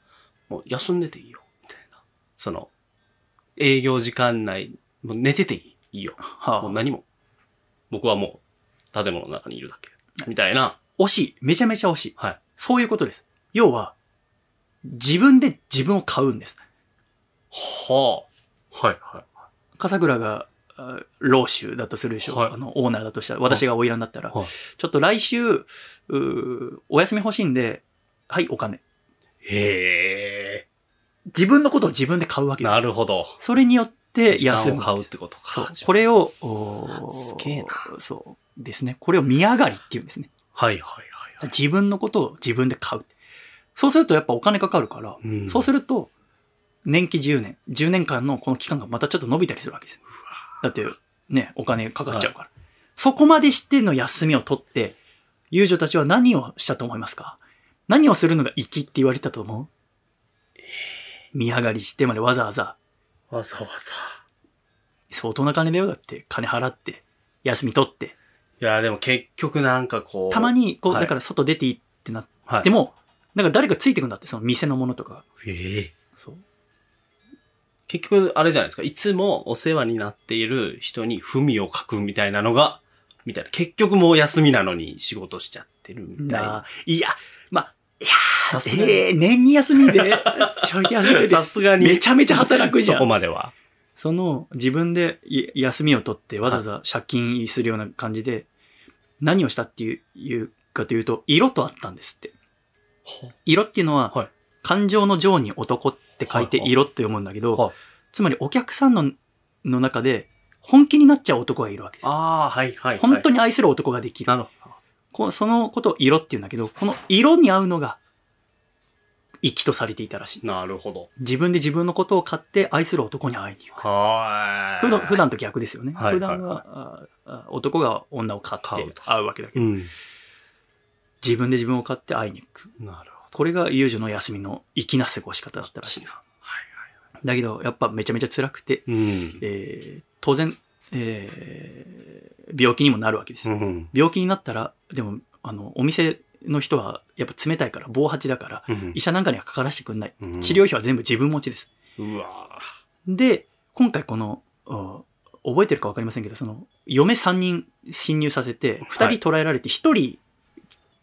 もう休んでていいよ、みたいな。その、営業時間内、もう寝てていいいいよ。はあもう何も。僕はもう、建物の中にいるだけ。みたいな。惜しい。めちゃめちゃ惜しい。はい。そういうことです。要は、自分で自分を買うんです。はあ。はいはい。笠倉が、あ老主だとするでしょ、はいあの、オーナーだとしたら、私が花魁だったら、はいちょっと来週、お休み欲しいんで、はい、お金。へ自分のことを自分で買うわえ。けです。なるほど。それによって休む。を買うってことそうか。。これを、おーすげえなそうですね。これを見上がりっていうんですね。はいはいはいはい。自分のことを自分で買う。そうするとやっぱお金かかるから、うんそうすると、年期10年、10年間のこの期間がまたちょっと伸びたりするわけです。だって、ね、お金かかっちゃうから。そこまでしての休みを取って、遊女たちは何をしたと思いますか？何をするのが粋って言われたと思う？見上がりしてまでわざわざ、わざわざ。相当な金だよ。だって、金払って、休み取って。いや、でも結局なんかこう。たまに、こう、はいだから外出ていいってなっはい。ても、なんか誰かついてくんだって、その店のものとかが。ええそう。結局、あれじゃないですか。いつもお世話になっている人に文を書くみたいなのが、みたいな。結局もう休みなのに仕事しちゃってるみたいな。な、いや、まあ、いやさすがに。ええ年に休みで、ちょい休みで、さすがに。めちゃめちゃ働くじゃそこん。までは。その、自分でい休みを取って、わざわざ借金するような感じで、何をしたっていう、かというと、色とあったんですって。色っていうのは、はい感情の情に男って書いてはいはい色って読むんだけど、はいつまりお客さんのの中で本気になっちゃう男がいるわけです。ああ、はいはい、はい。本当に愛する男ができる。なるほど。そのことを色って言うんだけど、この色に合うのが、粋とされていたらしい。なるほど。自分で自分のことを買って愛する男に会いに行く。は普段、普段と逆ですよね。はい普段は、ああ男が女を買って会うわけだけど、うん。自分で自分を買って会いに行く。なるほど。これが遊女の休みの粋な過ごし方だったらしいです。だけど、やっぱめちゃめちゃ辛くて、うん。えー当然、えー病気にもなるわけですよ。うん。病気になったら、でも、あの、お店の人はやっぱ冷たいから、防八だから、うん医者なんかにはかからしてくんない。うん治療費は全部自分持ちです。うわで、今回この、あ覚えてるかわかりませんけど、その、嫁3人侵入させて、2人捕らえられて、1人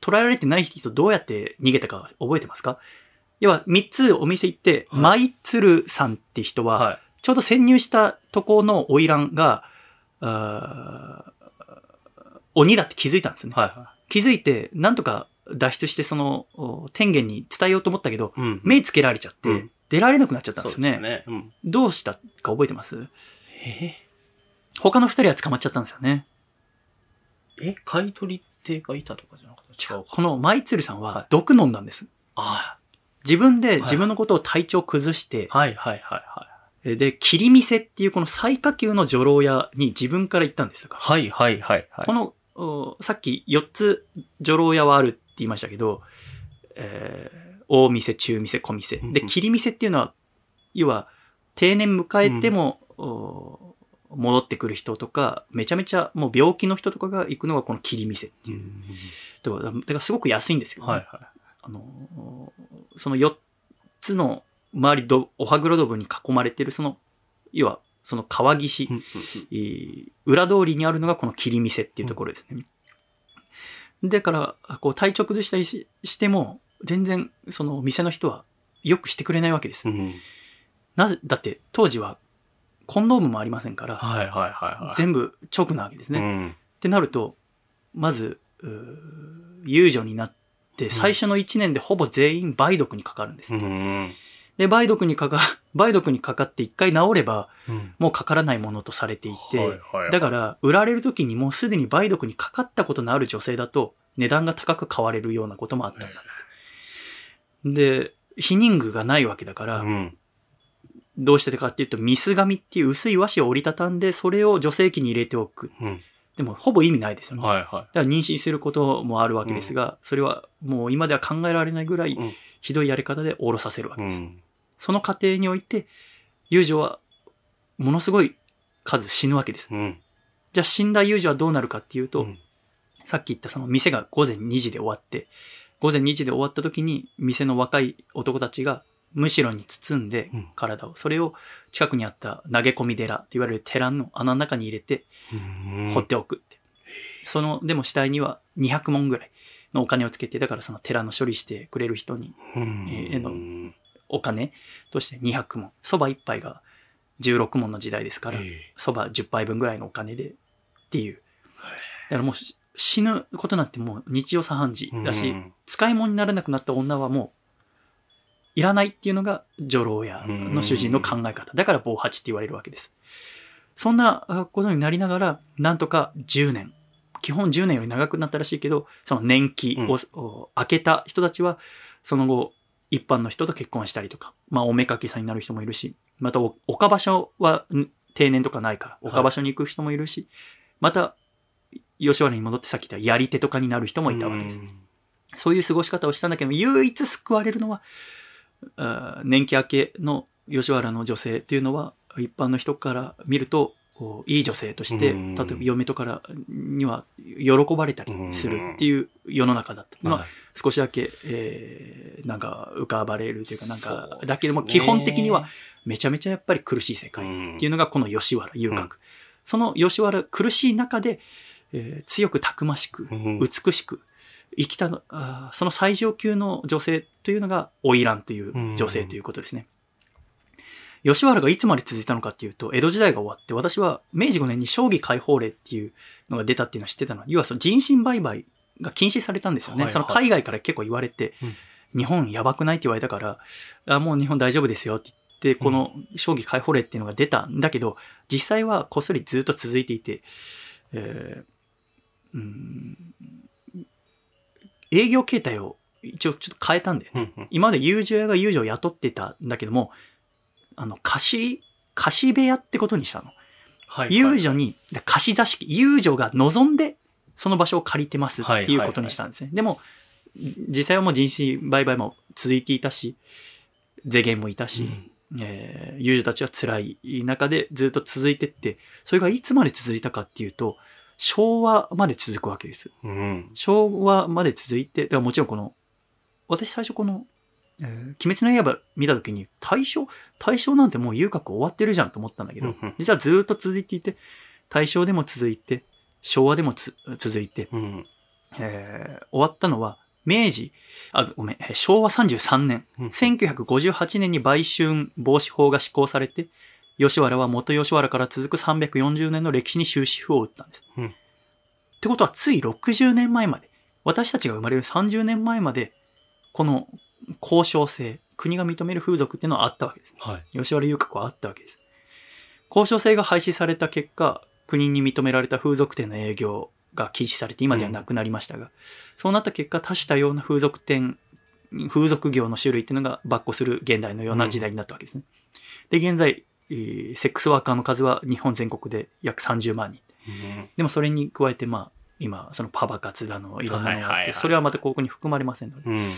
捕らえられてない人どうやって逃げたか覚えてますか？要は、3つお店行って、はいマイツルさんって人は、はちょうど潜入したとこの花魁が、鬼だって気づいたんですね。い。は気づいて、なんとか脱出して、その、お天元に伝えようと思ったけど、い。うん。目つけられちゃって、うん出られなくなっちゃったんですよね。ですね。うん。どうしたか覚えてます？え？他の二人は捕まっちゃったんですよね。え、買い取り手がいたとかじゃなかった？違うか。このマイツルさんははい毒飲んだんです。あ自分でい自分のことを体調崩して、あ。はいはいはいはい。で、切り店っていうこの最下級の女郎屋に自分から行ったんですよ。はいはいはいはい。この、おさっき4つ女郎屋はあるって言いましたけど、えー大店、中店、小店。で、うんうん切り店っていうのは、要は、定年迎えても、お戻ってくる人とか、めちゃめちゃもう病気の人とかが行くのがこの切り店っていう。うん。だからだからすごく安いんですけどね、はいはあの、その4つの周りど、おはぐろどぶに囲まれてる、その、要は、その川岸、えー裏通りにあるのがこの切り店っていうところですね。だから、こう体調崩したりししても、全然その店の人はよくしてくれないわけです。なぜ、だって当時はコンドームもありませんから。全部直なわけですね。っうん。てなると、まず、遊女になって、最初の1年でほぼ全員梅毒にかかるんです。うん。で、梅毒にかか、梅毒にかかって一回治れば、うん。もうかからないものとされていて、だから、売られる時にもうすでに梅毒にかかったことのある女性だと、値段が高く買われるようなこともあったんだって。で、避妊具がないわけだから、うん。どうしてかっていうと、ミス紙っていう薄い和紙を折りたたんで、それを女性器に入れておく。うん。でも、ほぼ意味ないですよね。はいはだから妊娠することもあるわけですが、それはもう今では考えられないぐらいうんひどいやり方で下ろさせるわい。けです。うん。その過程において、遊女はものすごい数死ぬわけです。うん。じゃあ死んだ遊女はどうなるかっていうと、うんさっき言ったその店が午前2時で終わって、午前2時で終わった時に店の若い男たちがむしろに包んでうん体を、それを近くにあった投げ込み寺って言われる寺の穴の中に入れてうん放っておくって。その、でも死体には200文ぐらいのお金をつけて、だからその寺の処理してくれる人にうんえーのお金として200文。蕎麦1杯が16文の時代ですから、ええ蕎麦10杯分ぐらいのお金でっていう。だからもうし死ぬことなんてもう日常茶飯事だし、うん使い物にならなくなった女はもういらないっていうのが女郎屋の主人の考え方。だから棒八って言われるわけです。そんなあことになりながら、なんとか10年。基本10年より長くなったらしいけど、その年季を、お開けた人たちは、その後、一般の人と結婚したりとか、まあ、おめかけさんになる人もいるし、またお、岡場所はん定年とかないから、岡場所に行く人もいるし、また、吉原に戻ってさっき言ったやり手とかになる人もいたわけです。そういう過ごし方をしたんだけど、唯一救われるのは、年季明けの吉原の女性っていうのは、一般の人から見ると、いい女性として、うん。例えば嫁とからには喜ばれたりするっていう世の中だった。まあはい少しだけ、えーなんか浮かばれるというか、なんかだけども基本的にはめちゃめちゃやっぱり苦しい世界っていうのがこの吉原遊郭。その吉原苦しい中で、えー強くたくましく、うん。美しく生きたあーその最上級の女性というのが花魁という女性ということですね。吉原がいつまで続いたのかっていうと、江戸時代が終わって、私は明治5年に将棋解放令っていうのが出たっていうのを知ってたのは、要はその人身売買が禁止されたんですよね。はいはいその海外から結構言われて、日本やばくないって言われたから、あもう日本大丈夫ですよって言って、この将棋解放令っていうのが出たんだけど、実際はこっそりずっと続いていて、えーうん営業形態を一応ちょっと変えたんだよね。うんうん今まで遊女屋が遊女を雇ってたんだけども、あの、貸し、貸し部屋ってことにしたの。はい遊女に、貸し座敷、遊女が望んで、その場所を借りてますっていうことにしたんですね。でも、実際はもう人身売買も続いていたし、税源もいたし、えー遊女たちは辛い中でずっと続いてって、それがいつまで続いたかっていうと、昭和まで続くわけです。うん昭和まで続いて、だからもちろんこの、私最初この、えー鬼滅の刃見た時に、大正大正なんてもう遊郭終わってるじゃんと思ったんだけど、うんうん実はずっと続いていて、大正でも続いて、昭和でもつ続いて、うんえー終わったのは、明治、あ、ごめん、えー昭和33年、うん1958年に売春防止法が施行されて、吉原は元吉原から続く340年の歴史に終止符を打ったんです。うんってことは、つい60年前まで、私たちが生まれる30年前まで、この交渉制、国が認める風俗っていうのはあったわけです。はい吉原遊郭はあったわけです。交渉制が廃止された結果、国に認められた風俗店の営業が禁止されて今ではなくなりましたが、そうなった結果、多種多様な風俗店、風俗業の種類っていうのが跋扈する現代のような時代になったわけですね。で、現在、えーセックスワーカーの数は日本全国で約30万人。うんでもそれに加えて、まあ、今、そのパパ活だの、いろんなのがあって、はいはいはいそれはまたここに含まれませんので、うん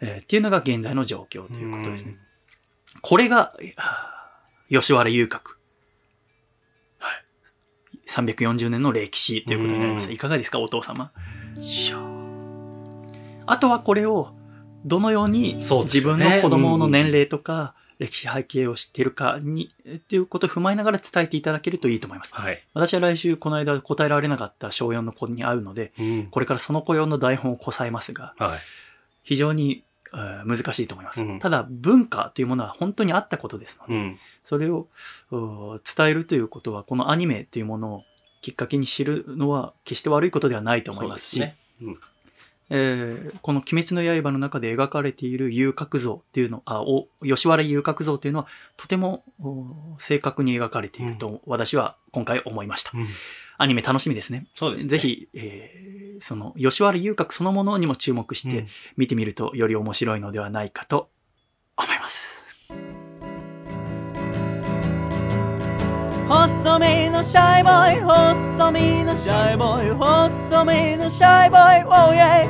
えーっていうのが現在の状況ということですね。これが、吉原遊郭。はい。340年の歴史ということになります。うんいかがですか、お父様？あとはこれを、どのように自分の子供の年齢とか、歴史背景を知っているかに、っていうことを踏まえながら伝えていただけるといいと思います。はい私は来週この間答えられなかった小4の子に会うので、うんこれからその子用の台本をこさえますが、はい非常にえー難しいと思います。うんただ、文化というものは本当にあったことですので、うんそれをう伝えるということは、このアニメというものをきっかけに知るのは決して悪いことではないと思いますし、ねうんえーこの鬼滅の刃の中で描かれている遊郭像っていうの、あ、お、吉原遊郭像というのはとてもお正確に描かれていると私は今回思いました。うんアニメ楽しみですね。そうですねぜひ、えーその吉原遊郭そのものにも注目して見てみるとより面白いのではないかと思います。細身のシャイボーイ細身のシャイボーイ細身のシャイボーイ Oh yeah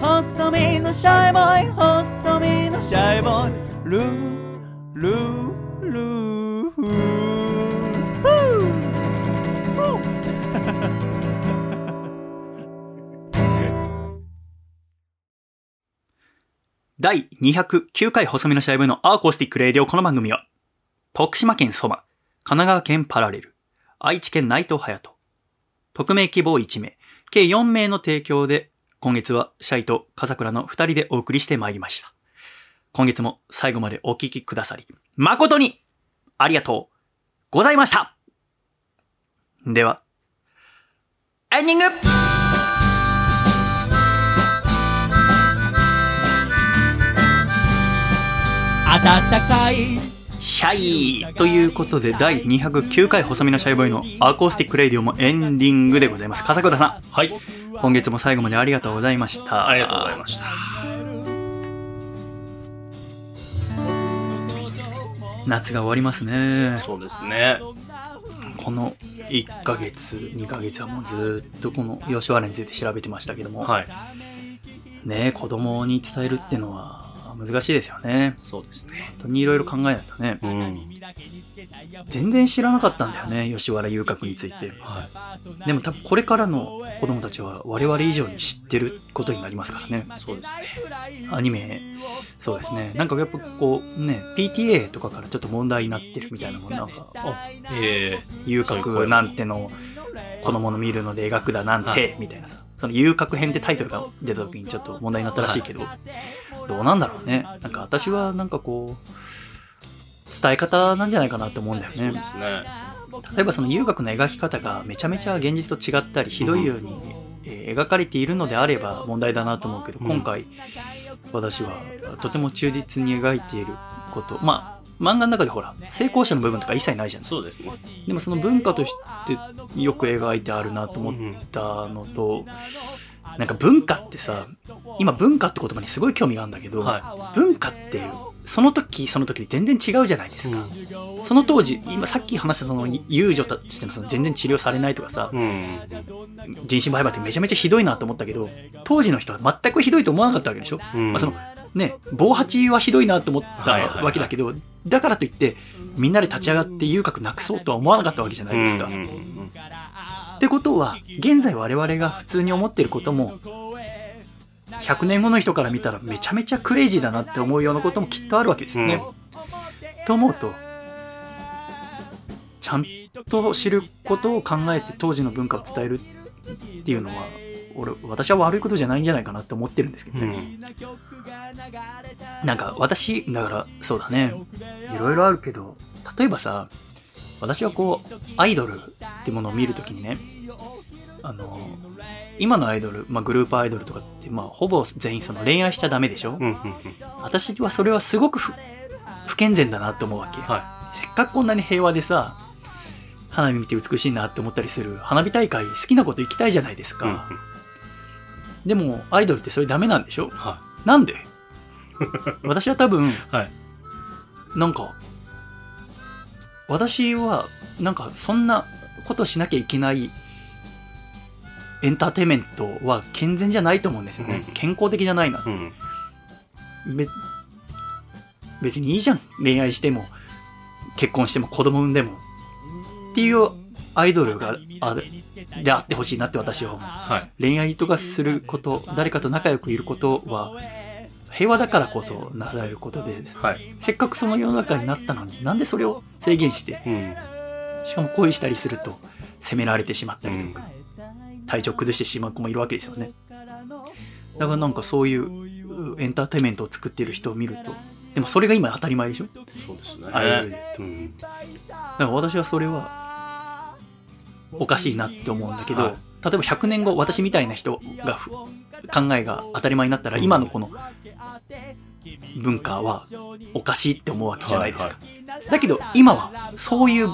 細身のシャイボーイ細身のシャイボーイ。ルールールー。フー 第209回細身のシャイボーイの acoustic radio。この番組は徳島県そば、神奈川県パラレル、愛知県内藤隼人、匿名希望1名、計4名の提供で、今月はシャイと笠倉の2人でお送りしてまいりました。今月も最後までお聞きくださり、誠にありがとうございました。では、エンディング!暖かいシャイということで、第209回細身のシャイボーイの acoustic radio もエンディングでございます。笠倉さん、はい。今月も最後までありがとうございました。ありがとうございました。夏が終わりますね。そうですね。この1ヶ月、2ヶ月はもうずっとこの吉原について調べてましたけども、はい。ね子供に伝えるってのは難しいですよね。そうですね。本当にいろいろ考えないとね。うん。全然知らなかったんだよね、吉原遊郭について。はい。でも多分これからの子供たちは我々以上に知ってることになりますからね。そうですね。アニメ、そうですね。なんかやっぱこうね、PTA とかからちょっと問題になってるみたいなもんなんか、え遊そういう声郭なんての子供の見るので描くだなんて、みたいなさ。その遊郭編ってタイトルが出た時にちょっと問題になったらしいけど、どうなんだろうね。なんか私はなんかこう、伝え方なんじゃないかなって思うんだよね。すね。例えばその遊郭の描き方がめちゃめちゃ現実と違ったりひどいように、えー描かれているのであれば問題だなと思うけど、うん今回私はとても忠実に描いていることまあ漫画の中でほら成功者の部分とか一切ないじゃんそうですね。でもその文化としてよく描いてあるなと思ったのと、なんか文化ってさ今文化って言葉にすごい興味があるんだけど、は文化ってその時その時で全然違うじゃないですか、その当時今さっき話したその遊女たちってのはその全然治療されないとかさ、うん。人身売買ってめちゃめちゃひどいなと思ったけど当時の人は全くひどいと思わなかったわけでしょ、うん。まあ、そのね棒八はひどどいなと思っはいはいはい。たわけだけど、だからといってみんなで立ち上がって遊郭なくそうとは思わなかったわけじゃないですか、うんうんうんってことは現在我々が普通に思ってることも100年後の人から見たらめちゃめちゃクレイジーだなって思うようなこともきっとあるわけですよね。と思うとちゃんと知ることを考えて当時の文化を伝えるっていうのは俺私は悪いことじゃないんじゃないかなって思ってるんですけどうね、ん。なんか私だからそうだねいろいろあるけど例えばさ私はこうアイドルってものを見るときにねあの今のアイドル、まあ、グループアイドルとかって、まあ、ほぼ全員その恋愛しちゃダメでしょ、うん。うん。私はそれはすごく不不健全だなって思うわけ、はせっかくこんなに平和でさ花火見て美しいなって思ったりする花火大会好きなこと行きたいじゃないですい。か、うんうん。でもアイドルってそれダメなんでしょ？はなんで？私は多分い。はい。なんか私はなんかそんなことしなきゃいけないエンターテインメントは健全じゃないと思うんですよね、うん健康的じゃないなうん。べ別にいいじゃん恋愛しても結婚しても子供産んでもっていうアイドルがあであってほしいなって私は思うはい。恋愛とかすること誰かと仲良くいることは平和だからこそなされることではい。せっかくその世の中になったのになんでそれを制限してうん。しかも恋したりすると責められてしまったりとか、うん体調崩してしまう子もいるわけですよね。だからなんかそういうエンターテインメントを作っている人を見るとでもそれが今当たり前でしょ？そうですね。アイドルでうん。だから私はそれはおかしいなって思うんだけど、はい。例えば100年後私みたいな人がふ考えが当たり前になったら今のこの文化はおかしいって思うわけじゃないですか、はいだけど今はそういう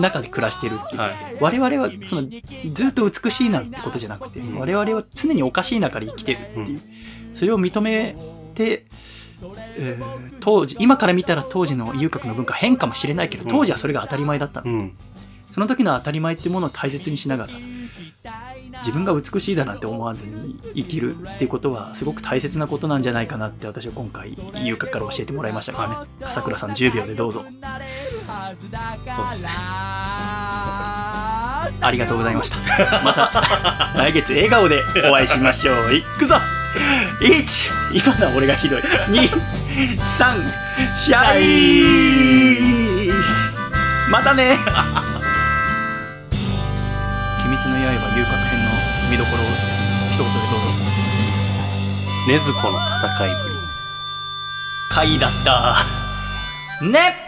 中で暮らしてるっていう、はい。我々はそのずっと美しいなんてことじゃなくて、うん。我々は常におかしい中で生きてるっていう、それを認めて、えー当時今から見たら当時の遊郭の文化変かもしれないけど当時はそれが当たり前だったの、うん。その時の当たり前っていうものを大切にしながら自分が美しいだなんて思わずに生きるっていうことはすごく大切なことなんじゃないかなって私は今回遊郭から教えてもらいましたからね笠倉さん10秒でどうぞそうですね。ありがとうございました。また来月笑顔でお会いしましょう。いくぞ !1! 今のは俺がひどい。2! 3! シャイまたね 君滅の刃遊郭見どころを一言でどうぞ。禰豆子の戦いぶり。回だった。ねっ。